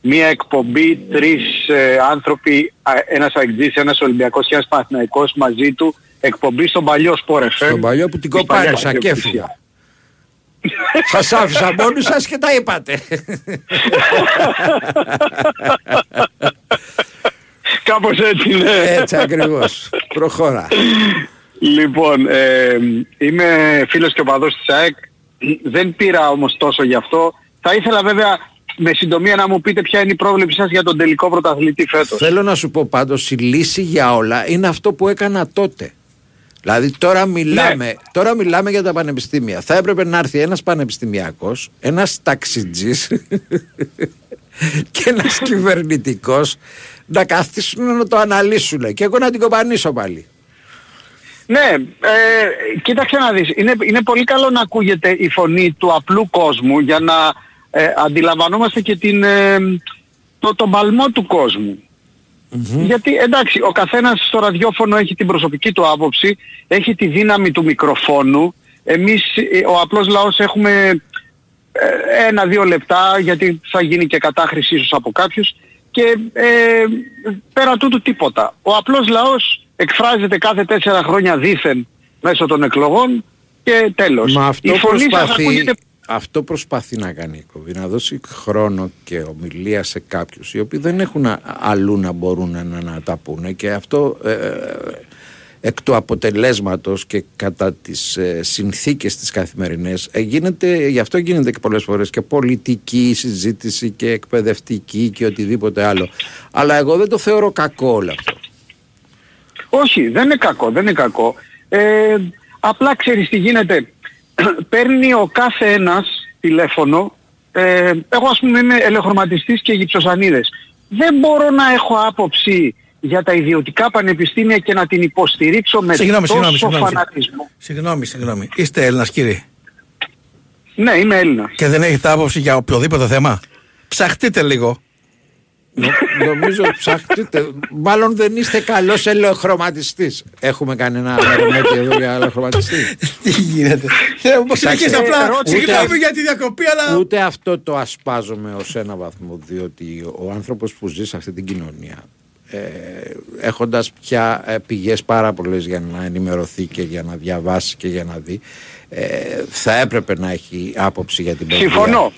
μία εκπομπή, τρεις ε, άνθρωποι, α, ένας αεκτζής, ένας Ολυμπιακός και ένας Παναθηναϊκός μαζί του, εκπομπή στον παλιό Sport FM. Στον παλιό που την Της παλιάς κοπάνισα και ιδιοκτησίας. έφυγα. Σας άφησα μόνους σας και τα είπατε. Κάπως έτσι ναι. Έτσι ακριβώς. Προχώρα. Λοιπόν, ε, είμαι φίλος και οπαδός της ΑΕΚ. Δεν πήρα όμως τόσο γι' αυτό. Θα ήθελα βέβαια με συντομία να μου πείτε ποια είναι η πρόβλεψη σας για τον τελικό πρωταθλητή φέτος. Θέλω να σου πω πάντως η λύση για όλα είναι αυτό που έκανα τότε. Δηλαδή τώρα μιλάμε, Ναι. τώρα μιλάμε για τα πανεπιστήμια. Θα έπρεπε να έρθει ένας πανεπιστημιακός, ένας ταξιτζής (laughs) και ένας κυβερνητικός να καθίσουν να το αναλύσουν και εγώ να την κοπανίσω πάλι. Ναι, ε, κοίταξε να δεις. Είναι, είναι πολύ καλό να ακούγεται η φωνή του απλού κόσμου για να ε, αντιλαμβανόμαστε και την, ε, το, τον παλμό του κόσμου. Γιατί εντάξει, ο καθένας στο ραδιόφωνο έχει την προσωπική του άποψη, έχει τη δύναμη του μικροφόνου. Εμείς, ε, ο απλός λαός, έχουμε ε, ένα-δύο λεπτά, γιατί θα γίνει και κατάχρηση ίσως από κάποιους και ε, πέρα τούτου τίποτα. Ο απλός λαός εκφράζεται κάθε τέσσερα χρόνια δήθεν μέσω των εκλογών και τέλος. Μα αυτό η φωνή σας προσπαθεί, ακούγεται αυτό προσπαθεί να κάνει η κοβή, να δώσει χρόνο και ομιλία σε κάποιους οι οποίοι δεν έχουν α- αλλού να μπορούν να, να τα πούνε και αυτό ε, ε, εκ του αποτελέσματος και κατά τις ε, συνθήκες τις καθημερινές ε, γίνεται, γι' αυτό γίνεται και πολλές φορές και πολιτική συζήτηση και εκπαιδευτική και οτιδήποτε άλλο αλλά εγώ δεν το θεωρώ κακό όλο αυτό Όχι, δεν είναι κακό, δεν είναι κακό. Ε, απλά ξέρεις τι γίνεται. (clears throat) Παίρνει ο κάθε ένας τηλέφωνο. Ε, εγώ ας πούμε είμαι ελεχρωματιστής και γυψοσανίδες. Δεν μπορώ να έχω άποψη για τα ιδιωτικά πανεπιστήμια και να την υποστηρίξω με Συγγνώμη, τόσο συγγνώμη, συγγνώμη. φανατισμό. Συγγνώμη, συγγνώμη. Είστε Έλληνας κύριε; Ναι, είμαι Έλληνας. Και δεν έχετε άποψη για οποιοδήποτε θέμα; Ψαχτείτε λίγο. Νο- νομίζω ψαχτείτε. Μάλλον δεν είστε καλός ελεοχρωματιστής. Έχουμε κανένα μερομέτη εδώ για ελεοχρωματιστή. Τι γίνεται; Ε, Όπως Εντάξει, συνεχίζει απλά. ούτε Συγγνώμη αυ- για τη διακοπή, αλλά. Ούτε αυτό το ασπάζομαι ως ένα βαθμό, διότι ο άνθρωπος που ζει σε αυτή την κοινωνία, ε, έχοντας πια ε, πηγές πάρα πολλές για να ενημερωθεί και για να διαβάσει και για να δει, ε, θα έπρεπε να έχει άποψη για την παιδεία. Συμφωνώ.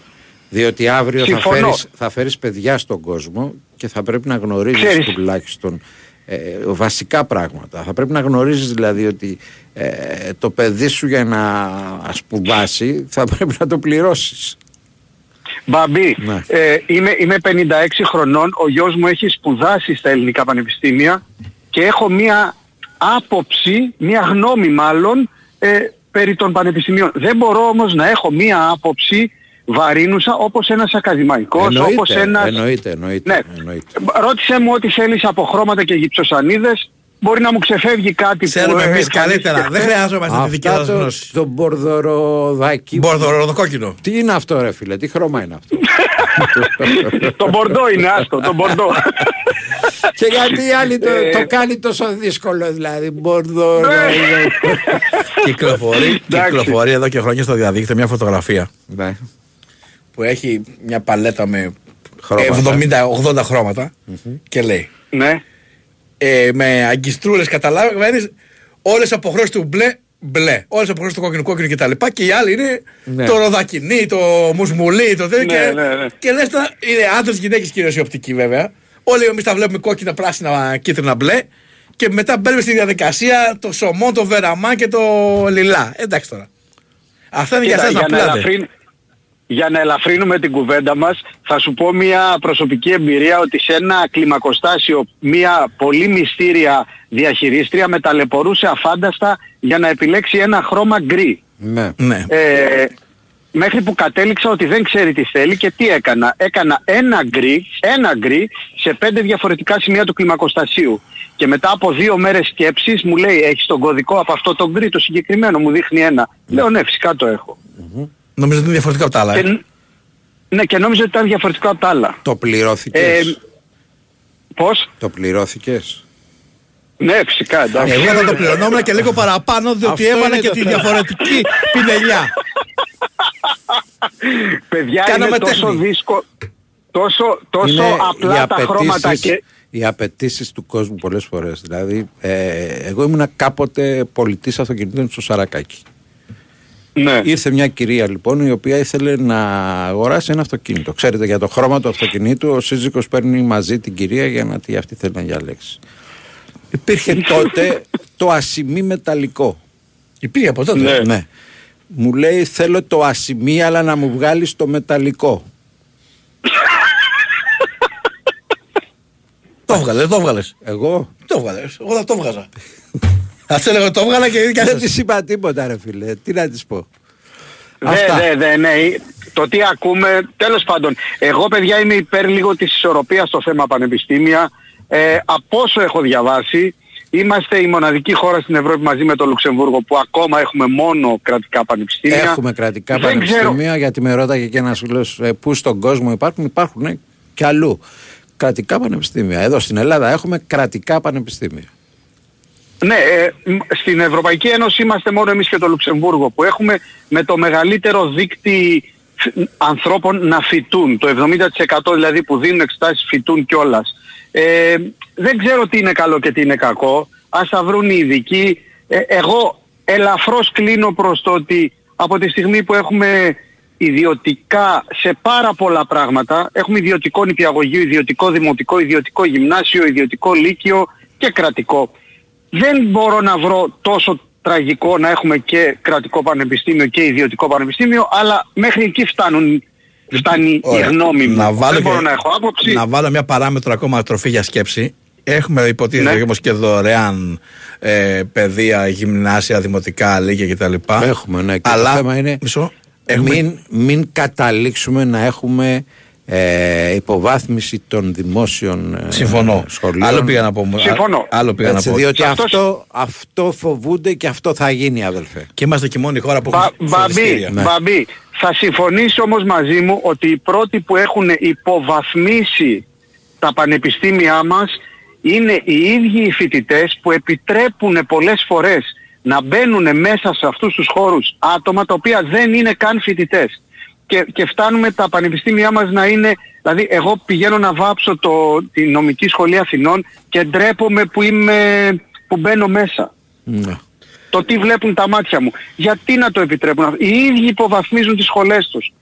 Διότι αύριο θα Συμφωνώ. φέρεις, θα φέρεις παιδιά στον κόσμο και θα πρέπει να γνωρίζεις Ξέρεις. τουλάχιστον ε, βασικά πράγματα. Θα πρέπει να γνωρίζεις δηλαδή ότι ε, το παιδί σου για να σπουδάσει θα πρέπει να το πληρώσεις. Μπαμπή, Ναι. ε, είμαι, είμαι 56 χρονών, ο γιος μου έχει σπουδάσει στα ελληνικά πανεπιστήμια και έχω μία άποψη, μία γνώμη μάλλον, ε, περί των πανεπιστημίων. Δεν μπορώ όμως να έχω μία άποψη βαρύνουσα όπως ένας ακαδημαϊκός, όπως Εννοείται, ένας... εννοείται, εννοείται, Ναι. εννοείται. Ρώτησε μου ό,τι θέλεις από χρώματα και γυψοσανίδες. Μπορεί να μου ξεφεύγει κάτι Ξέρουμε που... ε, εμείς εμφανίστηκε καλύτερα. Δεν χθες. χρειάζομαστε τη δική Αυτά σας το, γνώση. το μπορδοροδάκι. Μπορδοροδοκόκκινο. Τι είναι αυτό ρε φίλε, τι χρώμα είναι αυτό; (laughs) το μπορντό είναι άστο, το μπορντό. (laughs) Και γιατί οι άλλοι το, Ε, το κάνει τόσο δύσκολο δηλαδή. Μπορδορο... Κυκλοφορεί, κυκλοφορεί εδώ και χρόνια στο διαδίκτυο μια φωτογραφία Ναι. Που έχει μια παλέτα με Χρώματα. 70-80 χρώματα και λέει Ναι. ε, με αγκιστρούλες καταλάβαινες όλες από χρώσεις του μπλε μπλε. Όλες από χρώσεις του κόκκινο κόκκινο κτλ. Και, και οι άλλοι είναι Ναι. το ροδακινί, το μουσμουλί, το τέτοιο. Ναι, και, ναι, ναι. και λες τώρα, είναι άντρες γυναίκες κυρίως η οπτική βέβαια. Όλοι εμείς τα βλέπουμε κόκκινα, πράσινα, κίτρινα, μπλε. Και μετά μπαίνουμε στη διαδικασία το σομόν, το βεραμάν και το λιλά. Εντάξει τώρα. Αυτά είναι για Κοίτα, εσάς να για, να πλάτε. Ελαφρύν- για να ελαφρύνουμε την κουβέντα μας, θα σου πω μια προσωπική εμπειρία ότι σε ένα κλιμακοστάσιο μια πολύ μυστήρια διαχειρίστρια με ταλαιπωρούσε αφάνταστα για να επιλέξει ένα χρώμα γκρι. Ναι. ναι. Ε, μέχρι που κατέληξα ότι δεν ξέρει τι θέλει και τι έκανα. Έκανα ένα γκρι, ένα γκρι σε πέντε διαφορετικά σημεία του κλιμακοστασίου. Και μετά από δύο μέρες σκέψης μου λέει έχεις τον κωδικό από αυτό το γκρι το συγκεκριμένο, μου δείχνει ένα. Λέω ναι φυσικά το έχω. Νομίζω ότι είναι διαφορετικό από τα άλλα. ε. Και, ναι και νόμιζα ότι ήταν διαφορετικό από τα άλλα. Το πληρώθηκες. Ε, πώς; Το πληρώθηκες. Ναι φυσικά εντάξει. Εγώ θα το πληρωνόμουν και λίγο παραπάνω διότι Αυτό έβαλα είναι και το τη θέμα. διαφορετική πινελιά. (laughs) Παιδιά Κάναμε είναι τόσο τέχνη. δύσκολο, τόσο, τόσο Είναι απλά οι τα χρώματα απαιτήσεις- και... Οι απαιτήσεις του κόσμου πολλές φορές. Δηλαδή, ε, εγώ ήμουνα κάποτε πολιτής αυτοκινήτων στο Σαρακάκι. Ναι. Ήρθε μια κυρία λοιπόν η οποία ήθελε να αγοράσει ένα αυτοκίνητο. Ξέρετε για το χρώμα του αυτοκινήτου ο σύζυγος παίρνει μαζί την κυρία για να τι αυτή θέλει να διαλέξει. Υπήρχε τότε το ασημί μεταλλικό. Υπήρχε από τότε; Ναι. Μου λέει θέλω το ασημί αλλά να μου βγάλεις το μεταλλικό. Το έβγαλες, δεν το έβγαλες. Εγώ; Το έβγαλες. Εγώ θα το έβγαζα. (laughs) Ας έλεγα το έβγαλα και δικιά δεν σας. της είπα τίποτα ρε φίλε. Τι να της πω. Δε, Αυτά. δε, δε, ναι. Το τι ακούμε, τέλος πάντων. Εγώ παιδιά είμαι υπέρ λίγο της ισορροπίας στο θέμα πανεπιστήμια. Ε, από όσο έχω διαβάσει, είμαστε η μοναδική χώρα στην Ευρώπη μαζί με το Λουξεμβούργο που ακόμα έχουμε μόνο κρατικά πανεπιστήμια. Έχουμε κρατικά Δεν ξέρω- πανεπιστήμια γιατί με ρώταγε και ένας φίλος ε, πού στον κόσμο υπάρχουν, υπάρχουν ε, και αλλού. Κρατικά πανεπιστήμια. Εδώ στην Ελλάδα έχουμε κρατικά πανεπιστήμια. Ναι, ε, μ, στην Ευρωπαϊκή Ένωση είμαστε μόνο εμείς και το Λουξεμβούργο που έχουμε με το μεγαλύτερο δίκτυ φ- ανθρώπων να φοιτούν. Το 70% δηλαδή που δίνουν εξετάσεις φοιτούν κιόλας. Ε, δεν ξέρω τι είναι καλό και τι είναι κακό. Ας τα βρουν οι ειδικοί. Ε, εγώ ελαφρώς κλείνω προς το ότι από τη στιγμή που έχουμε ιδιωτικά σε πάρα πολλά πράγματα, έχουμε ιδιωτικό νηπιαγωγείο, ιδιωτικό δημοτικό, ιδιωτικό γυμνάσιο, ιδιωτικό λύκειο και κρατικό. Δεν μπορώ να βρω τόσο τραγικό να έχουμε και κρατικό πανεπιστήμιο και ιδιωτικό πανεπιστήμιο, αλλά μέχρι εκεί φτάνουν, φτάνει η Ωραία. γνώμη μου. Να βάλω Δεν και- μπορώ να έχω άποψη. Να βάλω μια παράμετρο ακόμα τροφή για σκέψη. Έχουμε υποτίθεται Ναι. όμως και δωρεάν ε, παιδεία, γυμνάσια, δημοτικά, λύκεια κτλ. Έχουμε, ναι. Και Αλλά, το θέμα είναι μισό, έχουμε- μην, μην καταλήξουμε να έχουμε ε, υποβάθμιση των δημόσιων ε, Συμφωνώ. σχολείων. Άλλο πήγα να πω. Συμφωνώ. Α- Άλλο πήγα Έτσι, να πω. διότι Σε αυτός- αυτό, αυτό φοβούνται και αυτό θα γίνει αδελφέ. Και είμαστε και μόνη χώρα που Μπα, έχουμε μπαμπή, φροντιστήρια. Ναι. μπαμπή, θα συμφωνήσει όμως μαζί μου ότι οι πρώτοι που έχουν υποβαθμίσει τα πανεπιστήμια μας είναι οι ίδιοι οι φοιτητές που επιτρέπουν πολλές φορές να μπαίνουν μέσα σε αυτούς τους χώρους άτομα τα οποία δεν είναι καν φοιτητές. Και, και φτάνουμε τα πανεπιστήμια μας να είναι, δηλαδή εγώ πηγαίνω να βάψω το, τη νομική σχολή Αθηνών και ντρέπομαι που, είμαι, που μπαίνω μέσα Ναι. το τι βλέπουν τα μάτια μου. Γιατί να το επιτρέπουν αυτό. Οι ίδιοι υποβαθμίζουν τις σχολές τους.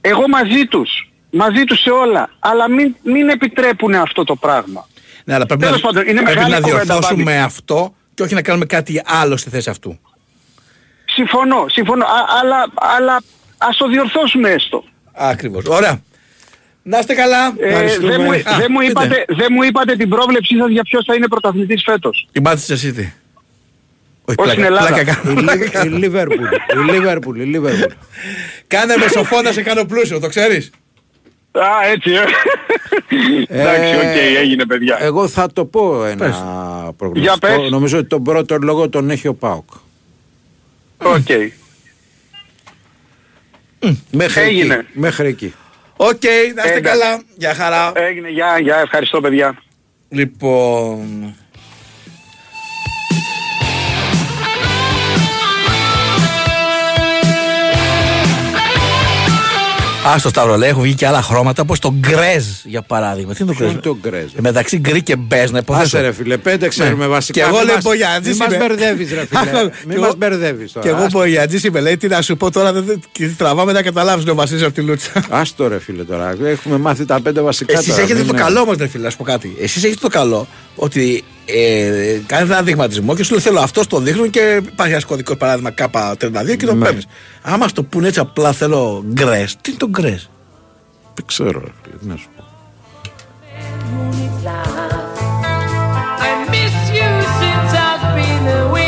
Εγώ μαζί τους. Μαζί τους σε όλα. Αλλά μην, μην επιτρέπουν αυτό το πράγμα. Ναι, αλλά πρέπει Τέλος να, πάντων, είναι πρέπει μεγάλη να κουβέντα, διορθώσουμε Μπάμπη. αυτό και όχι να κάνουμε κάτι άλλο στη θέση αυτού. Συμφωνώ, συμφωνώ. Α, αλλά, αλλά ας το διορθώσουμε έστω. Ακριβώς. Ωραία. Να είστε καλά. Ε, δεν μου, Α, δεν μου πείτε. είπατε, δεν μου είπατε την πρόβλεψή σας για ποιος θα είναι πρωταθλητής φέτος. Η Manchester City. Όχι, Ως στην Ελλάδα. πλάκα κάνω, Η πλάκα Λι- η κάνω. Λίβερπουλ. Η Λίβερπουλ. Η Λίβερπουλ. Κάνε με σοφό να σε κάνω πλούσιο, το ξέρεις; Α, έτσι, ε. Εντάξει, οκ, έγινε παιδιά. Εγώ θα το πω ένα Πες. προγνωστικό. Για πες. Νομίζω ότι τον πρώτο λόγο τον έχει ο Πάοκ. Οκ. Μέχρι Έγινε. εκεί. Μέχρι εκεί. Οκ, να είστε Εντάξει. καλά. Γεια χαρά. Έγινε, γεια, γεια, ευχαριστώ παιδιά. Λοιπόν. Α, στο Σταύρο λέει, έχουν βγει και άλλα χρώματα όπως το greige για παράδειγμα. Τι είναι το Ποιο greige; είναι το greige; Ε, μεταξύ γκρι και μπέζ, να υποθέσω. Άσε ρε φίλε, πέντε ξέρουμε Ναι. βασικά. Και εγώ Μη λέω μας- μπογιατζής Μη μας είμαι. μπερδεύεις ρε φίλε. (laughs) Αχ, Μη και μας εγώ- μπερδεύεις τώρα. Και εγώ Ας- μπογιατζής είμαι, λέει, τι να σου πω τώρα, δεν- δεν- και τραβάμε να καταλάβεις ο Βασίλης από τη Λούτσα. Ας το ρε φίλε τώρα. Έχουμε μάθει τα πέντε βασικά Εσείς τώρα, έχετε μην το είναι- καλό όμως ρε φίλε, να σου πω κάτι. Εσείς έχετε το καλό ότι ε, κάνετε ένα δειγματισμό και σου λέει θέλω αυτό το δείχνουν και υπάρχει ένα κωδικό παράδειγμα K32 και το Ναι. παίρνεις. Άμα στο πούνε έτσι απλά θέλω γκρες, τι είναι το γκρες; Δεν ξέρω ρε φίλε, τι να σου πω. I miss you since I've been away.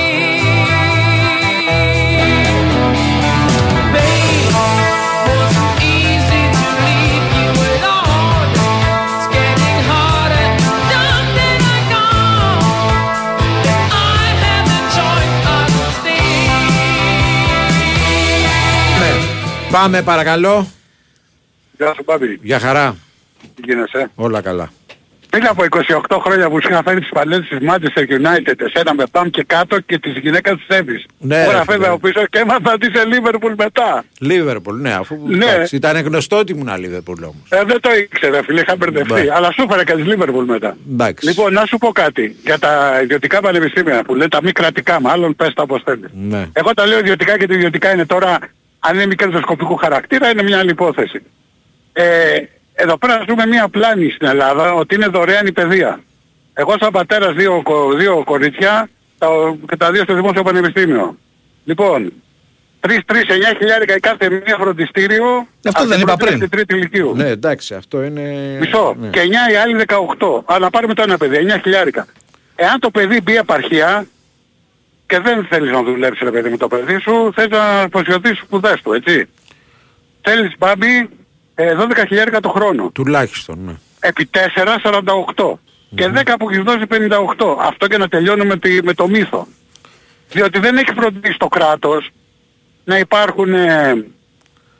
Πάμε παρακαλώ. Γεια σου Μπάμπη, Για χαρά. τι γίνεσαι; Όλα καλά. Πριν από 28 χρόνια που σου είχα φέρει τις παλέτες της Manchester United, εσένα με πάμε και κάτω και της γυναίκας της Εύης. Ναι, Τώρα ρε, φεύγα φίλε. από πίσω και έμαθα ότι είσαι Liverpool μετά. Λίβερπουλ, ναι, αφού Ναι. εντάξει, ήταν γνωστό ότι ήμουν Λίβερπουλ όμως. Ε, δεν το ήξερα φίλε, είχα μπερδευτεί. Ναι. Αλλά σου έφερα και της Liverpool μετά. Εντάξει. Λοιπόν, να σου πω κάτι για τα ιδιωτικά πανεπιστήμια που λένε τα μη κρατικά μάλλον, πες τα όπως θέλεις. Ναι. Εγώ τα λέω ιδιωτικά και το ιδιωτικά είναι τώρα, αν είναι μη κερδοσκοπικού χαρακτήρα, είναι μια άλλη υπόθεση. Ε, εδώ πέρα ζούμε μια πλάνη στην Ελλάδα ότι είναι δωρεάν η παιδεία. Εγώ σαν πατέρας δύο, κο- δύο κορίτσια τα, και τα δύο στο Δημόσιο Πανεπιστήμιο. Λοιπόν, 3-3-9 χιλιάρικα η κάθε μία φροντιστήριο Αυτό από δεν την είπα πρώτη πριν. μέχρι την τρίτη ηλικίου. Ναι, εντάξει, αυτό είναι... Μισό. ναι. Και 9 οι άλλοι 18. Αλλά πάρουμε το ένα παιδί, 9 χιλιάρικα. Εάν το παιδί μπει επαρχία και δεν θέλεις να δουλέψεις ρε παιδί με το παιδί σου, θες να αποσιωθείς τις σπουδές του, έτσι. Θέλεις μπάμπι ε, 12 χιλιάρικα το χρόνο. Τουλάχιστον, ναι. Επί 4, 48. Και 10 που έχεις δώσει 58. Αυτό και να τελειώνουμε με, τη- με το μύθο. Διότι δεν έχει φροντίσει το κράτος να υπάρχουν ε,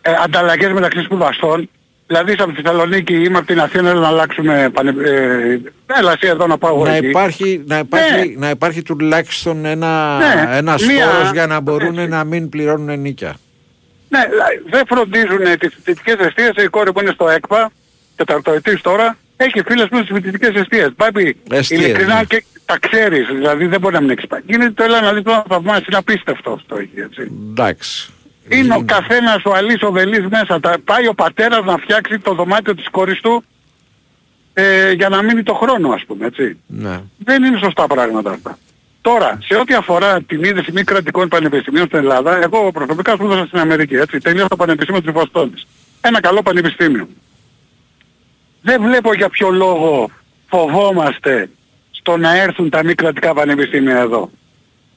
ε, ανταλλαγές μεταξύ σπουδαστών. Δηλαδή είσαι από τη Θεσσαλονίκη ή είμαι από την Αθήνα να αλλάξουμε πανε... ε, έλα εσύ εδώ να πάω εγώ Να εκεί. υπάρχει, να, υπάρχει, να υπάρχει τουλάχιστον ένα, Ναι, ένας μία- φόρος για να μπορούν να μην πληρώνουν νίκια. Ναι, δηλαδή, δεν φροντίζουν τις φοιτητικές αιστείες. Η κόρη που είναι στο ΕΚΠΑ, τεταρτοετής τώρα, έχει φίλες που είναι στις φοιτητικές αιστείες. Πάει Εστίες, ειλικρινά ναι. και τα ξέρεις, δηλαδή δεν μπορεί να μην έχεις πάει. Γίνεται το έλα να δεις το θαυμάσι, είναι απίστευτο αυτό εκεί, έτσι. Εντάξει. Είναι ο καθένας ο αλής ο βελής μέσα. Τα, πάει ο πατέρας να φτιάξει το δωμάτιο της κόρης του ε, για να μείνει το χρόνο ας πούμε, έτσι. Ναι. Δεν είναι σωστά πράγματα αυτά. Τώρα, σε ό,τι αφορά την είδηση μη κρατικών πανεπιστημίων στην Ελλάδα, εγώ προσωπικά σπούδασα στην Αμερική, έτσι, τελείωσα το Πανεπιστήμιο της Βοστόνης. Ένα καλό πανεπιστήμιο. Δεν βλέπω για ποιο λόγο φοβόμαστε στο να έρθουν τα μη κρατικά πανεπιστήμια εδώ.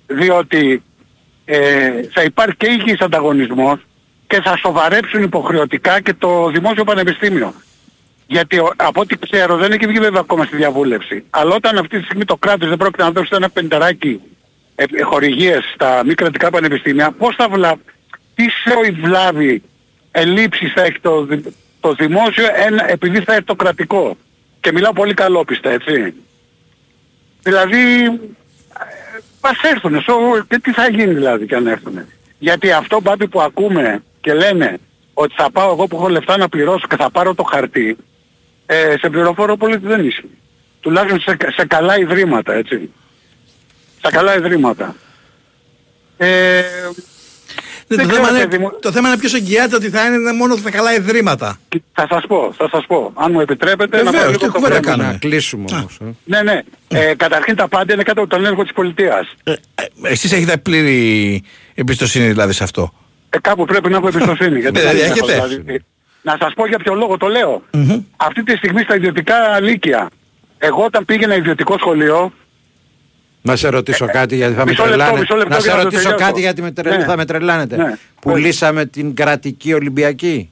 Διότι ε, θα υπάρχει και υγιής ανταγωνισμός και θα σοβαρέψουν υποχρεωτικά και το δημόσιο πανεπιστήμιο. Γιατί ο- από ό,τι ξέρω δεν έχει βγει βέβαια ακόμα στη διαβούλευση. Αλλά όταν αυτή τη στιγμή το κράτος δεν πρόκειται να δώσει ένα πενταράκι ε, ε, χορηγίες στα μη κρατικά πανεπιστήμια, πώς θα βλάβει, τι σε βλάβει ελλείψεις θα έχει το, δη- το δημόσιο ένα, επειδή θα έχει το κρατικό. Και μιλάω πολύ καλόπιστα, έτσι. Δηλαδή, ε, μας έρθουνε, σο- και τι θα γίνει δηλαδή κι αν έρθουνε. Γιατί αυτό μπάμπη που ακούμε και λένε ότι θα πάω εγώ που έχω λεφτά να πληρώσω και θα πάρω το χαρτί, ε, σε πληροφόρο πολύ ότι δεν ισχύει. Τουλάχιστον σε, σε καλά ιδρύματα, έτσι. Σε καλά ιδρύματα. Ε, Ναι, το, δεν θέμα ξέρω, είναι, παιδί μου. το θέμα είναι ποιος εγγυάται ότι θα είναι μόνο στα καλά ιδρύματα. θα σας πω, θα σας πω. Αν μου επιτρέπετε να Βεβαίως, πω τι λίγο το κουβέντα θέμα. κάνουμε. Να κλείσουμε όμως. ε. Ναι, ναι. Ε, καταρχήν τα πάντα είναι κάτω από τον έλεγχο της πολιτείας. Ε, εσείς έχετε πλήρη εμπιστοσύνη δηλαδή σε αυτό; Ε, κάπου πρέπει να έχω εμπιστοσύνη. (laughs) γιατί Δηλαδή, δεν έχω, έχετε. δηλαδή, Να σας πω για ποιο λόγο το λέω. Αυτή τη στιγμή στα ιδιωτικά λύκεια, εγώ όταν πήγαινα ιδιωτικό σχολείο, Να σε ρωτήσω κάτι γιατί θα με Ε, μισό λεπτό, τρελάνε. μισό λεπτό Να σε για να το ρωτήσω τελειώσω. κάτι γιατί με τρελ- Ναι. θα με τρελάνετε. Ναι. Πουλήσαμε την κρατική Ολυμπιακή.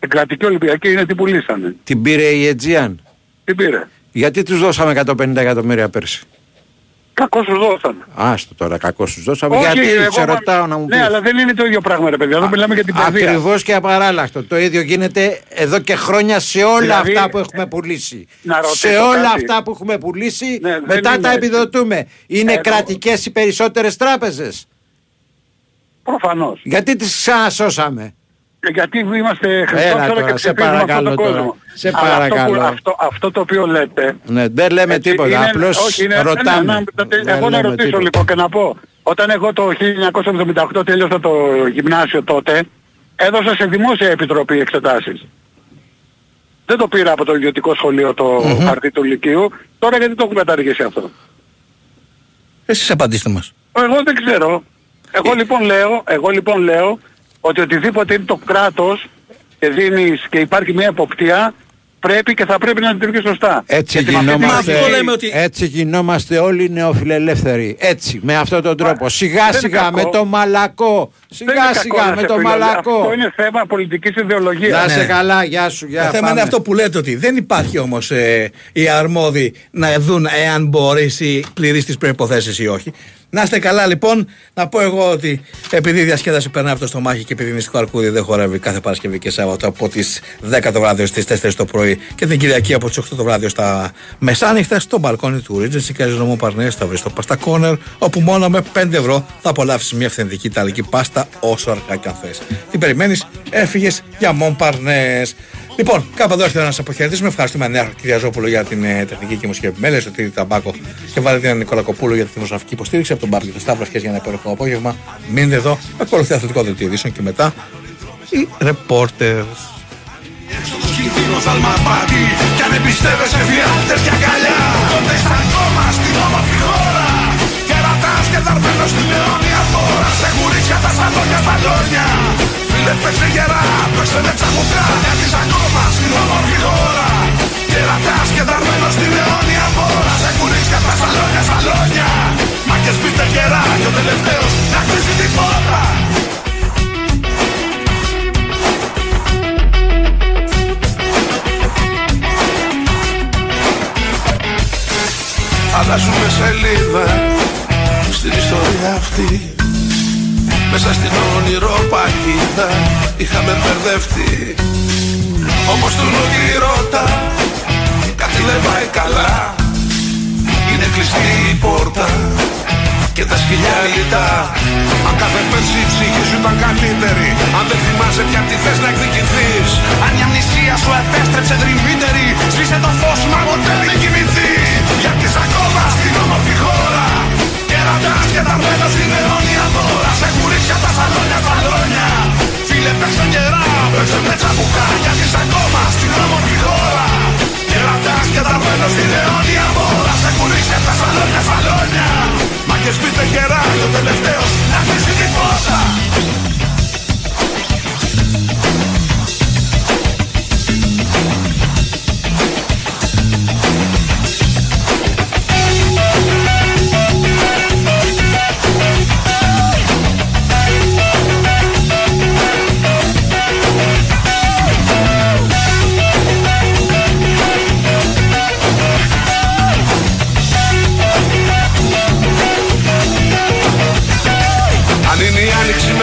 την κρατική Ολυμπιακή είναι τι πουλήσανε. Την πήρε η Aegean. Τι πήρε. Γιατί τους δώσαμε 150 εκατομμύρια πέρσι; Κακώς τους δώσανε. Άστο τώρα, κακός τους δώσαμε. Όχι, γιατί εγώ σε μα- ρωτάω να μου πεις. Ναι, αλλά δεν είναι το ίδιο πράγμα ρε παιδιά. Εδώ μιλάμε για την παιδεία. Ακριβώς και απαράλλαχτο. Το ίδιο γίνεται εδώ και χρόνια σε όλα Δηλαδή, αυτά που έχουμε πουλήσει. να ρωτήσω σε όλα κάτι. αυτά που έχουμε πουλήσει, δεν μετά είναι τα έτσι. επιδοτούμε. Είναι Εγώ- κρατικές οι περισσότερες τράπεζες; Προφανώς. Γιατί τις ξανασώσαμε. Γιατί είμαστε Έλα χριστόψερα τώρα, και σε ψηφίζουμε αυτόν παρακαλώ τον τώρα. κόσμο. Σε Αλλά αυτό που- παρακαλώ. Αυτό, αυτό το οποίο λέτε... Ναι, δεν λέμε έτσι, τίποτα. είναι- Απλώς όχι, είναι- ρωτάμε. ναι, ναι, ναι, Δεν εγώ να λέμε ρωτήσω τίποτα. λοιπόν και να πω. Όταν εγώ το 1978 τέλειωσα το γυμνάσιο τότε, έδωσα σε δημόσια επιτροπή εξετάσεις. Δεν το πήρα από το ιδιωτικό σχολείο το χαρτί του Λυκείου. Τώρα γιατί το έχουν καταργήσει αυτό; Εσείς απαντήστε μας. Εγώ δεν ξέρω. Εγώ λοιπόν λέω, εγώ λοιπόν λέω ότι οτιδήποτε είναι το κράτος και δίνεις και υπάρχει μια εποπτεία πρέπει και θα πρέπει να λειτουργεί σωστά. Έτσι Γιατί με αυτή τη γινόμαστε, λογική- έτσι γινόμαστε όλοι νεοφιλελεύθεροι. Έτσι, με αυτόν τον τρόπο. Σιγά δεν είναι σιγά κακό. με το μαλακό. Δεν είναι Σιγά κακό σιγά να με σε το φιλελεύθερος. μαλακό. Αυτό είναι θέμα πολιτικής ιδεολογίας. Να σε Ναι. καλά, γεια σου, γεια Το θέμα πάμε. είναι αυτό που λέτε ότι δεν υπάρχει όμως ε, οι αρμόδιοι να δουν εάν μπορείς ή πληρείς τις προποθέσει ή όχι. Να είστε καλά λοιπόν, να πω εγώ ότι επειδή η διασκέδαση περνάει από το στομάχι και επειδή μυστικό αρκούδι δεν χορεύει κάθε Παρασκευή και Σάββατο από τις 10 το βράδυ στις 4 το πρωί και την Κυριακή από τις 8 το βράδυ στα μεσάνυχτα στο μπαλκόνι του Regency Casino Parnes θα βρεις στο Pasta Corner όπου μόνο με 5 ευρώ θα απολαύσεις μια αυθεντική ιταλική πάστα όσο αργά και αν θες. Τι περιμένεις, έφυγες για Montparnasse. Λοιπόν, κάπου εδώ ήρθε να σα αποχαιρετήσουμε. Ευχαριστούμε Νέα Κυριαζόπουλο για την ε, τεχνική και μουσική επιμέλεια, στο Τίδη Ταμπάκο και βάλε την Νικολακοπούλου για τη δημοσιογραφική υποστήριξη από τον Μπάρκο και Σταύρο για ένα υπέροχο απόγευμα. Μείνετε εδώ, ακολουθεί αθλητικό δελτίο ειδήσεων και μετά οι reporters. Έξοδος κινδύνος αλμαπάτη Κι αν εμπιστεύεσαι φιάλτες και αγκαλιά Τότε είσαι ακόμα στην όμορφη χώρα Κερατάς και δαρμένος στην αιώνια πόρα Σε γουρίτσια τα σαλόνια μπαλόνια Φίλε παίξε γερά, παίξε με τσαμουκά Γιατί είσαι ακόμα στην όμορφη χώρα. Κερατάς και δαρμένος στην αιώνια πόρα Σε γουρίτσια τα σαλόνια σαλόνια. Μάκες μπείτε γερά και ο τελευταίος να κλείσει την πόρτα. Αλλάζουμε σελίδα στην ιστορία αυτή Μέσα στην όνειρο παγίδα είχαμε μπερδευτεί. Όμως του νου ρώτα κάτι δεν πάει καλά. Είναι κλειστή η πόρτα και τα σκυλιά λιτά. Αν κάθε πέρσι η ψυχή σου ήταν καλύτερη Αν δεν θυμάσαι πια τι θες να εκδικηθείς. Αν η αμνησία σου επέστρεψε δρυμύτερη Σβήσε το φως μα ποτέ μην κοιμηθεί. Γιατί είσαι ακόμα στην όμορφη χώρα Κερατάς και δαρμένος στην αιώνια δώρα Σε κουρίσια τα σαλόνια σαλόνια. Φίλε παίξε γερά, παίξε με τσαμπουκά Γιατί είσαι ακόμα στην όμορφη χώρα. Κερατάς και δαρμένος στην αιώνια δώρα Σε κουρίσια τα σαλόνια σαλόνια. Μάγκες πείτε γερά και ο τελευταίος να κλείσει την πόρτα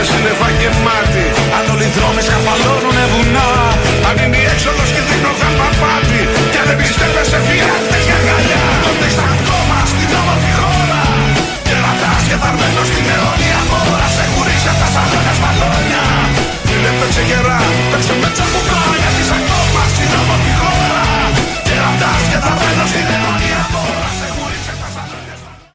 η άνοιξη με σύννεφα γεμάτη Αν όλοι οι δρόμοι σκαφαλώνουνε